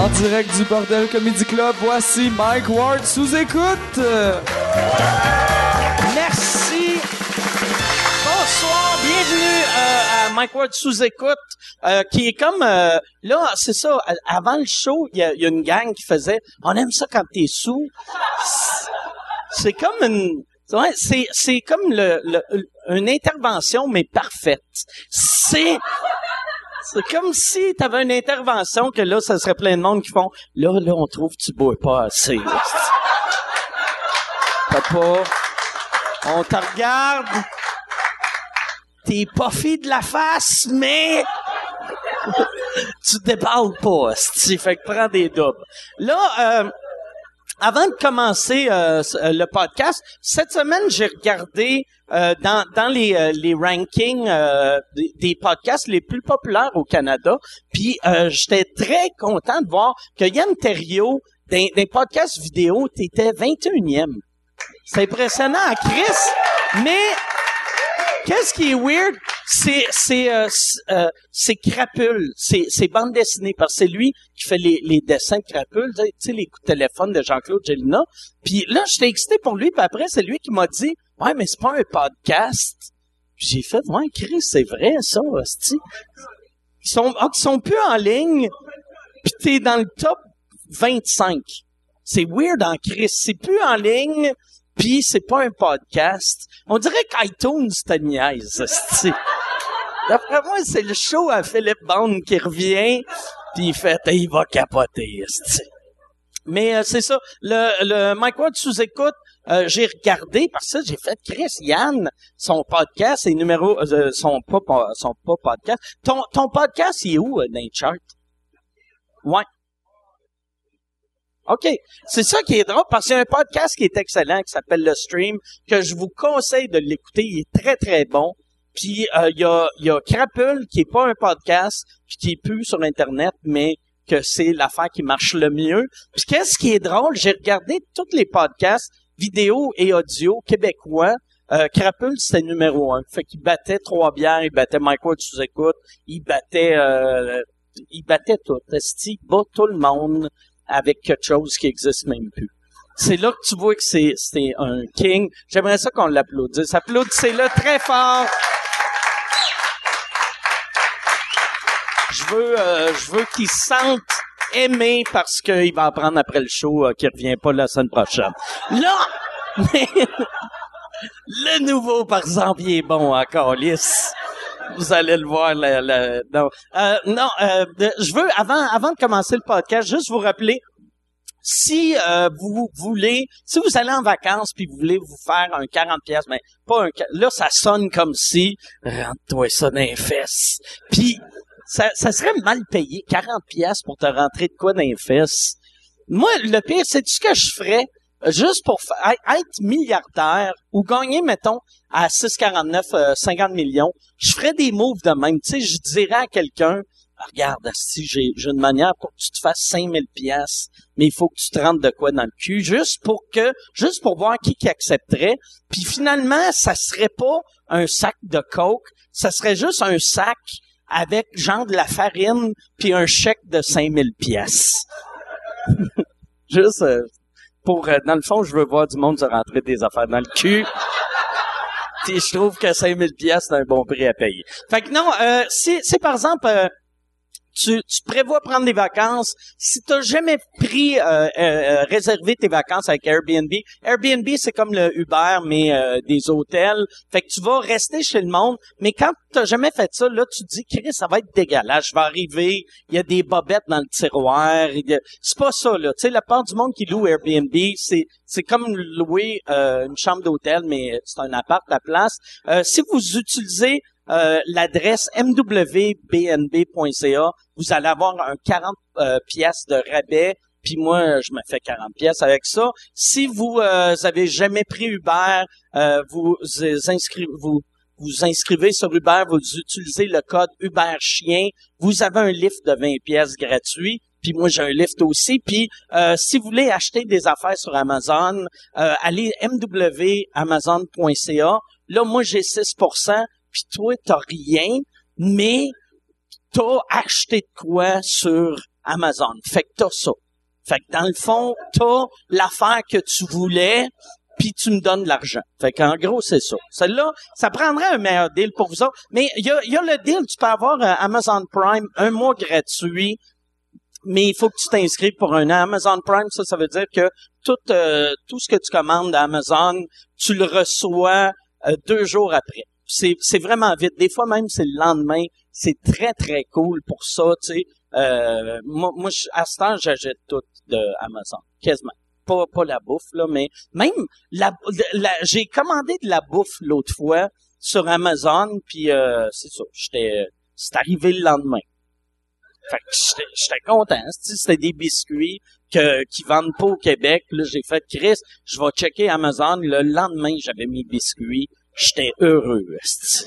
En direct du Bordel Comedy Club, voici Mike Ward sous écoute. Merci. Bonsoir, bienvenue euh, à Mike Ward sous écoute, euh, qui est comme euh, là, c'est ça. Avant le show, il y, a- une gang qui faisait, on aime ça quand t'es sous. C'est- comme une, c'est c'est comme une intervention mais parfaite. C'est c'est comme si t'avais une intervention que là, ça serait plein de monde qui font, là, là, on trouve que tu bois pas assez. Papa, on te regarde. T'es pas fi de la face, mais tu te déballes pas. Fait que prends des doubles. Là, euh, avant de commencer euh, euh, le podcast, cette semaine, j'ai regardé euh, dans, dans les, euh, les rankings euh, des, des podcasts les plus populaires au Canada. Puis euh, j'étais très content de voir que Yann Terriot, d'un d'un podcast vidéo, t'étais 21e. C'est impressionnant Chris, mais qu'est-ce qui est weird, c'est c'est euh, c'est, euh, c'est Crapule, c'est c'est bande dessinée parce que c'est lui qui fait les, les dessins de Crapule, tu sais- les coups de téléphone de Jean-Claude Gélina. Puis là, j'étais excité pour lui, puis après c'est lui qui m'a dit "Ouais, mais c'est pas un podcast." J'ai fait "Ouais, Chris, c'est vrai ça, hostie. Ils sont ah, ils sont plus en ligne. Puis t'es dans le top 25. C'est weird en Chris, c'est plus en ligne. Puis c'est pas un podcast. On dirait qu'iTunes te niaise. D'après moi, c'est le show à Philippe Bond qui revient, puis il fait, il va capoter. Mais euh, c'est ça, le, le Mike sous-écoute, euh, j'ai regardé, parce que j'ai fait Chris, Yann, son podcast, euh, son, pas, son pas podcast. Ton, ton podcast, il est où, euh? Ouais. OK. C'est ça qui est drôle parce qu'il y a un podcast qui est excellent qui s'appelle Le Stream que je vous conseille de l'écouter. Il est très, très bon. Puis euh, il y, a, y a qui est pas un podcast puis qui est plus sur Internet, mais que c'est l'affaire qui marche le mieux. Puis qu'est-ce qui est drôle? J'ai regardé tous les podcasts vidéo et audio québécois. Euh, Crapule, c'était numéro un. Fait qu'il battait trois bières, il battait Mike Ward sous écoute, il battait euh, il battait tout. Esti, bat tout le monde avec quelque chose qui existe même plus? C'est là que tu vois que c'est un king. J'aimerais ça qu'on l'applaudisse. Applaudissez-le très fort. Je veux, euh, je veux qu'il se sente aimé parce qu'il va apprendre après le show euh, qu'il revient pas la semaine prochaine. Là, le nouveau, par exemple, il est bon encore, lisse. Vous allez le voir. Le, le- non, Euh, non euh, je veux, avant, avant de commencer le podcast, juste vous rappeler, si euh, vous voulez, si vous allez en vacances puis vous voulez vous faire un 40 pièces, mais pas un, là ça sonne comme si rentre-toi ça dans les fesses. Puis ça, serait mal payé 40 pièces pour te rentrer de quoi dans les fesses. Moi, le pire, c'est ce que je ferais? Euh, juste pour être milliardaire ou gagner, mettons, à 6,49, euh, 50 millions. Je ferais des moves de même. Tu sais, je dirais à quelqu'un, regarde, si j'ai j'ai une manière pour que tu te fasses 5000 pièces, mais il faut que tu te rentres de quoi dans le cul, juste pour que, juste pour voir qui qui accepterait. Puis finalement, ça serait pas un sac de coke, ça serait juste un sac avec genre de la farine puis un chèque de 5000 pièces. juste euh, pour euh, dans le fond, je veux voir du monde se rentrer des affaires dans le cul. Puis je trouve que 5000 pièces c'est un bon prix à payer. Fait que non, euh, si, par exemple euh, tu, tu prévois prendre des vacances, si tu jamais pris euh, euh, euh, réservé tes vacances avec Airbnb, Airbnb c'est comme le Uber mais euh, des hôtels. Fait que tu vas rester chez le monde, mais quand tu jamais fait ça, là tu te dis Chris, ça va être dégueulasse, je vais arriver, il y a des bobettes dans le tiroir, c'est pas ça là. Tu sais la part du monde qui loue Airbnb, c'est c'est comme louer euh, une chambre d'hôtel mais c'est un appart à place. Euh, si vous utilisez euh, l'adresse mwbnb.ca, vous allez avoir un 40 euh, pièces de rabais. Puis moi, je me fais 40 pièces avec ça. Si vous euh, avez jamais pris Uber, euh, vous inscrivez vous vous inscrivez sur Uber, vous utilisez le code Uber Chien, vous avez un lift de 20 pièces gratuit. Puis moi j'ai un lift aussi. Puis euh, si vous voulez acheter des affaires sur Amazon, euh, allez mwamazon.ca. Là moi j'ai 6 puis toi t'as rien, mais t'as acheté de quoi sur Amazon. Fait que t'as ça. Fait que dans le fond, t'as l'affaire que tu voulais, puis tu me donnes de l'argent. Fait qu'en gros, c'est ça. Celle-là, ça prendrait un meilleur deal pour vous autres. Mais il y a, le deal, tu peux avoir euh, Amazon Prime, un mois gratuit, mais il faut que tu t'inscrives pour un an. Amazon Prime, ça, ça veut dire que tout, euh, tout ce que tu commandes à Amazon, tu le reçois euh, deux jours après. C'est, vraiment vite. Des fois même, c'est le lendemain. C'est très, très cool pour ça, tu sais. Euh, moi, à ce temps, j'achète tout de Amazon, quasiment. Pas, pas la bouffe, là, mais même la, j'ai commandé de la bouffe l'autre fois sur Amazon, puis euh, c'est ça, j'étais, c'est arrivé le lendemain. Fait que j'étais, content. C'était des biscuits que, qui vendent pas au Québec. Là, j'ai fait Chris, je vais checker Amazon. Le lendemain, j'avais mes biscuits. J'étais heureux. Yes.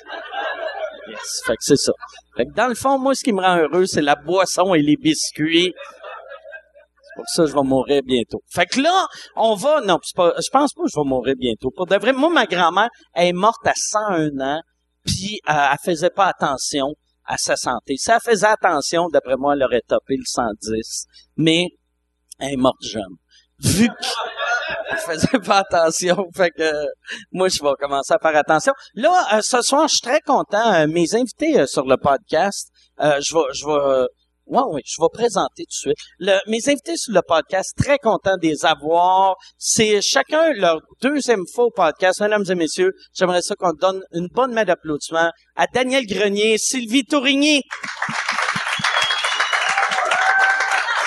Fait que c'est ça. Fait que dans le fond, moi, ce qui me rend heureux, c'est la boisson et les biscuits. C'est pour ça que je vais mourir bientôt. Fait que là, on va... Non, pas, je pense pas que je vais mourir bientôt. Pour de vrai, moi, ma grand-mère, elle est morte à 101 ans, puis elle faisait pas attention à sa santé. Si elle faisait attention, d'après moi, elle aurait topé le 110. Mais elle est morte jeune. Vu qu'elle faisait pas attention, fait que moi, je vais commencer à faire attention. Là, euh, ce soir, je suis très content. Euh, mes invités euh, sur le podcast, je vais... Je vais Ouais, oui, je vais présenter tout de suite. Mes invités sur le podcast, très content de les avoir. C'est chacun leur deuxième fois au podcast. Mesdames et messieurs, j'aimerais ça qu'on donne une bonne main d'applaudissement à Daniel Grenier, Sylvie Tourigny.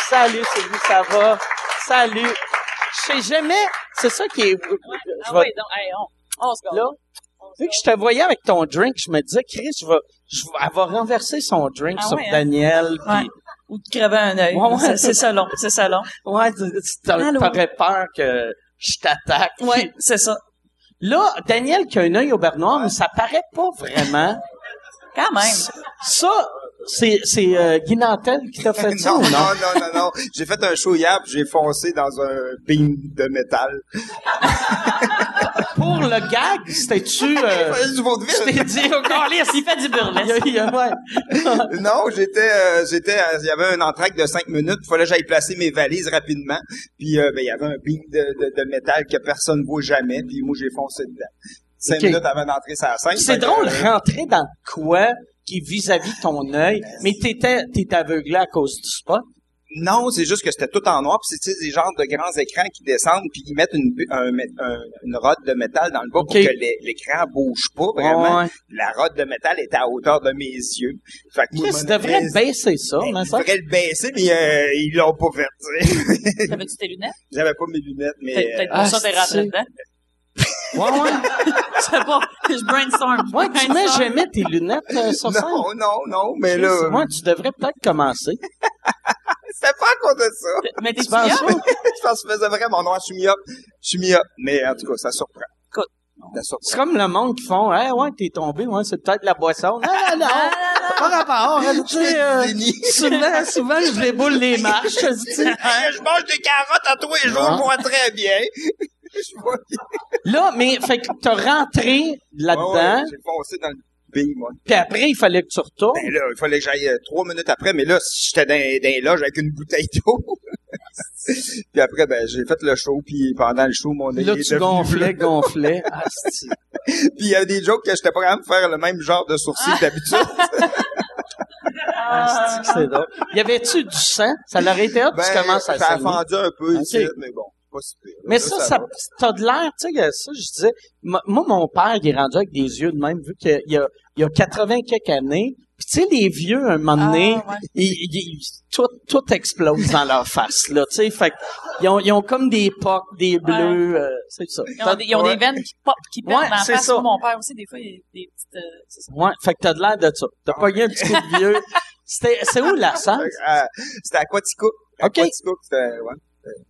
Salut Sylvie, ça va? Salut. Je sais jamais, c'est ça qui est... Ah vais- oui, donc, hey, on, on se là, vu que je te voyais avec ton drink, je me disais, Chris, je vais, je vais, elle va renverser son drink Ah sur ouais, hein? Daniel. Ouais. Ou de crever un œil. Ouais, ouais. C'est- ça long, c'est ça long. Ouais, t'aurais peur que je t'attaque. Oui, c'est ça. Là, Daniel qui a un œil au beurre noir, mais ça paraît pas vraiment. Quand même. Ça, c'est, c'est euh, Guy Nantel qui t'a fait ça non, ou non? non, non, non, non. J'ai fait un show hier, j'ai foncé dans un beam de métal. Pour le gag, c'était-tu... Euh, du tu t'es dit, oh, câlisse, Il fait du il y a- burlesque. il y a- ouais. Non, j'étais, euh, j'étais, euh, il y avait un entraque de cinq minutes. Il fallait que j'aille placer mes valises rapidement. Puis, euh, ben, il y avait un beam de, de, de métal que personne ne voit jamais. Puis moi, j'ai foncé dedans. Cinq Ok. minutes avant d'entrer sur la scène. C'est que, drôle, euh, rentrer dans quoi qui est vis-à-vis de ton œil, mais t'étais, t'es aveuglé à cause du spot? Non, c'est juste que c'était tout en noir, puis c'est des genres de grands écrans qui descendent, puis ils mettent une, un, une rod de métal dans le bas pour que l'é- l'écran bouge pas vraiment. Ouais. La rod de métal était à hauteur de mes yeux. Fait que Chris, tu devrais baisser ça, Ben, mais ils ça. devraient le baisser, mais euh, ils l'ont pas fait. tu sais. T'avais-tu tes lunettes? J'avais pas mes lunettes, mais Peut-être euh, peut-être ah, pour ça t'es rentré dedans. Ouais, ouais. Je sais pas. Je brainstorm. je Ouais, tu mets brainstorm. jamais tes lunettes euh, sur scène? non, non, non, mais là, Chris, ouais, tu devrais peut-être commencer. c'était pas à cause de ça. Mais t'es Tu penses myope? pas? je pense que je faisais vraiment noir, je suis myope. Je suis myope, mais en tout cas, ça surprend. C'est comme le monde qui font, hey, ouais, t'es tombé, ouais, c'est peut-être la boisson. Non, non, non. Pas rapport. hein, Tu sais, euh, souvent, souvent, je déboule les marches, tu sais. je mange des carottes à tous les jours, Ah. je vois très bien. Je vois bien. Là, mais, fait que t'as rentré là-dedans, ouais, J'ai foncé dans le beam, moi. puis après, il fallait que tu retournes. Ben là, il fallait que j'aille euh, trois minutes après, mais là, j'étais dans, dans les loges avec une bouteille d'eau. puis après, ben, j'ai fait le show, puis pendant le show, mon œil Là, est tu devenu gonflais, bleu. gonflais. Ah, c'est- Puis il y avait des jokes que j'étais pas capable de faire le même genre de sourcil que d'habitude. ah, c'est- c'est drôle. Y avait-tu du sang? Ça l'aurait été hot, Ben, tu commences à ça a saigner. fendu un peu Ok. ici, mais bon, pas si pire. Mais Là, ça, t'as de l'air, tu sais, ça, je disais, mo- moi, mon père, il est rendu avec des yeux de même, vu qu'il y a, il y a 80 quelques années. Puis tu sais, les vieux, un moment donné, Ah, ouais. ils, ils- tout, tout explose dans leur face, là, tu sais. Fait ils ont, ils ont comme des pocs, des bleus, euh, c'est ça. Ils ont, des, ils ont Ouais. des veines qui pop, qui pètent Ouais, dans la face. ça. Moi, mon père aussi, des fois, il y a des petites... euh, c'est ça. Ouais, fait que t'as de l'air de ça. T'as pogné un petit coup de vieux. C'était, c'est où la salle? Euh, C'était à Quaticook. À Ok. C'était, ouais.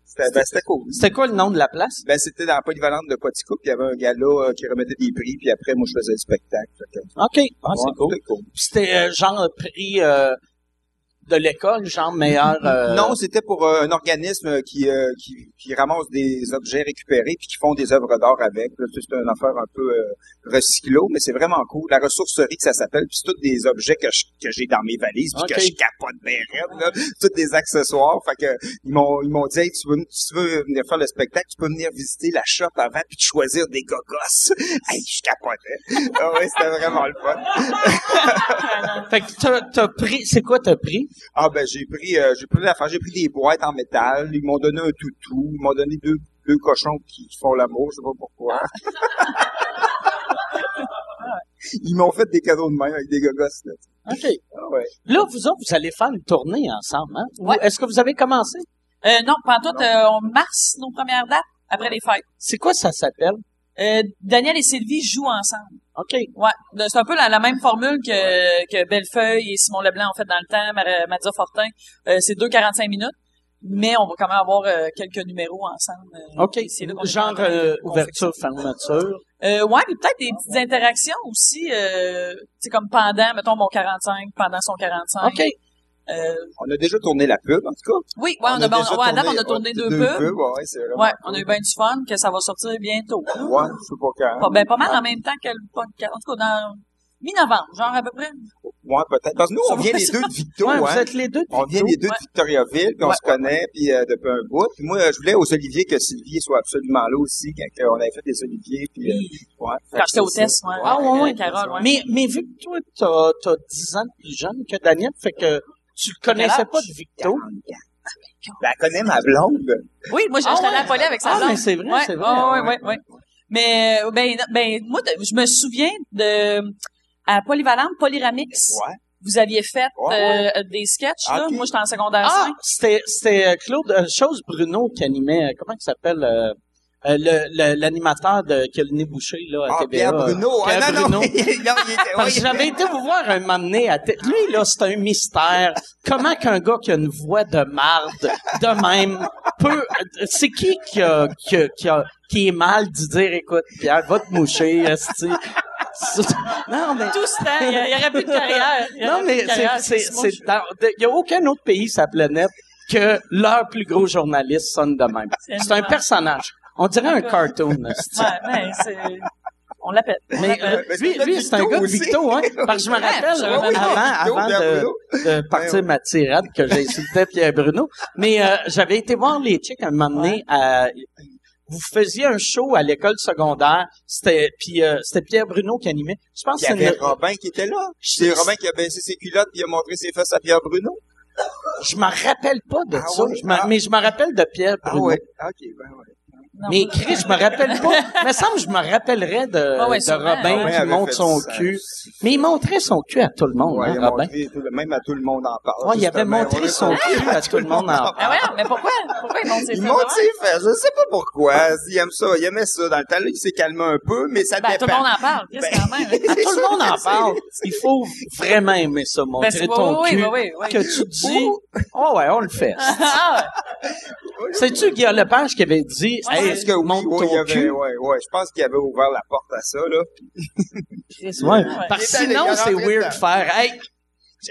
C'était, ben, c'était cool. C'était quoi le nom de la place? Ben, c'était dans la polyvalente de Quaticook, puis il y avait un gars-là euh, qui remettait des prix, puis après, moi, je faisais le spectacle. Fait que, OK. Ah, c'est cool. C'était cool. C'était, euh, genre, prix, euh, de l'école, genre meilleur. euh, Non, c'était pour euh, un organisme qui, euh, qui, qui ramasse des objets récupérés puis qui font des œuvres d'art avec. C'est une affaire un peu euh, recyclo, mais c'est vraiment cool. La ressourcerie que ça s'appelle, puis c'est tous des objets que je- que j'ai dans mes valises puis que je capote bien raide, là. Tous des accessoires. Fait que ils m'ont ils m'ont dit hey, tu veux si tu veux venir faire le spectacle, tu peux venir visiter la shop avant puis te choisir des gogos. hey, je capotais. ah ouais, c'était vraiment le fun. Fait que t'as, t'as pris, c'est quoi t'as pris? Ah ben j'ai pris euh, j'ai pris l'affaire, j'ai pris des boîtes en métal, ils m'ont donné un toutou, ils m'ont donné deux deux cochons qui font l'amour, je sais pas pourquoi. ils m'ont fait des cadeaux de main avec des gogos là. OK. Ah ouais. Là, vous autres, vous allez faire une tournée ensemble, hein? Ouais. Est-ce que vous avez commencé? Euh, non, pendant tout, euh, on mars nos premières dates après les fêtes. C'est quoi ça s'appelle? Euh, Daniel et Sylvie jouent ensemble. OK. Ouais, De- c'est un peu la, la même formule que, que Bellefeuille et Simon Leblanc ont fait dans le temps, Mar- Madia Fortin. Euh, c'est deux 45 minutes, mais on va quand même avoir euh, quelques numéros ensemble. euh, OK. c'est Genre euh, ouverture, fermeture. Euh, ouais, puis peut-être des petites interactions aussi, euh, c'est comme pendant, mettons mon 45, pendant son 45. OK. Euh, On a déjà tourné la pub en tout cas. oui, ouais, on, a, bon, déjà ouais, tourné, on a tourné deux, pubs. ouais, vraiment Ouais, cool. on a eu bien du fun, que ça va sortir bientôt. Ouais, je sais pas quand. Pas, ben, pas mal en même temps que le podcast. En tout cas, dans mi-novembre, genre à peu près. Ouais, peut-être. Parce que nous, on vient les deux de Victo, Ouais, hein. vous êtes les deux. de On vient les deux de. Victoriaville, puis on Ouais, se connaît, puis euh, depuis un bout. Puis moi, euh, je voulais aux Oliviers que Sylvie soit absolument là aussi, quand on avait fait des Oliviers, puis euh, ouais. Quand j'étais hôtesse, ouais. Ah, ouais, Carole, ouais. Mais, mais vu que toi, t'as, t'as 10 ans de plus jeune que Daniel, fait que tu connaissais pas de Victo. Ben, elle connaît ma blonde. Oui, moi, Ah j'étais allée ouais? à la avec sa Ah, blonde. mais c'est vrai, ouais, c'est vrai. Ouais, ouais, ouais, ouais. Mais, euh, ben, ben, moi, de- je me souviens de, à Polyvalente, Polyramix, Ouais. vous aviez fait Ouais, euh, des sketchs, là. Ok. Moi, j'étais en secondaire Ah, 5. c'était, c'était euh, Claude, euh, chose Bruno qui animait, comment il s'appelle, euh, l'animateur de qui a le nez bouché, là, à Ah, TVA. Pierre Bruno. euh, Pierre ah, non, Bruno. non, ouais. j'avais été vous voir un moment donné à t- Lui, là, c'est un mystère. Comment qu'un gars qui a une voix de marde, de même, peut... C'est qui qui, a, qui, a- qui, a- qui est mal de dire, écoute, Pierre, va te moucher, esti. Non, mais... Tout ce temps, il y, a- il y aurait plus de carrière. Y Non, mais c'est, c'est, il y a aucun autre pays sur la planète que leur plus gros journaliste sonne de même. C'est un personnage. On dirait un cartoon. Ouais, mais c'est, on l'appelle. Mais euh, Mais lui, c'est lui c'est un gars de. Victo, hein? Parce que je me rappelle, Ouais, avant, avant de, de partir Ouais, ouais. ma tirade que j'ai insulté Pierre Bruno. Mais euh, j'avais été voir les chicks un moment donné à... Vous faisiez un show à l'école secondaire, c'était puis euh, c'était Pierre Bruno qui animait. Je pense Il que y c'est avait une- Robin qui était là. C'est Robin qui a baissé ses culottes puis il a montré ses fesses à Pierre Bruno. je me rappelle pas de Ah ça, je Ah. mais je me rappelle de Pierre Ah Bruno. ouais. OK, ben ouais. Non. Mais Chris, je me rappelle pas. Mais semble que je me rappellerais de, Ah ouais, de. Robin Robin qui fait son ça. cul. Mais il montrait son cul à tout le monde, Ouais, hein, il a Robin? montré tout le- même à tout le monde en parle. Ouais, il avait montré Ouais, son cul à tout le monde en Ah ouais, mais pourquoi? Pourquoi il monte ses Il fesses monte devant? ses fesses. Je sais pas pourquoi. Il aime ça. Il aimait ça. Dans le temps, là, il s'est calmé un peu, mais ça Ben, dépend. tout le monde en parle, Chris, Ben, quand même. Ah, tout le monde en parle. Il faut vraiment aimer ça, Ben, montrer c'est- ton oui, cul. oui, oui, oui. Que tu dis, oh ouais, on le fait. Ah, C'est-tu Guillaume Lepage qui avait dit, hey, Est-ce que oui, ouais, il ton avait, cul? ouais, ouais, je pense qu'il avait ouvert la porte à ça, là. Ouais. Ouais. Parce que sinon, c'est weird de faire, hey,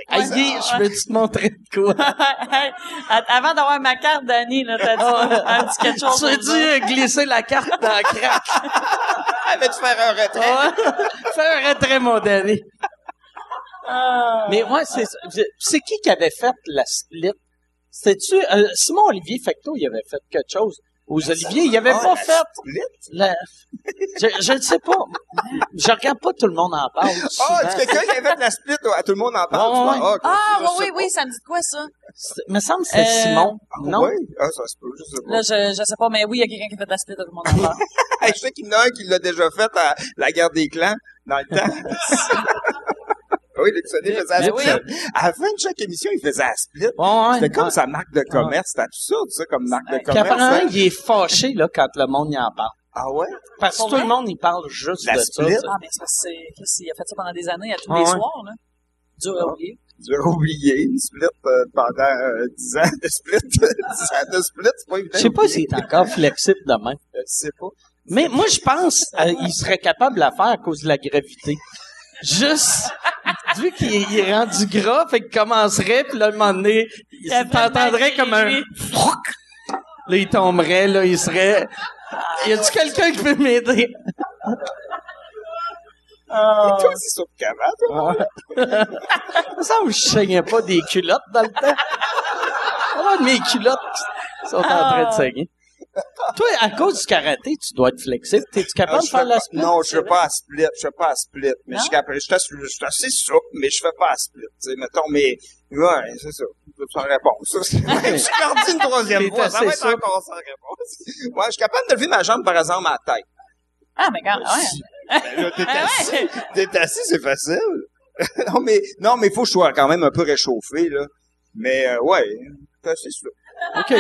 hey, Guy, je veux te montrer de quoi? Avant d'avoir ma carte, Danny, là, t'as dit un petit quelque chose. Tu pour ça. dire glisser la carte dans la craque? Avait-tu faire un retrait? Fais un retrait, mon Danny. Ah. Mais ouais, c'est c'est qui qui avait fait la split? C'était-tu euh, Simon Olivier Fecto, il avait fait quelque chose aux Oliviers, il avait Ah, pas fait split? la je, je ne sais pas. Je regarde pas tout le monde en parle. Ah, tu quelqu'un qui avait fait la split, à tout le monde en parle. Ouais. vois? Ah, je oui, oui, pas. oui, ça me dit de quoi, ça? C'est- me semble que c'était Euh, Simon. Ah, non? ouais? Ah, ça se peut, je sais pas. Là, je, je sais pas, mais oui, il y a quelqu'un qui fait de la split, tout le monde en parle. Je sais qu'il y en a un qui l'a déjà fait à la guerre des clans, dans le temps. oui, Luc Sonnet faisait la Ben oui. split. À la fin de chaque émission, il faisait la split. Ouais, ouais. C'était comme Ouais. sa marque de commerce. C'était absurde, ça, comme marque de commerce. apparemment, hein? il est fâché là, quand le monde y en parle. Ah ouais? Parce que tout le monde, il parle juste La de ça. split? ça. Ah, mais c'est parce que c'est, Chris, il a fait ça pendant des années, à tous Ah les ouais. soirs, là. Dur à oublier. Dur à oublier une split euh, pendant euh, 10 ans de split. 10 ans de split, c'est pas évident. Je sais pas s'il est encore flexible demain. Je sais pas. Mais moi, je pense qu'il serait capable de la faire à cause de la gravité. Juste vu qu'il est- il est rendu gras, fait qu'il commencerait, puis là, à un moment donné, il ben, comme un... il- Là, il tomberait, là, il serait... Y a-tu quelqu'un qui peut m'aider? Et toi aussi, sur le cravate. Ça me semble que je saignais pas des culottes dans le temps. Ah, mes culottes sont en train de saigner. Toi, à cause du karaté, tu dois être flexible. T'es-tu capable Ah, de faire la split? Non, je fais pas à split, je fais pas à split. Mais je suis Non? capable, je suis assez- je suis assez souple, mais je fais pas à split. Tu sais, mettons, mais, ouais, c'est ça. Sans réponse. Je suis parti une troisième fois. Ça va être encore sans réponse. Ouais, je suis capable de lever ma jambe, par exemple, à la tête. Ah, mais quand, ouais. Ben là, t'es assis, t'es assis, c'est facile. non, mais, non, mais faut que je sois quand même un peu réchauffé, là. Mais, euh, ouais, c'est assez souple. OK.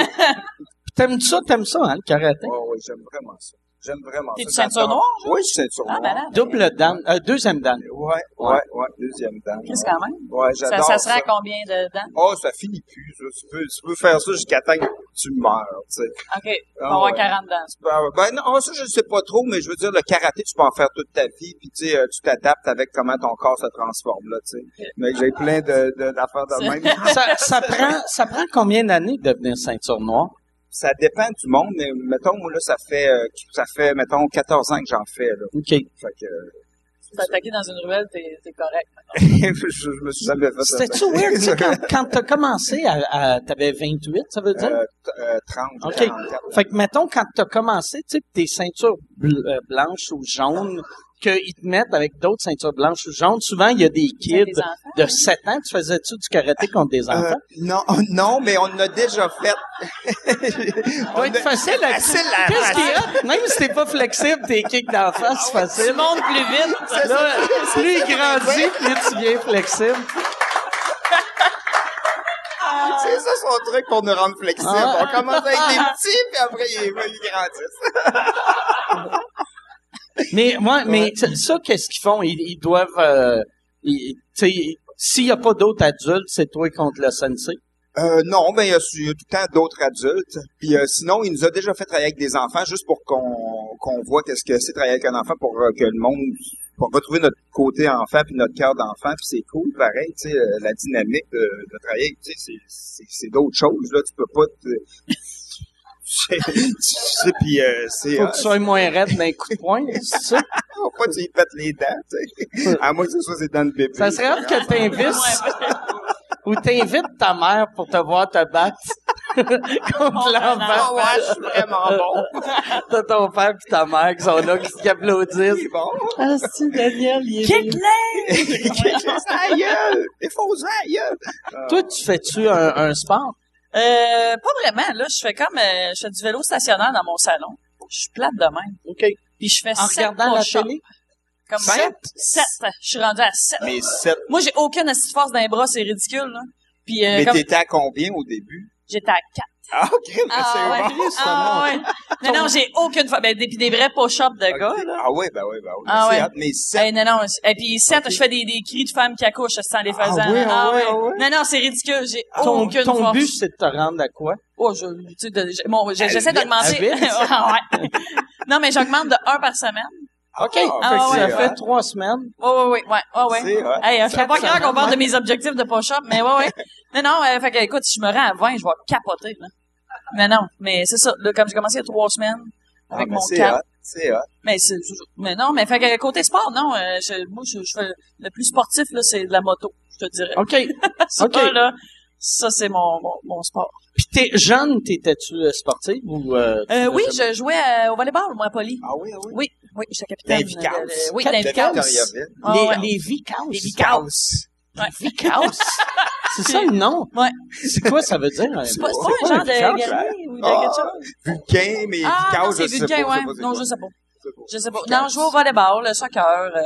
T'aimes ça, t'aimes ça, hein, le karaté? Ouais, ouais, j'aime vraiment ça. J'aime vraiment ça. ceinture J'adore. noire, Oui, je suis ceinture Ah, noire. ben là. Double dan, euh, deuxième dan. Ouais, ouais, ouais, deuxième dame. Qu'est-ce quand même? Ouais, Ça, j'adore ça ça. serait à combien de dents? Oh, ça finit plus, ça. Tu peux, tu peux faire ça jusqu'à temps que tu meurs, tu sais. OK. On va Ah, avoir ouais. 40 dents. Ben, ben non, ça, je sais pas trop, mais je veux dire, le karaté, tu peux en faire toute ta vie, puis tu sais, euh, tu t'adaptes avec comment ton corps se transforme, là, tu sais. Mais j'ai plein de, de- d'affaires de, même. Ça, ça prend, ça prend combien d'années de devenir ceinture noire? Ça dépend du monde, mais mettons, moi, là, ça fait, euh, ça fait, mettons, 14 ans que j'en fais, là. OK. Fait que, euh, T'es attaqué dans une ruelle, t'es, t'es correct. je, je me suis jamais fait ça. C'était-tu weird, tu sais, quand, quand t'as commencé à, à t'avais 28, ça veut dire? Euh, t- euh, 30, OK. 44. Fait que, mettons, quand t'as commencé, tu sais, tes ceintures bl- euh, blanches ou jaunes, qu'ils te mettent avec d'autres ceintures blanches ou jaunes, souvent, il y a des kids des enfants? de 7 ans. Tu faisais-tu du karaté contre des enfants? Euh, non, non, mais on a déjà fait. Ça On être a- facile à... Facile à- Qu'est-ce? Même si t'es pas flexible, tes kicks d'en face, c'est Tu facile. montes plus vite. Là, plus il grandit, plus tu viens flexible. C'est ça son truc pour nous rendre flexibles. Ah. On commence avec des petits, puis après, ils, ils grandissent. Mais moi, mais ça, qu'est-ce qu'ils font? Ils, ils doivent, euh, ils- tu sais, s'il y a pas d'autres adultes, c'est toi contre le sensei. Euh, non, ben il y, a il y a tout le temps d'autres adultes. Puis euh, sinon, il nous a déjà fait travailler avec des enfants juste pour qu'on qu'on voit qu'est-ce que c'est travailler avec un enfant pour euh, que le monde pour retrouver notre côté enfant puis notre cœur d'enfant puis c'est cool pareil tu sais euh, la dynamique de, de travailler tu sais c'est c'est c'est d'autres choses là tu peux pas te tu sais puis euh, c'est Faut que tu sois moins raide d'un coup de poing, c'est ça? faut pas que tu y pètes les dents tu sais à moins que ce soit ses dents de bébé Ça serait hâte que t'invites, ou t'invites ta mère pour te voir te battre contre Ah l'enfant. ouais, je suis vraiment bon. T'as ton père pis ta mère qui sont là, qui qui applaudissent. C'est bon. Ah, c'est Daniel, il est bien. sa gueule! Défonce la gueule! Toi, tu fais-tu un, un sport? Euh, pas vraiment. Là, je fais comme, euh, je fais du vélo stationnaire dans mon salon. Je suis plate de même. OK. Puis je fais En sept regardant la push-ups. télé? Comme Sept? Sept. Je suis rendue à sept. Mais sept. Moi, j'ai aucune assise de force dans les bras, c'est ridicule, là. Puis, euh, Mais comme, t'étais à combien au début? j'étais à quatre. Ah, ok, mais Ah, c'est ouais. bon. Ah, ouais. Non, non, j'ai aucune force. Ben, des, puis des vrais push-ups de gars, là. Ah oui, ben oui, ben oui. Ah c'est ouais. Mais sept. Eh, non, non. Et puis, sept, je fais des, des cris de femmes qui accouchent sans les faisant. oui, ah ouais, ah ouais. Non, non, c'est ridicule. J'ai Ton, aucune ton force. but, c'est de te rendre à quoi? Oh, je, tu sais, bon, je- j'essaie d'augmenter. Ah, ouais. Non, mais j'augmente de un par semaine. OK. Ah, Fait que ouais, ça ouais. fait trois semaines. Ouais, ouais, ouais, ouais, ouais, ouais. C'est hot. Hey, euh, je fais pas croire qu'on parle de ouais. mes objectifs de push-up, mais ouais, ouais. Non, non, euh, fait que, écoute, si je me rends à 20, je vais capoter, là. Mais non, mais c'est ça, là, comme j'ai commencé il y a trois semaines, Ah, avec mais mon c'est cap. hot. C'est hot. Mais c'est, mais non, mais fait que côté sport, non, euh, je, moi, je, je fais, le plus sportif, là, c'est de la moto, je te dirais. OK. Ça, OK. là, ça, c'est mon, mon, mon sport. Puis t'es jeune, t'étais-tu euh, sportive ou... Euh, tu Euh, oui, jamais- je jouais euh, au volleyball, moi, à Poly. Ah oui, ah oui. Oui, oui. Dans Vicas. de- de- oui. Ah, les, les. Les. Ouais. Vicas. C'est ça le nom? Ouais. C'est quoi ça veut dire? C'est pas, un genre de guerrier ou de Ah. quelque chose? Vulcain, mais Ah, Vicas, non, je c'est sais Vulcain, pas. ouais. je sais pas c'est Non, je sais pas. Je sais pas. Vicas. Non, je joue au volleyball, le soccer, euh...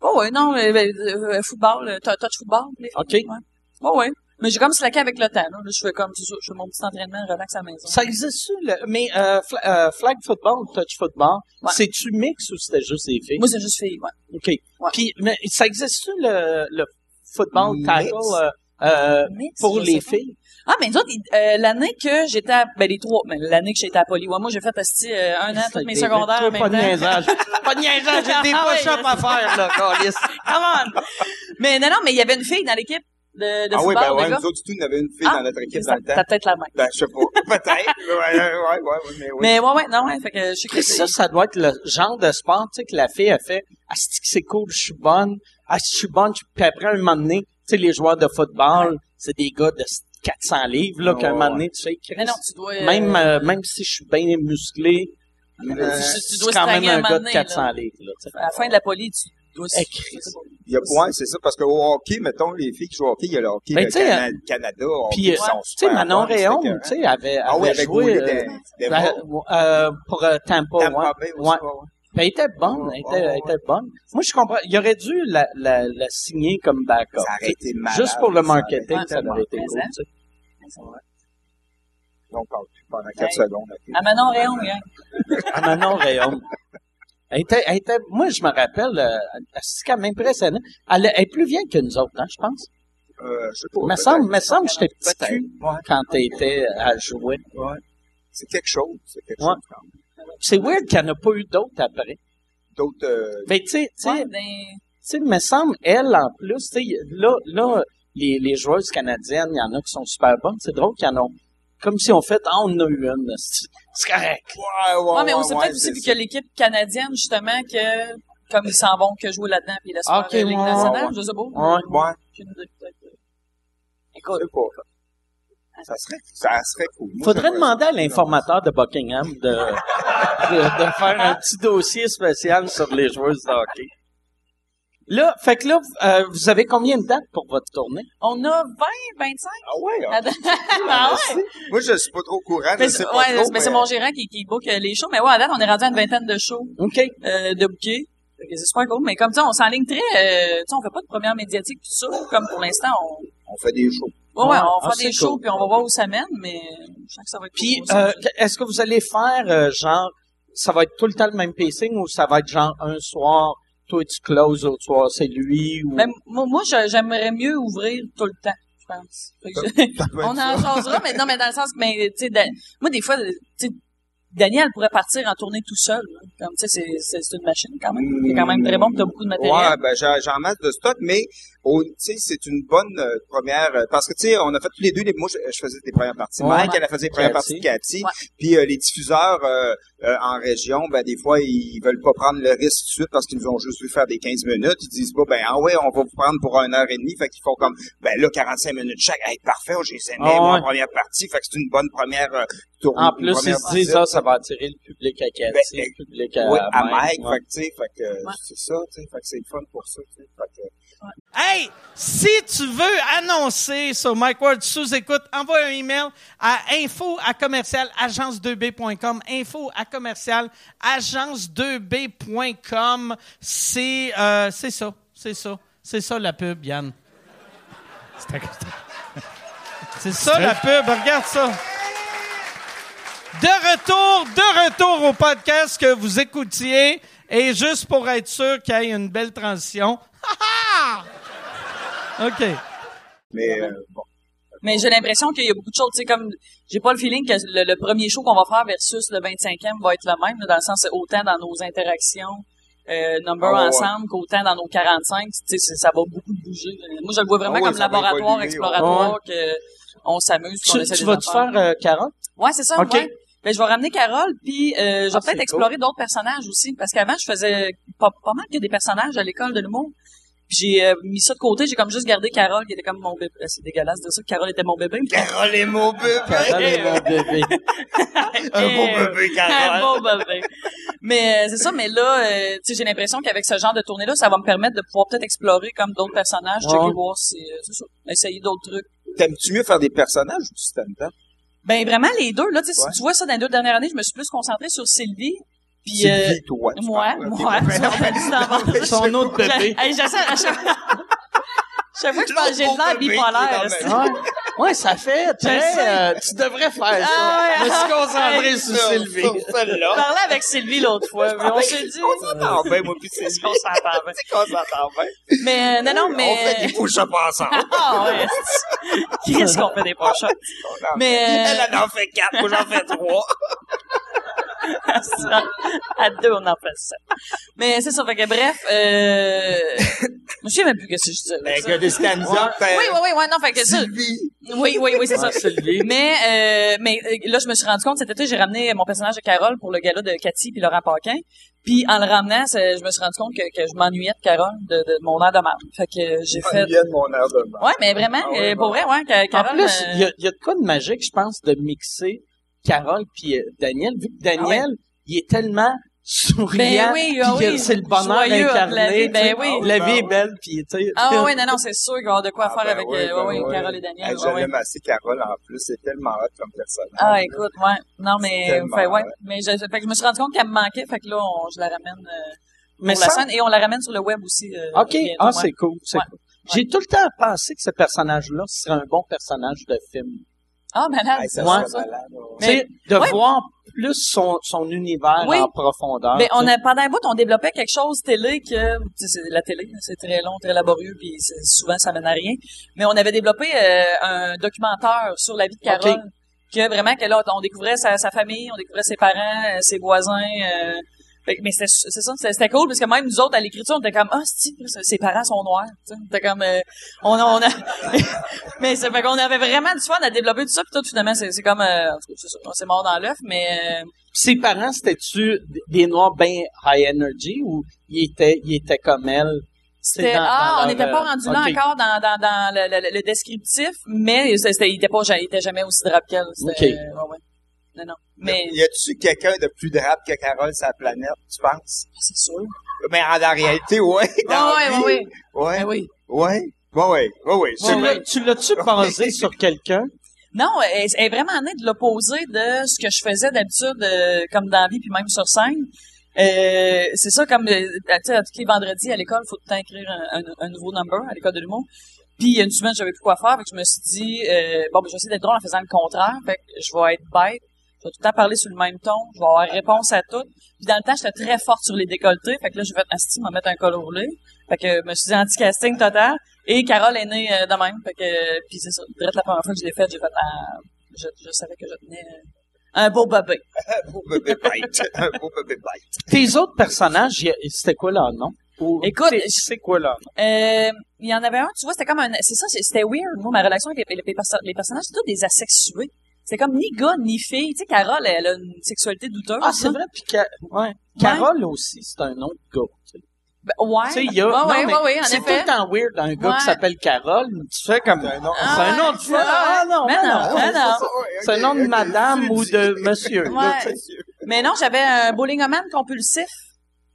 Oh ouais, non, euh, euh, football, euh, touch football. Les... OK. Ouais. Oh ouais. Mais j'ai comme slacké avec le temps, là. Là, je fais comme, je fais mon petit entraînement, relax à la maison. Ça existe le, mais euh, euh, flag football, touch football, Ouais. c'est-tu mix ou c'était juste des filles? Moi, c'est juste filles, ouais. OK. Puis, mais ça existe le, le football Mix. tackle, euh, euh, pour les filles? Ah, mais nous autres, euh, l'année que j'étais à, ben, les trois, ben, l'année que j'étais à Poly, ouais, moi, j'ai fait, asti, euh, un an, tous mes secondaires Toi, Pas de niaisage. pas de niaisage, j'ai des Ah push-ups à faire, là. Come on! Mais non, non, mais il y avait une fille dans l'équipe de, de Ah oui, ben ouais, nous autres, du tout, en avait une fille Ah, dans notre équipe Ça- dans le temps. T'as peut-être la main. Ben, je sais pas. Peut-être. ouais, ouais, ouais, ouais, mais oui. Mais ouais, ouais, non, ouais, fait que je sais que ça, ça doit être le genre de sport, tu sais, que la fille a fait, ah, c'est que c'est cool, je suis bonne, ah, si je suis bonne, puis après, un moment donné, tu sais, les joueurs de football, c'est des gars de 400 livres, là, Ouais, qu'un moment donné, tu sais, Chris, Mais non, tu dois... euh, même, euh, même si je suis bien musclé, tu- tu c'est dois quand même un un gars de donné, 400 là. livres, là, tu. À la fin de la poly, tu y a, ouais, c'est ça, parce qu'au hockey, mettons, les filles qui jouent au hockey, il y a le hockey Ben, le tu sais, Cana- Canada, hockey, Puis, euh, qui sont tu sais, super Manon c'était tu sais, avait, Ah avait avec joué, Goulet euh, des, des ben, euh, pour euh, Tampa, Tampa ouais. Aussi, Ouais. ouais, ouais. Ben, elle était bonne, elle était, elle était bonne. Moi, je comprends. Il aurait dû la, la, la signer comme backup. Ça aurait été malade. Juste pour le marketing, ça aurait été cool. tu sais. On parle plus pendant 4 Ouais. secondes. À Manon Réon, hein. Ah, Manon Réaume. Elle était, elle était, moi, je me rappelle, euh, c'est quand même impressionnant. Elle, elle est plus vieille que nous autres, hein, je pense. Euh, je sais pas. Me semble, me semble que j'étais petit cul Ouais, quand t'étais à jouer. ouais. C'est quelque chose. C'est quelque Ouais. chose quand même. C'est weird qu'il n'y en a pas eu d'autres après. D'autres, euh, Mais tu sais, tu sais, Ouais, tu ben, sais, me semble, elle, en plus, tu sais, là, là, les, les joueuses canadiennes, il y en a qui sont super bonnes. C'est drôle qu'il y en a, comme si on fait, ah, on en a eu une. C'est c'est correct. Ouais, ouais, Ouais, mais on sait ouais, peut-être aussi, que l'équipe canadienne, justement, que, comme ils s'en vont que jouer là-dedans, puis ils laissent euh, Ligue ouais, nationale, ouais. je sais pas. Ouais. Ouais, sais pas. Ça serait, ça serait cool. Moi, Faudrait demander à l'informateur de Buckingham de, de, de faire un petit dossier spécial sur les joueuses de hockey. Là, fait que là, euh, vous avez combien de dates pour votre tournée? On a 20, 25? Ah ouais, Ah, ah ouais? Moi, je suis pas trop au courant. Mais c'est ouais, mais c'est mon gérant qui, qui book euh, les shows. Mais ouais, à date, on est rendu à une vingtaine de shows OK. euh, de. Fait que C'est super cool. Mais comme ça, on s'enligne très... Euh, tu sais, on fait pas de première médiatique, tout ça. Comme pour l'instant, on... On fait des shows. Ouais, ouais, on ah, fera des shows, cool. puis on va voir où ça mène, mais je sens que ça va être Puis, cool. euh, est-ce que vous allez faire, euh, genre, ça va être tout le temps le même pacing ou ça va être genre un soir, toi tu closes, l'autre soir c'est lui ou... Ben, moi, j'aimerais mieux ouvrir tout le temps, je pense. Je- on en jasera, mais non, mais dans le sens que, mais, tu sais, moi, des fois, tu sais, Daniel pourrait partir en tournée tout seul. là. Comme, tu sais, c'est- une machine quand même. C'est quand même très bon, puis t'as beaucoup de matériel. Ouais, ben j'ai j'ai en masse de stock, mais tu c'est une bonne euh, première euh, parce que tu sais, on a fait tous les deux les moi je, je faisais des premières parties. Ouais. Mike elle a fait les premières parties de Cathy, puis euh, les diffuseurs euh, euh, en région, ben des fois ils veulent pas prendre le risque tout de suite parce qu'ils nous ont juste vu faire des 15 minutes, ils disent pas ben ah ouais, on va vous prendre pour une heure et demie, fait qu'ils font comme ben là 45 minutes chaque, hey, parfait, j'ai aimé Ah moi ouais. en première partie, fait que c'est une bonne première euh, tournée. En plus, ils se disent, visite. ah, ça va attirer le public à Cathy, Ben, le public à, Oui, à Mike, ouais. fait que, tu sais, fait que, c'est ça, tu sais, fait que c'est le fun pour ça, tu sais, fait que, Hey, si tu veux annoncer sur Mike Ward sous écoute, envoie un email à info à commercial agence2b.com. Info à commercial agence2b.com. C'est euh, c'est ça, c'est ça, c'est ça la pub, Yann. C'est ça la pub, regarde ça. De retour, de retour au podcast que vous écoutiez. Et juste pour être sûr qu'il y ait une belle transition. OK. mais, euh, bon. Mais j'ai l'impression qu'il y a beaucoup de choses, tu sais, comme, j'ai pas le feeling que le, le premier show qu'on va faire versus le 25e va être le même, là, dans le sens, c'est autant dans nos interactions, euh, number Ah ouais, ensemble, qu'autant dans nos 45, tu sais, ça va beaucoup bouger. Moi, je le vois vraiment Ah ouais, comme laboratoire, exploratoire, que on s'amuse, qu'on Tu, tu vas-tu affaires. faire euh, Carole? Ouais, c'est ça, Ok. ouais. Ben, je vais ramener Carole, puis euh, je vais Ah, peut-être cool. explorer d'autres personnages aussi, parce qu'avant, je faisais pas, pas mal que des personnages à l'école de l'humour. J'ai euh, mis ça de côté, j'ai comme juste gardé Carole, qui était comme mon bébé. Euh, C'est dégueulasse de ça, que Carole était mon bébé. Carole est mon bébé! Carole est mon bébé. Un beau Euh, bébé, un Carole! beau bébé. Mais euh, c'est ça, mais là, euh, tu sais, j'ai l'impression qu'avec ce genre de tournée-là, ça va me permettre de pouvoir peut-être explorer comme d'autres personnages, Ouais. checker, voir si, euh, c'est ça, essayer d'autres trucs. T'aimes-tu mieux faire des personnages ou du stand-up? Ben vraiment les deux, là, tu sais, Ouais. si tu vois ça dans les deux dernières années, je me suis plus concentrée sur Sylvie. Puis, euh, Sylvie, toi. tu moi, parles. moi, ça fait du temps. Son autre bébé. Hey, j'essaie, à chaque... chaque fois que je parle, j'ai de l'air bipolaire. c'est- même. Ouais. Ouais, ça fait très... euh, tu devrais faire ça. Ah ouais, Je me suis ah concentré ouais. sur Sylvie. Sur celle-là. Je parlais avec Sylvie l'autre fois, mais on s'est dit... On s'entend bien, moi, puis c'est Est-ce qu'on s'entend bien? C'est qu'on s'entend bien. Mais, euh, non, non, mais... On fait des push-ups ensemble. Ah ouais. Qu'est-ce qu'on fait des poches Mais euh, Elle en fait quatre, moi j'en fais trois. À deux on en fait ça. Mais c'est ça fait que bref, euh, je sais même plus que ce que je disais. Ben, ça. que des stand-up. Oui, oui, oui, ouais, non, fait que ça. Sylvie. Oui, oui, oui, c'est ça. Ouais, Sylvie. Mais, euh, mais euh, là, je me suis rendu compte cet été, j'ai ramené mon personnage de Carole pour le gala de Cathy puis Laurent Paquin. Puis en le ramenant, c'est- je me suis rendu compte que, que je m'ennuyais de Carole, de, de mon air de marde. Fait que j'ai fait. De mon air de mort. Ouais, mais vraiment, Ah ouais, euh, pour ouais. vrai, ouais, Ca- En Carole. plus, euh, il y, a, il y a de quoi de magique, je pense, de mixer Carole puis euh, Daniel, vu que Daniel, il est tellement souriant, Ben oui, ah oui. c'est le bonheur Joyeux, incarné. la vie, ben oui. La vie est belle, puis tu sais. Ah ouais, non, non, c'est sûr qu'il va y avoir de quoi Ah, faire ben avec oui, euh, ben oui. Carole et Daniel. Ouais, je l'aime assez, Carole, en plus. C'est tellement hot comme personnage. Ah, écoute, ouais. Non, mais, fait, ouais. Mais je, fait que je me suis rendu compte qu'elle me manquait, fait que là, on- je la ramène, euh, Mais pour la scène, et on la ramène sur le web aussi. euh, OK, bientôt, ah, ouais. c'est cool, c'est Ouais. cool. J'ai tout le temps pensé que ce personnage-là serait un bon personnage de film. Ah, malade. Hey, ça Ouais. de ouais. voir plus son, son univers Oui. en profondeur. Ben, on a, pendant un bout, on développait quelque chose télé que, tu sais, c'est la télé, c'est très long, très laborieux, puis souvent, ça mène à rien. Mais on avait développé euh, un documentaire sur la vie de Carole. Que vraiment, que là, on découvrait sa, sa famille, on découvrait ses parents, euh, ses voisins, euh, mais c'est ça, c'était cool parce que même nous autres à l'écriture, on était comme ah, si ses parents sont noirs, tu sais, on était comme euh, on on a mais c'est fait qu'on avait vraiment du fun à développer tout ça puis tout finalement c'est c'est comme euh, en tout cas, c'est ça, on s'est mort dans l'œuf mais euh, Ses parents, c'était-tu des noirs bien high energy ou ils étaient, ils étaient comme elle? C'était ah, on n'était pas euh, rendu là ok. encore dans dans dans le, le, le descriptif, mais c'était il était pas il était jamais aussi drap qu'elle. Ok. ouais, ouais. Non non. Mais Y a-tu quelqu'un de plus drape que Carole sur la planète, tu penses? c'est sûr. Mais en la réalité, ouais. Dans Ah la ouais, vie, ouais, ouais. Ouais. Ben oui. Ouais. Ouais, ouais. Ouais, ouais. Tu l'as-tu basé sur quelqu'un? Non, elle, elle est vraiment née de l'opposé de ce que je faisais d'habitude, euh, comme dans la vie, puis même sur scène. Euh, c'est ça, comme, euh, tu sais, tous les vendredis à l'école, il faut tout le temps écrire un, un- un nouveau number à l'école de l'humour. Puis il y a une semaine, j'avais plus quoi faire, fait que je me suis dit, euh, bon, ben, je vais essayer d'être drôle en faisant le contraire, fait que je vais être bête, vais tout le temps parler sur le même ton, je vais avoir réponse à tout. Puis dans le temps, j'étais très forte sur les décolletés, fait que là, je vais être asti, me mettre un col roulé. Fait que je me suis dit anti-casting total. Et Carole est née euh, de même, fait que, puis c'est ça, direct la première fois que je l'ai faite, j'ai fait, ah, je, je savais que je tenais euh, un beau bébé. un beau bébé bite. Un beau bébé bite. Tes autres personnages, c'était quoi leur nom? Ou- Écoute, c'est- quoi leur nom? Euh, il y en avait un, tu vois, c'était comme un, c'est ça, c'est- c'était weird. Moi, ma relation avec les, les perso- les personnages, c'est tous des asexués. C'était comme ni gars ni fille. Tu sais, Carole, elle a une sexualité douteuse. Ah, c'est là. vrai, puis Ca- ouais. Carole aussi, c'est un nom de gars. tu sais. Ben, ouais. Tu sais, il y a, Ouais, non, ouais, mais c'est tout effet. le temps weird un gars Ouais. qui s'appelle Carole, mais tu fais comme, C'est un nom. Ah, c'est un ouais. nom de femme. Ah, non, Mais mais non, non. C'est un nom de madame ou de monsieur. là, Ouais. tu sais. Mais non, j'avais un bowlingoman compulsif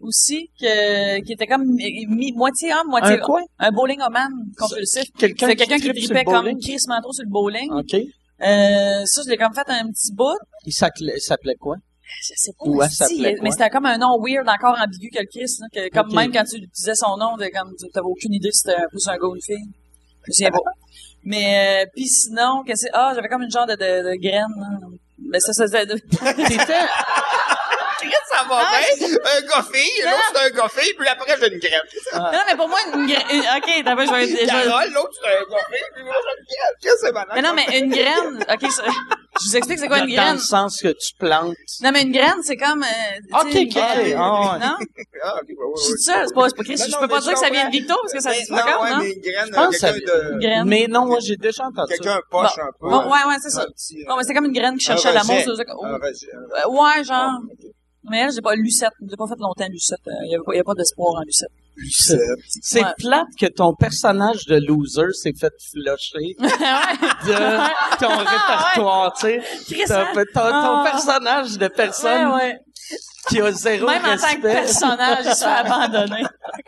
aussi, que, qui était comme mi, mi- moitié homme, moitié Un quoi? Un bowlingoman compulsif. Quelqu'un C'est quelqu'un qui sur tripait comme? Chris Manteau sur le bowling. OK. Euh, ça, je l'ai comme fait un petit bout. Il s'appelait, quoi? Je sais pas. Ou elle si, s'appelait mais c'était comme un nom weird, encore ambigu que le Chris, là, que comme même quand tu disais son nom, comme, t'avais aucune idée si c'était un plus un gars ou une fille. Je pas. Mais, euh, puis sinon, qu'est-ce que c'est? Ah, j'avais comme une genre de, de, de graine, là. Ben, ça, ça, ça, de- T'étais, Un gars fille, l'autre c'est un gars fille, puis après j'ai une graine. non, mais pour moi, une graine, ok, t'as pas, je vais, Carole, l'autre c'est un gars fille, puis moi j'ai une graine. Qu'est-ce que c'est malade? mais non, mais une graine, ok, ça- je vous explique c'est quoi une dans graine. le sens que tu plantes. Non, mais une graine, c'est comme, euh, Ok, ok, ah ouais. Non? Ah, Je suis ça, c'est pas, c'est pas Chris, Non, je non, peux pas mais dire que ça vient de comprends. Victo, parce que ça Mais dit pas non, comme, non? mais une graine. Une graine. Mais non, moi, j'ai déjà entendu ça. Quelqu'un poche un peu. Ouais, ouais, c'est ça. Euh, Bon, mais c'est comme une graine qui cherchait l'amour. Euh, ouais, genre. Ah. Mais j'ai pas Lucette. J'ai pas fait longtemps Lucette. Il y, avait pas- y a pas d'espoir en Lucette. Lucette. C'est Ouais. plate que ton personnage de loser s'est fait flusher de ton répertoire, tu sais. Hein? Ton, ton Ah. personnage de personne Ouais, ouais. qui a zéro Même en tant que personnage, il se fait abandonner.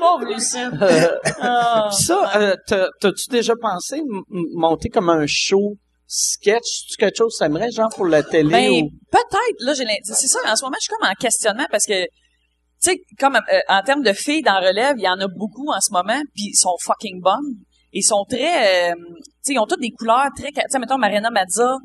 Pauvre Lucette. Euh, Ah. Ça, euh, t'as- t'as-tu déjà pensé monter comme un show sketch? Tu quelque chose que t'aimerais, genre pour la télé? Ben, ou... peut-être, là, j'ai c'est ça, en ce moment, je suis comme en questionnement parce que, tu sais, comme, euh, en termes de filles dans relève, il y en a beaucoup en ce moment, puis ils sont fucking bonnes. Ils sont très, euh, tu sais, ils ont toutes des couleurs très, tu sais, mettons, Mariana Mazza,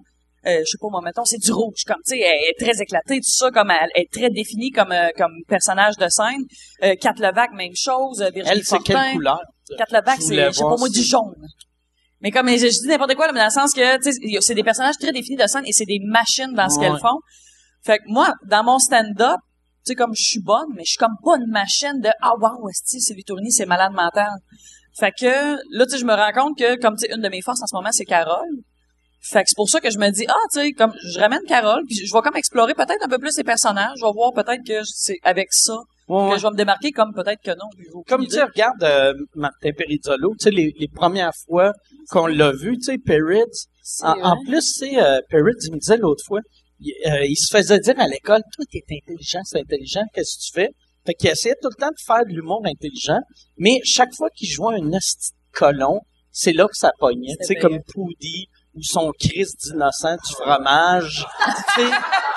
euh, je sais pas moi, mettons, c'est du rouge, comme, tu sais, elle est très éclatée, tout ça, comme, elle, elle est très définie comme, euh, comme personnage de scène. Euh, Kat Levac, même chose, euh, Virginie Elle, c'est quelle couleur? Kat Levac, c'est, je sais pas moi, du jaune. Mais comme, je, je dis n'importe quoi, là, mais dans le sens que, c'est des personnages très définis de scène et c'est des machines dans ce Ouais. qu'elles font. Fait que moi, dans mon stand-up, tu sais, comme je suis bonne, mais je suis comme pas une machine de, ah, wow, esti, Sylvie Tourny, c'est malade mental. Fait que, là, tu sais, je me rends compte que, comme, tu sais, une de mes forces en ce moment, c'est Carole. Fait que c'est pour ça que je me dis, ah, tu sais, comme, je ramène Carole, puis je vais comme explorer peut-être un peu plus les personnages, je vais voir peut-être que c'est avec ça Ouais, que je vais me démarquer, comme peut-être que non. Comme tu idée. sais, regarde euh, Martin Perizzolo, tu sais, les, les premières fois qu'on l'a vu, tu sais, Peritz, C'est en, plus, tu sais, euh, Peritz, il me disait l'autre fois, il, euh, il se faisait dire à l'école, toi, t'es intelligent, c'est intelligent, qu'est-ce que tu fais? Fait qu'il essayait tout le temps de faire de l'humour intelligent, mais chaque fois qu'il jouait un colon, c'est là que ça pognait, tu sais, comme Poudy ou son Christ d'innocent du fromage.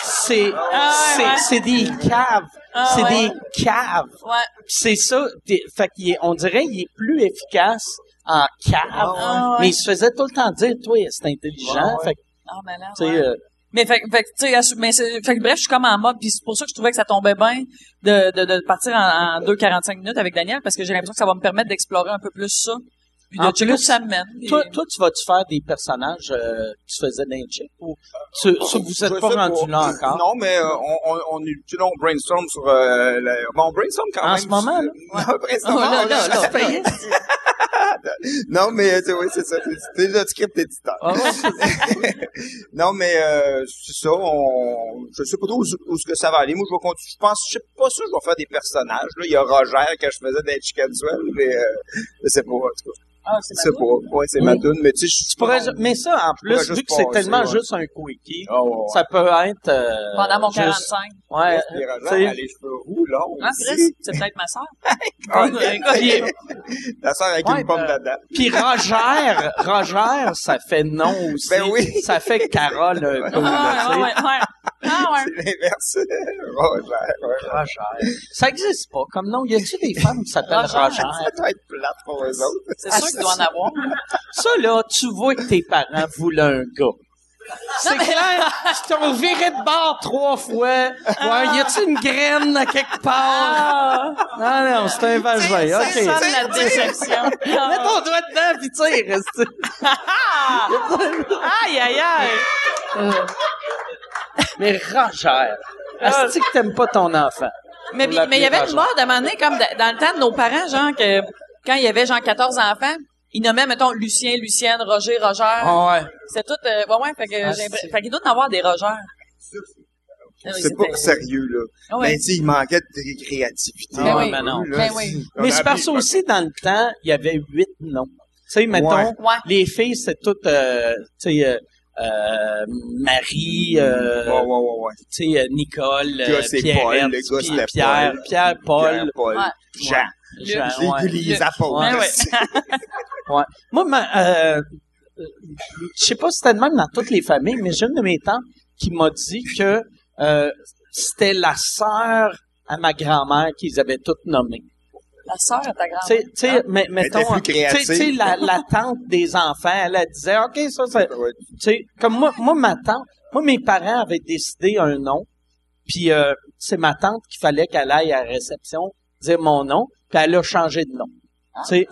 c'est, Ah c'est, des caves. Ah c'est ouais. des caves. Ouais. C'est ça. Fait qu'il est- on dirait qu'il est plus efficace en cave. Ah ouais. Mais il se faisait tout le temps dire, toi, c'est intelligent. Fait que, Ah, sais, ouais. euh, Mais fait, fait que, tu sais, assu- mais c'est- fait que bref, je suis comme en mode, puis c'est pour ça que je trouvais que ça tombait bien de, de, de partir en, en 2,45 minutes avec Daniel, parce que j'ai l'impression que ça va me permettre d'explorer un peu plus ça, puis de En plus, ça mène. toi, toi, tu vas-tu faire des personnages euh, qui se faisaient d'un chick ou tu, ça, vous êtes pas rendu là encore? Non, mais euh, on, on, on, tu sais, on brainstorm sur... Euh, le, bon, on brainstorm quand En même. ce moment, là? Non, brainstorm, Oh, là, là, là, payé. non, mais tu sais, oui, c'est ça. C'est déjà du script éditeur. Ah non, mais euh, c'est ça. On, je sais pas trop où, où est-ce que ça va aller. Moi, je vais continuer. Je pense, je sais pas sûr, je vais faire des personnages. Là, il y a Roger que je faisais dans Chicken Swell, mais euh, je sais pas. En tout cas, Ah, c'est je sais pas. Ouais, c'est ma tune, mais tu sais, Tu pourrais, mais ça, en plus, vu que c'est tellement ouais. juste un quickie, Oh, ouais. ça peut être... euh, Pendant mon juste- 45. Ouais, elle a les cheveux roux, longs. Ah. Chris, c'est peut-être ma soeur. Ah, Puis- La sœur avec Ouais, une pomme ben, dedans. Puis Roger, Roger, ça fait non aussi. Ben oui. Ça fait Carole un peu, Ah, ouais, ouais, ouais. Ah, ouais. C'est l'inverse. Roger, ouais. Roger. Ça existe pas comme nom. Y a-tu des femmes qui s'appellent Roger. Roger? Ça doit être plate pour eux autres. C'est sûr qu'il doit en avoir. Ça, là, tu vois que tes parents voulaient un gars. C'est clair, ils t'ont viré de bord trois fois. Ouais, y a-tu une graine à quelque part? Non, non, c'est un vagin. OK. C'est ça la déception. Mets ton doigt dedans pis tire. esti. Aïe, aïe, aïe. Mais Roger, est-ce que t'aimes pas ton enfant? Mais il y avait une mode à un moment donné, comme dans le temps de nos parents, genre, que quand il y avait genre 14 enfants, ils nommaient, mettons, Lucien, Lucienne, Roger, Roger. ouais. C'est tout, euh, ouais, ouais, fait que Ah, j'ai, fait qu'il doit en avoir des Roger. Ah C'est pas sérieux, là. Ah ouais. Mais tu sais, il manquait de créativité. Ben oui. mais non. Là, Ben oui. on Mais a c'est parce que appris- aussi, dans le temps, il y avait huit noms. Tu sais, mettons, Ouais. Les filles, c'est toutes, euh, tu sais, euh, euh, Marie, euh, Ouais, ouais, ouais, ouais. tu sais, euh, Nicole, Le euh, Pierrette, Paul, le gars, Pierre, Paul. Pierre, Paul. Pierre, Paul. Ouais. Jean. Jean, Les, apôtres. Moi, ma, euh, je sais pas si c'était le même dans toutes les familles, mais j'ai une de mes tantes qui m'a dit que euh, c'était la sœur à ma grand-mère qu'ils avaient toutes nommées. La sœur à ta grand-mère. tu sais, mais- mettons, tu sais, la, la tante des enfants, elle, elle disait, OK, ça, c'est, Ouais. tu sais, comme moi, moi, ma tante, moi, mes parents avaient décidé un nom, puis euh, c'est ma tante qu'il fallait qu'elle aille à la réception dire mon nom, puis elle a changé de nom. Tu sais,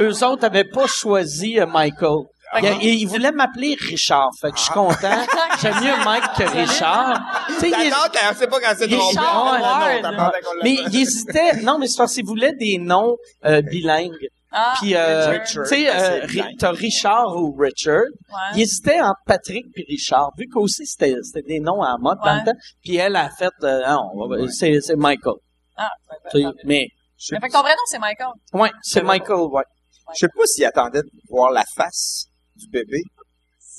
eux autres avaient pas choisi euh, Michael. Il, il- il voulait m'appeler Richard, fait que je suis content. J'aime mieux Mike que Richard. Tu sais, Ta il- tante, elle sait pas quand c'est trompé. Ah, mais il hésitait. Non, mais c'est parce qu'il voulait des noms euh, bilingues. Ah, Puis, euh, tu sais, ben, euh, t'as Richard ou Richard. Il ouais. hésitait entre Patrick puis Richard, vu qu'aussi c'était, c'était des noms à mode dans Ouais. le temps. Puis elle a fait, euh, non, c'est, c'est Michael. Ah, Tu sais, mais, Mais fait que ton vrai nom, c'est Michael. ouais, c'est Michael, ouais. Je sais pas s'il attendait de voir la face du bébé.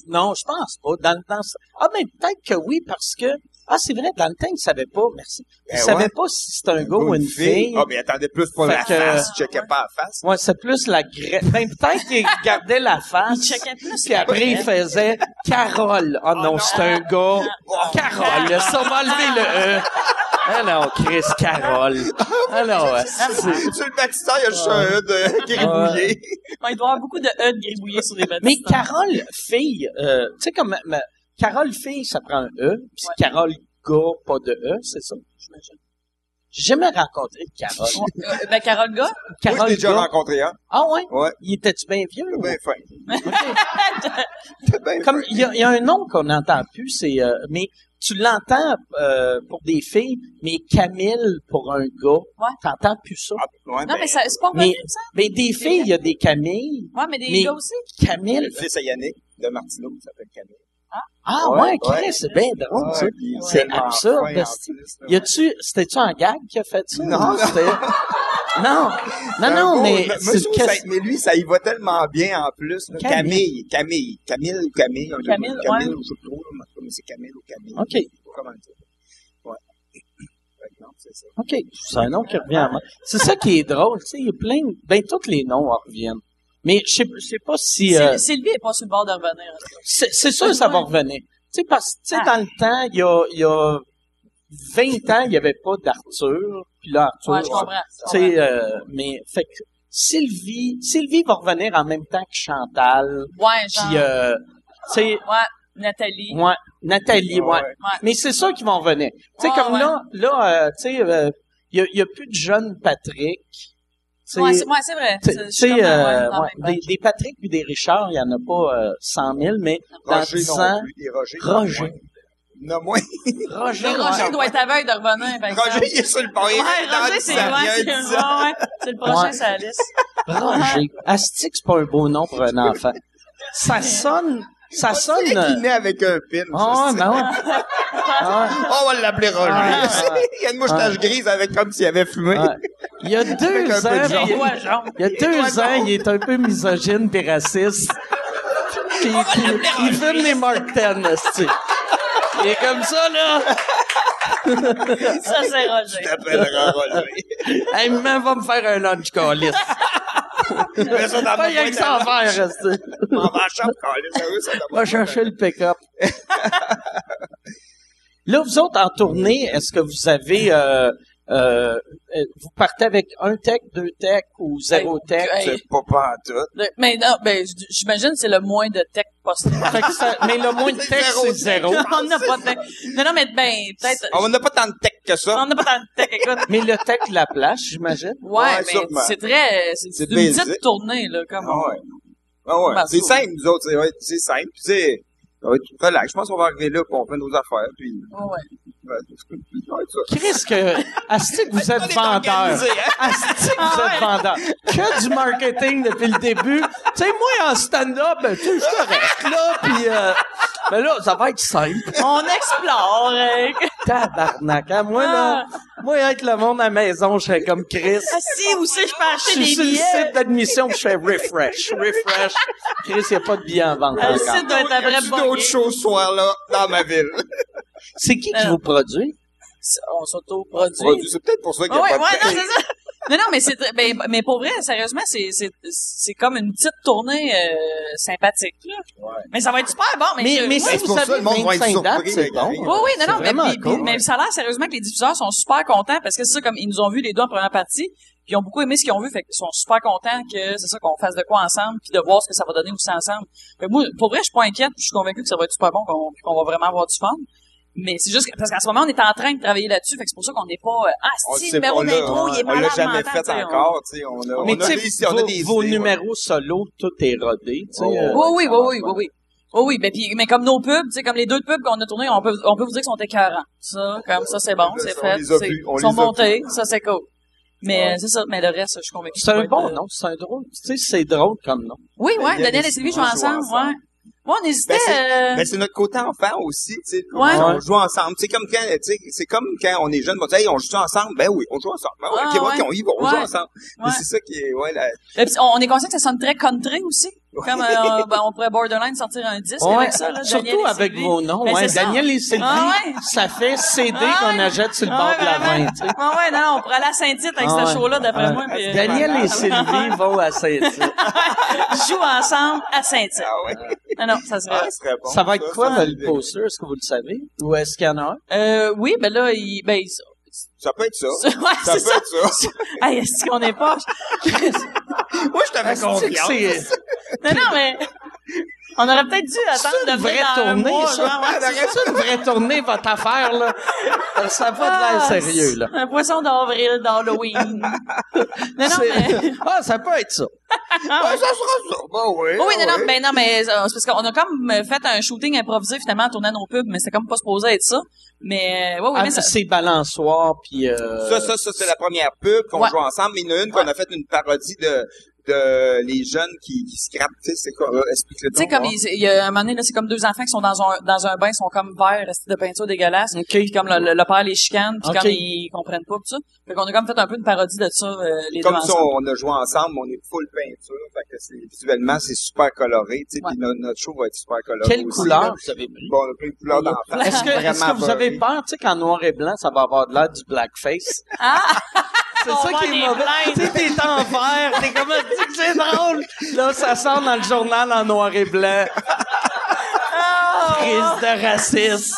Non, je pense pas. Dans, dans, ah, mais peut-être que oui, parce que, ah, c'est vrai, dans le temps, il savait pas, merci. Il Ben savait ouais. pas si c'était un gars ou une fille. Ah, mais il attendait plus pour Fait la que- face. Il checkait pas la face. Ouais, c'est plus la graine. Ben, peut-être qu'il gardait la face. Il checkait plus. Puis après, il faisait Carole. Oh non, c'est un gars. Carole, ça va enlever le E. Ah non, Chris Carole. Ah non, ouais. Sur le bâtiment, il y a juste un E de gribouillé. Bon, il doit y avoir beaucoup de E de gribouillés sur des bâtiments. Mais Carole fille, euh, tu sais comme ma- Carole fille, ça prend un E, puis Ouais. Carole gars, pas de E, c'est ça, j'imagine. J'ai jamais rencontré de Carole. Euh, ben, Carole Gars, Moi, je Carole l'ai déjà gars. rencontré, hein. Ah ouais? Ouais. Il était-tu bien vieux? ou- Ben fin. Ok. T'es ben Comme il y, y a un nom qu'on n'entend plus, c'est euh, mais tu l'entends euh, pour des filles, mais Camille pour un gars, Ouais. t'entends plus ça. Ah, ouais, non, ben, mais ça, c'est pas Mais, revenu, ça? mais des filles, il y a des Camille, Ouais, mais des mais- gars aussi. Camille. Le fils à Yannick de Martineau, qui s'appelle Camille. Ah Ouais, ouais, ouais. Chris, c'est bien drôle. Ouais, C'est absurde, plus. Y a-tu, c'était-tu en gag qui a fait ça? Non, non, non, non, beau- mais moi, c'est je trouve qu'est-ce- ça- mais lui, ça y va tellement bien en plus. Camille. Camille, Camille, Camille ou Camille. Camille, Camille ouais. ou je sais pas trop, là, mais c'est Camille ou Camille. OK. Je sais pas Comment dire. Ouais. Fait que non, c'est ça. OK, c'est un nom qui revient à moi. C'est ça qui est drôle, tu sais, il y a plein, de- ben tous les noms en reviennent. Mais je sais, je sais pas si, euh, Sylvie est pas sur le bord de revenir. c'est c'est sûr que ça va revenir. Tu sais, parce que, Ah. dans le temps, il y a, il y a 20 ans, il n'y avait pas d'Arthur, puis là, Arthur, Ouais, je comprends. tu sais, euh, mais, fait que, Sylvie, Sylvie va revenir en même temps que Chantal, Ouais, genre. puis, euh, tu sais, Ouais, Nathalie. ouais, Nathalie, ouais. Ouais. Ouais. Mais c'est sûr qu'ils vont revenir. Tu sais, Ouais, comme ouais. là, là, euh, tu sais, euh, il y, a, il y a plus de jeunes Patrick. Ouais, c'est vrai. tu sais, euh, dans des, Patrick puis des Richard, il y en a pas euh, 100 000, mais dans Roger 10 non ans, plus. Et Roger. Roger. Non, moins. Roger, Mais Roger doit être aveugle de revenir, par. Roger, il est sur le est Ouais, dans Roger, c'est a c'est le prochain liste. Roger. Astic, c'est pas un beau nom pour un enfant. Ça sonne, ça sonne. C'est euh, qui naît avec un pin. Ah, ça, ouais. Ah, Oh, on va l'appeler Roger. Ah, ah. il y a une moustache grise avec comme s'il avait fumé. ouais. Il y a deux ans, il, il y a deux ans, il est un peu misogyne et raciste. Puis, puis, il fume les Mark Ten. Il est comme ça, là. Ça, c'est Roger. t'appelleras Roger. Hey, maman va me faire un lunch calice. Mets ça dans Pas rien que ça à à faire, esti. On va shop, ça doit Va chercher le pick-up. Là, vous autres, en tournée, est-ce que vous avez... Euh, euh, euh, vous partez avec un tech, deux tech ou zéro tech? hey. C'est pas pas en tout. Le- Mais non, ben, j'imagine que c'est le moins de tech possible. Ça- mais le moins de tech, zéro c'est zéro. on n'a pas de tech. Non, non, mais ben, peut-être. On n'a pas tant de tech que ça. On n'a pas tant de tech, écoute. Mais le tech la place, j'imagine. Ouais, Ouais, mais sûrement. c'est très, c'est une basic. petite tournée, là, comme. Ah ouais. Ah ouais. Ben, c'est simple, nous autres. C'est ouais, c'est simple. C'est. Ça va être Relax. Je pense qu'on va arriver là pour on fait nos affaires. Puis. Ouais, ouais. Qu'est-ce que... Asti que vous êtes vendeur. hein? Asti que vous Ah êtes vendeur. Que du marketing depuis le début. Tu sais, moi, en stand-up, ben, tu sais, je correct, là, puis... Euh, ben là, ça va être simple. On explore. euh, Tabarnak, hein? Moi, là, moi, être le monde à la maison, je serais comme Chris. Ah, si, où c'est, je peux Je acheter suis des sur le billets. site d'admission, je fais refresh, refresh. Chris, il n'y a pas de billets en vente Ah, Le site doit être un vrai a-tu d'autres choses ce soir-là dans ma ville? C'est qui qui Euh, vous produit? On s'auto-produit. Produit, C'est peut-être pour ça qu'il n'y a pas de c'est ça. Non, non, mais c'est, ben, mais pour vrai, sérieusement, c'est, c'est, c'est comme une petite tournée, euh, sympathique, là. Ouais. Mais ça va être super bon, mais, Mais, je- mais oui, si c'est vous pour ça, avez le monde va être 25 dates, surpris, c'est mais bon. y a Oui, oui, non, non, mais, cool. mais ça a l'air sérieusement que les diffuseurs sont super contents parce que c'est ça, comme ils nous ont vu les deux en première partie, puis ils ont beaucoup aimé ce qu'ils ont vu, fait qu'ils sont super contents que c'est ça qu'on fasse de quoi ensemble, puis de voir ce que ça va donner aussi ensemble. Fait moi, pour vrai, je suis pas inquiète, puis je suis convaincu que ça va être super bon, qu'on va vraiment avoir du fun. Mais c'est juste que, parce qu'en ce moment, on est en train de travailler là-dessus, fait que c'est pour ça qu'on n'est pas, euh, ah, On si, le numéro d'intro, il est On malade l'a jamais mental, fait on- encore, tu sais. On a, Mais on tu a sais, des, on a vos, des vos idées, ouais. numéros solo, tout est rodé, tu sais. Oh, euh, Oui, oui, oui, oui, oui, oui. Oui, oui, ben, puis, mais comme nos pubs, tu sais, comme les deux pubs qu'on a tournés, on peut, on peut vous dire qu'ils sont écœurants. Ça, comme ça, c'est bon, c'est on fait. on Ils sont montés, ça, c'est cool. Mais, Ouais. euh, c'est ça, mais le reste, je suis convaincu. C'est un être, bon euh, nom, c'est un drôle. Tu sais, c'est drôle comme nom. Oui, ouais, Daniel et Sylvie jouent Sylvie ensemble, jouent ensemble. ouais. Moi, on hésitait, Ben, c'est- euh, Ben, c'est notre côté enfant aussi, tu sais. Ouais. On joue ensemble. C'est comme quand, c'est comme quand on est jeune, on dit, hey, on joue ensemble? Ben oui, on joue ensemble. Ben ouais, Ah, ouais. on y va, on joue ensemble. Mais c'est ça qui est, ouais, la, on, on est conscient que ça sonne très country aussi. Comme, euh, ben, on pourrait borderline sortir un disque Ouais, avec ça, là. Daniel surtout et avec vos noms. Ben, ouais. Daniel et Sylvie, Ah ouais. ça fait CD Ah qu'on ouais. achète sur le Ah bord ouais, de la main. tu sais. Ouais, ouais, non, on pourrait aller à Saint-Tite avec Ah ce ouais. show-là, d'après moi. puis, euh, Daniel et Sylvie vont à Saint-Tite. jouent ensemble à Saint-Tite. ah ouais. Non, non, ça serait... Ah, serait bon. ça va être quoi ça, le poster? Est-ce que vous le savez? Ou est-ce qu'il y en a un? Euh, oui, ben là, il, ben, il- Ça peut être ça. Ouais, Ça c'est peut ça. être ça. Hey, est-ce qu'on est pas... Moi, je t'avais confiance. non, non, mais... On aurait peut-être dû attendre c'est de une vraie tournée, mois, ça. genre, ouais, c'est C'est une vraie tournée, votre affaire, là. Ça a pas de l'air Ah, sérieux, là. Un poisson d'avril d'Halloween. non, non, C'est- mais... Ah, ça peut être ça. Ah, Ouais, ouais. ça sera ça. Ben oui. Oui, oui, non, non, oui. ben non, mais euh, c'est parce qu'on a comme fait un shooting improvisé finalement en tournant nos pubs, mais c'était comme pas supposé être ça. Mais euh, ouais, ouais, Ah, mais ça, c'est balançoire, puis... Euh... Ça, ça, ça, c'est la première pub qu'on Ouais. joue ensemble. Mais il y en a une qu'on a fait une parodie de, de les jeunes qui, qui scrapent. Tu sais, c'est quoi? euh, Explique-le tu sais, comme il, il y a un moment donné, là, c'est comme deux enfants qui sont dans un, dans un bain, ils sont comme verts, restés de peinture dégueulasse. OK. Puis comme le, le, le père les chicane, puis Ok. comme ils comprennent pas, pis ça. Fait qu'on a comme fait un peu une parodie de ça, euh, les Comme deux ça, ensemble. on a joué ensemble, on est full peinture. Fait que c'est, visuellement, c'est super coloré. Tu sais, Ouais. puis notre, notre show va être super coloré Quelle aussi, couleur? là. vous avez pris? Bon, on a plein de couleurs d'enfants. Est-ce que, est-ce que vous avez peur, tu sais, qu'en noir et blanc, ça va avoir de l'air du blackface? Ah! C'est ça qui est mauvais. Tu sais, t'es en vert, t'es comme, dis que c'est drôle. Là, ça sort dans le journal en noir et blanc. Ah! Crise de racisme.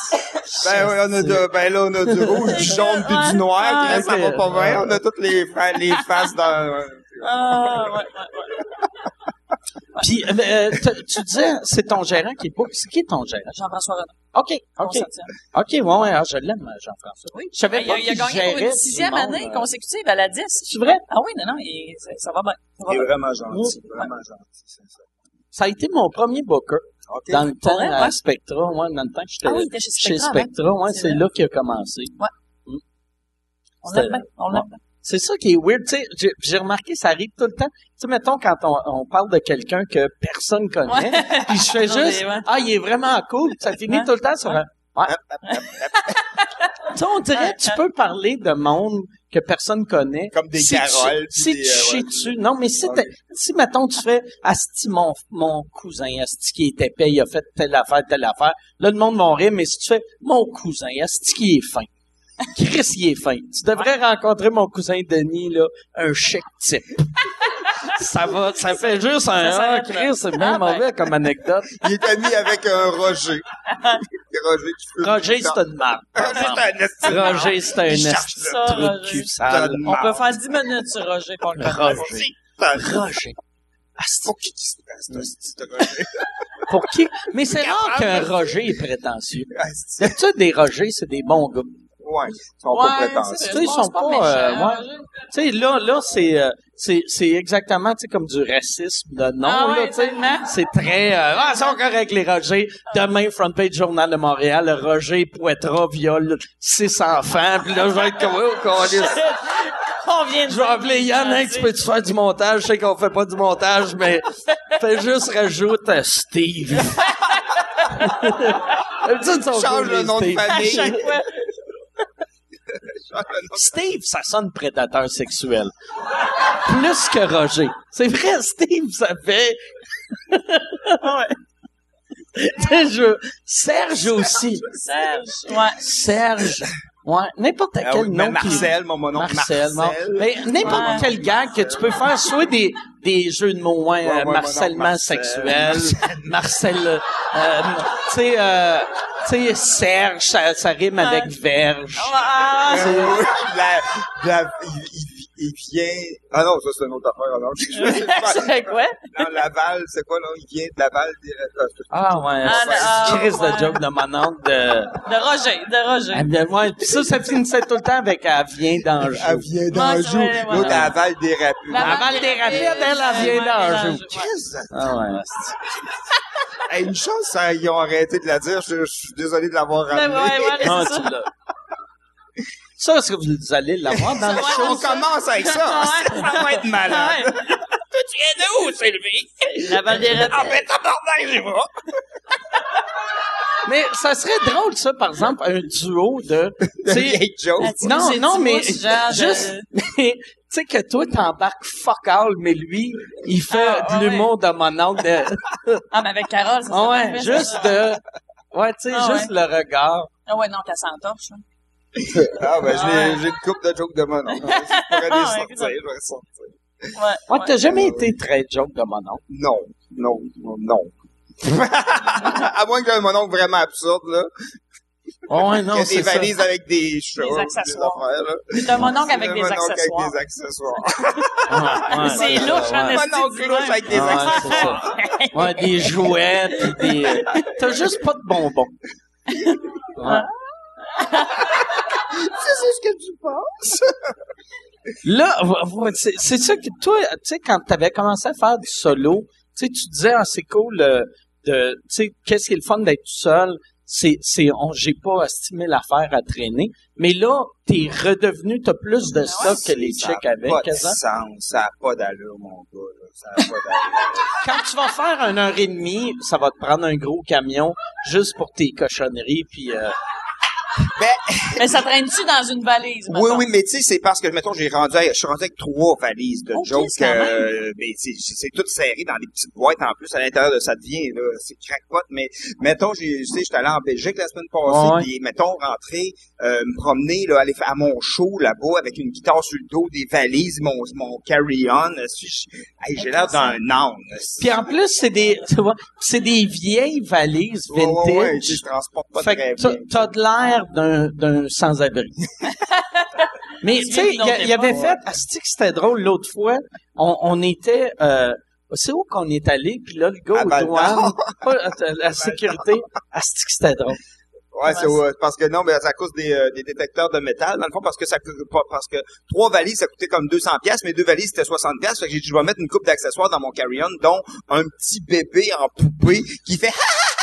Ben oui, on a de, ben là, on a du rouge, du jaune puis du noir. Puis là, ça va pas bien. On a toutes les, les faces dans, Ah, ouais, ouais, ouais. Puis, euh, euh, tu- disais, c'est ton gérant qui est pas... C'est qui ton gérant? Jean-François Renaud. OK, OK. OK, ouais, ouais, ah, je l'aime, Jean-François. Oui. Je savais Il a, pas il a qu'il gagné pour une sixième monde, année euh. consécutive à la 10. C'est vrai? Ah oui, non, non, il- ça, va bien. Ça va Il est bien. vraiment gentil, vraiment gentil, c'est ça. Ça a été mon premier booker. OK. Dans le temps, vrai, à ouais. Spectra, ouais, dans le temps que j'étais Ah oui, il était chez chez Spectra. avant. Spectra, ouais, C'est là qu'il a commencé. On l'aime bien. On l'aime bien. C'est ça qui est weird, tu sais, j'ai- j'ai remarqué, ça arrive tout le temps. Tu sais, mettons, quand on, on parle de quelqu'un que personne connaît, puis je fais juste, ouais. ah, il est vraiment cool, ça finit Ouais. tout le temps sur un, ouais. tu sais, on dirait que tu peux parler de monde que personne connaît. Comme des si Caroles, Tu, si des, tu euh, dessus. Non, mais si, Ok. t'es- si, mettons, tu fais, Asti, mon, mon cousin, Asti qui est épais, il a fait telle affaire, telle affaire. Là, le monde va rire, mais si tu fais, mon cousin, Asti qui est fin. Chris, il est fin. Tu devrais rencontrer mon cousin Denis, là, un chic type. ça va, ça fait juste un, Ça ah. Chris, c'est bien Ah, ben. mauvais comme anecdote. Il est ami avec un Roger. Roger qui fait Roger, c'est une marque. Roger, c'est un cul sale. Donne- On peut faire 10 minutes sur Roger pour le. Roger. Roger. Se passe, esti de Roger? Pour qui? Mais c'est rare qu'un Roger est prétentieux. D'habitude, des Rogers, c'est des bons gars. Ouais, ils sont Ouais, pas c'est prétentieux. Tu sais, ils sont pas, méchant, euh, ouais. Roger. Tu sais, là, là, c'est, euh, c'est, c'est exactement, tu sais, comme du racisme de nom, Ah là, ouais, tu sais. C'est très, euh, ah, ils sont corrects, les Rogers. Demain, front page Journal de Montréal, le Roger Poitras viole six enfants, puis là, je vais être comme, oh. On vient de Je vais appeler Yann, hein, tu peux-tu faire du montage? Je sais qu'on fait pas du montage, mais fais juste rajoute euh, Steve. Change le nom de. À famille. Steve, ça sonne prédateur sexuel. Plus que Roger. C'est vrai, Steve, ça fait... ouais. Serge aussi. Serge. Ouais. Serge. Ouais, n'importe Ah quel oui, mais nom qui... Marcel, mon mon nom, Marcel. Mais n'importe Ouais. quel gag que tu peux faire, soit des, des jeux de mots, hein, Ouais, ouais, euh, marcellement non, Marcel. sexuel, Marcel, euh, euh, tu sais, euh, tu sais, Serge, ça, ça rime avec verge. Ah, Euh, oui, la, la, il, il, il vient... Ah non, ça, c'est une autre affaire. Alors, je, c'est quoi? dans Laval, c'est quoi, là? Il vient de Laval. direct- Ah ouais, Ah, c'est ah, crise ouais. de joke de mon oncle de... De Roger, de Roger. Ah, bien, ouais, puis ça, ça finissait tout le temps avec « Elle vient d'Anjou Elle vient d'Anjou. L'autre, à Laval des Rapides. La- Laval des Rapides, elle, elle vient d'Anjou. Que Ah ouais, Hey, une chance, ça, ils ont arrêté de la dire. Je, je suis désolé de l'avoir Mais ramené. ouais, ouais, Ah, c'est ça. Ça, est-ce que vous allez l'avoir dans le show? On commence avec ça. Ah. Ça va être malade. Tu viens de où, Sylvie? La. Ah, ben, tabarnak, j'y vais. Mais ça serait drôle, ça, par exemple, un duo de... tu sais, Vieille joke. Ah, non, non, mais de- juste... Tu sais que toi, t'embarques fuck all, mais lui, il fait Ah, de ouais. l'humour de mon oncle. De... Ah, mais avec Carole, ça Ah serait ouais, juste ça. de... Ouais, tu sais, Ah juste le regard. Ah ouais, non, qu'elle s'entorche. là. Ah, ben, Ah j'ai, ouais. j'ai une coupe de jokes de mon oncle. Je pourrais les Ah sortir, ça. je vais les sortir. Ouais. Ouais, ouais. t'as jamais été très joke de mon oncle? Non, non, non. à moins que j'ai un mon oncle vraiment absurde, là. Oh, ouais, non, Il y a c'est des ça. valises avec des chats. Des puis accessoires. affaires, là. C'est un mononcle avec C'est des un mononcle accessoires. Avec des accessoires. C'est louche, ça, en esti. Mononcle louche avec des Ah, accessoires. c'est ça. Ouais, des jouets, pis des... euh, T'as juste pas de bonbons. Ouais. C'est ce que tu penses. Là, c'est ça que toi, tu sais, quand t'avais commencé à faire du solo, tu sais, tu disais, ah, c'est cool, euh, de, tu sais, qu'est-ce qui est le fun d'être tout seul? C'est, c'est, on, j'ai pas estimé l'affaire à traîner. Mais là, t'es redevenu, t'as plus de stock que les Ça a chicks avec, pas de sens. Ça n'a pas d'allure, mon gars. là. Ça n'a pas d'allure. Quand tu vas faire un heure et demie, ça va te prendre un gros camion juste pour tes cochonneries, puis euh, Mais ça traîne-tu dans une valise, Oui, mettons? oui, mais tu sais, c'est parce que, mettons, j'ai rendu, avec- je suis rendu avec trois valises de Ok, jokes, euh, mais c'est, tout serré dans des petites boîtes en plus à l'intérieur de ça devient, là, c'est crackpot, mais mettons, j'ai, tu sais, j'étais allé en Belgique la semaine passée, Ouais. puis mettons, rentrer, euh, me promener, là, aller faire à mon show là-bas avec une guitare sur le dos, des valises, mon, mon carry-on, si je- hey, j'ai l'air d'un âne. Puis en plus, c'est des, tu vois, c'est des vieilles valises vintage. ouais, ouais, je transporte pas fait très bien. t'as de l'air d'un, d'un sans-abri. Mais tu sais, il y, avait fait, asti que c'était drôle l'autre fois, on, on était, euh, c'est où qu'on est allé, puis là, le gars À aux douanes, pas, la sécurité, asti que c'était drôle? Ouais, c'est ouais, parce que non, mais c'est à cause des, euh, des détecteurs de métal, dans le fond, parce que ça parce que trois valises, ça coûtait comme 200 pièces, mais deux valises, c'était 60 pièces. Fait que j'ai dit, je vais mettre une coupe d'accessoires dans mon carry-on, dont un petit bébé en poupée qui fait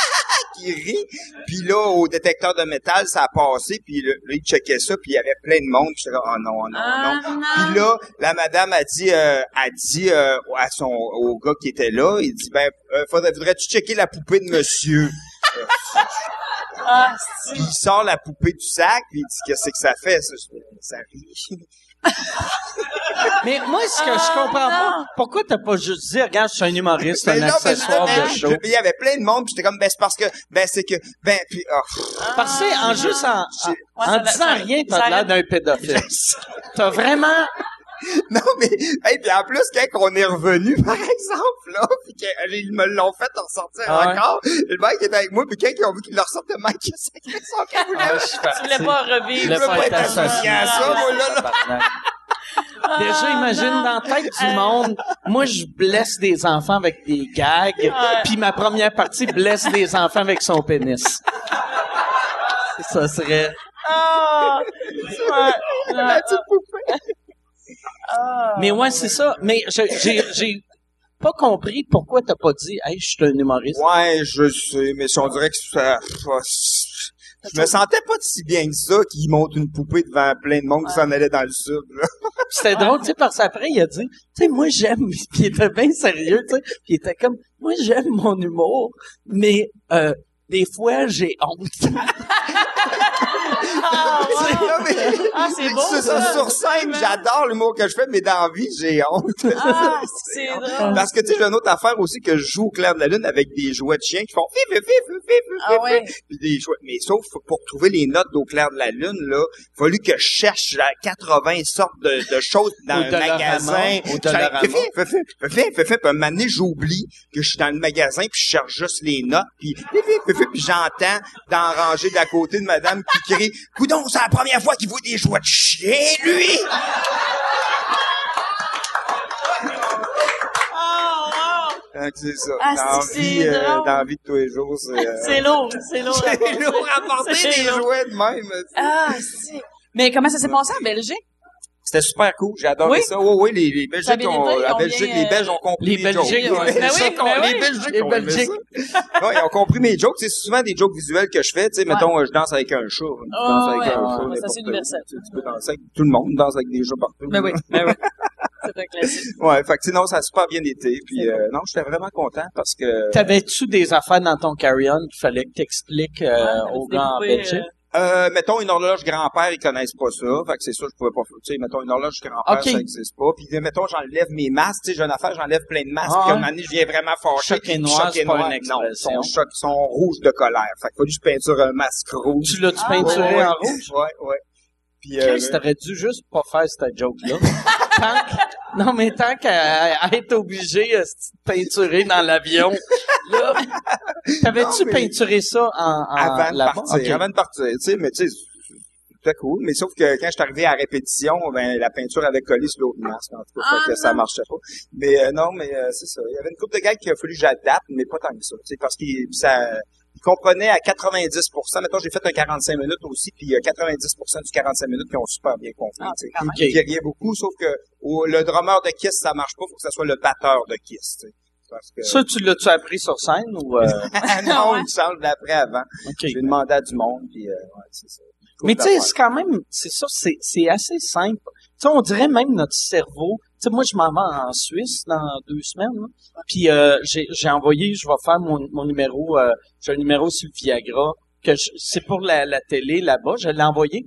qui rit. Puis là, au détecteur de métal, ça a passé, puis là, il checkait ça, puis il y avait plein de monde. Puis oh non, oh non, oh Ah, non. non. Puis là, la madame a dit, euh, a dit euh, à son au gars qui était là, il dit ben, euh, faudrait, voudrais-tu checker la poupée de monsieur? Ah, Puis il sort la poupée du sac, puis il dit qu'est-ce que ça fait ça, ça rit. Mais moi, ce que je comprends pas, pourquoi t'as pas juste dit, regarde, je suis un humoriste, un accessoire de show? Il y avait plein de monde, puis j'étais comme ben c'est parce que ben c'est que ben puis oh, Parce que, en juste en, en, Ouais, en ça- disant ça- rien, t'as l'air d'un pédophile. T'as vraiment, non mais hey, puis en plus quand on est revenu par exemple là, puis qu'ils me l'ont fait ressortir Ah ouais. encore, le mec était avec moi puis quand ils ont vu qu'il le ressortait, Mike il s'est sacré son caboulot. Tu voulais pas revivre. Je voulais veux pas être associé associé à ça, moi, là, là. Déjà, imagine dans la tête du monde, moi, je blesse des enfants avec des gags, puis ma première partie blesse des enfants avec son pénis. Ça serait... Ah! Ouais. La petite poupée. Ah. Mais ouais, c'est ça. Mais je- j'ai pas compris pourquoi t'as pas dit « Hey, je suis un humoriste Ouais, je sais, mais si on dirait que ça je me sentais pas si bien que ça qu'il monte une poupée devant plein de monde qui s'en allait dans le sud. C'était drôle, tu sais, parce qu'après, il a dit « Tu sais, moi, j'aime... » Puis il était bien sérieux, tu sais. Puis il était comme « Moi, j'aime mon humour, mais euh, des fois, j'ai honte. Ah. Non, mais- Ah, c'est beau, C'est ça, ça. sur scène, j'adore l'humour que je fais, mais dans la vie, j'ai honte. Ah, c'est drôle. Parce que, tu sais, j'ai une autre affaire aussi que je joue au clair de la lune avec des jouets de chiens qui font Ah ouais. Puis des jouets. Mais sauf pour trouver les notes d'au clair de la lune, là, il fallu que je cherche là, 80 sortes de, de choses dans Dollarama, magasin. au. Fif, fif, un moment donné, j'oublie que je suis dans le magasin puis je cherche juste les notes puis puis j'entends dans la rangée d'à côté de madame qui crie « Coudon, c'est la première fois qu'il voit des jouets de chien, lui! » Ah, que c'est ça. Ah, dans, la vie, euh, dans la vie de tous les jours, c'est... euh, C'est lourd, c'est lourd. C'est lourd à porter des jouets de même. Ah, si. Mais comment ça s'est passé en Belgique? C'était super cool, j'ai adoré Oui? ça. Oui, oui, les, les Belgiques ont, la Belgique, les Belges euh, ont compris les mes jokes. Ben oui, Belgiques ont- ben les. Belgiques Les ont aimé Belgiques. ça. Ouais, ils ont compris mes jokes. C'est souvent des jokes visuels que je fais. Tu sais, mettons, euh, je danse avec un chat. Je Oh, danse avec ouais. un chat. Ça, c'est universel. Tu, peux danser avec tout le monde. danse avec des chats partout. Ben oui, ben oui. C'est un classique. Ouais, fait que sinon, ça a super bien été. Puis, euh, non, j'étais vraiment content parce que... T'avais-tu des affaires dans ton carry-on qu'il fallait que t'expliques euh, Ouais, aux gars en Belgique? Euh, mettons une horloge grand-père, ils connaissent pas ça. Fait que c'est ça, je pouvais pas. Tu sais, mettons une horloge grand-père, ça existe pas. Puis mettons, j'enlève mes masques. Tu sais, j'ai une affaire, j'enlève plein de masques. Ah, puis à un moment donné, je viens vraiment fâché. Choc et noir, c'est pas une Non, expression. son choc, son rouge de colère. Fait qu'il faut que je peinture un masque rouge. Tu l'as-tu Ah, peinturé Ouais, en rouge? Ouais, ouais. Puis, euh, Chris, t'aurais dû juste pas faire cette joke-là. tant que- non, mais tant qu'à à être obligé euh, de peinturer dans l'avion, là, T'avais-tu mais- peinturé ça en, en avant de partir, avant de partir, tu sais, mais tu sais, c'était cool. Mais sauf que quand je suis arrivé à la répétition, ben, la peinture avait collé sur l'autre masque, en tout cas, Ah, fait que ça non. marchait pas. Mais euh, non, mais euh, c'est ça. Il y avait une couple de gars qu'il a fallu que j'adapte, mais pas tant que ça, tu sais, parce qu'il ça, comprenait à 90%. Mettons, j'ai fait un 45 minutes aussi, puis il y a 90% du 45 minutes qui ont super bien compris, Ah. Il riait beaucoup, sauf que le drummer de Kiss, ça marche pas, faut que ça soit le batteur de Kiss. Parce que... Ça, tu l'as-tu appris sur scène ou... euh, non, Ouais. il change d'après avant. ok. J'ai demandé à du monde, puis euh, ouais, c'est ça. Mais tu sais, c'est quand même, c'est ça, c'est, c'est assez simple. Tu sais, on dirait même notre cerveau. Tu sais, moi, je m'en vais en Suisse dans deux semaines. Puis euh, j'ai, envoyé, je vais faire mon, mon numéro, euh, j'ai un numéro sur le Viagra que je- c'est pour la, la télé là-bas. Je l'ai envoyé.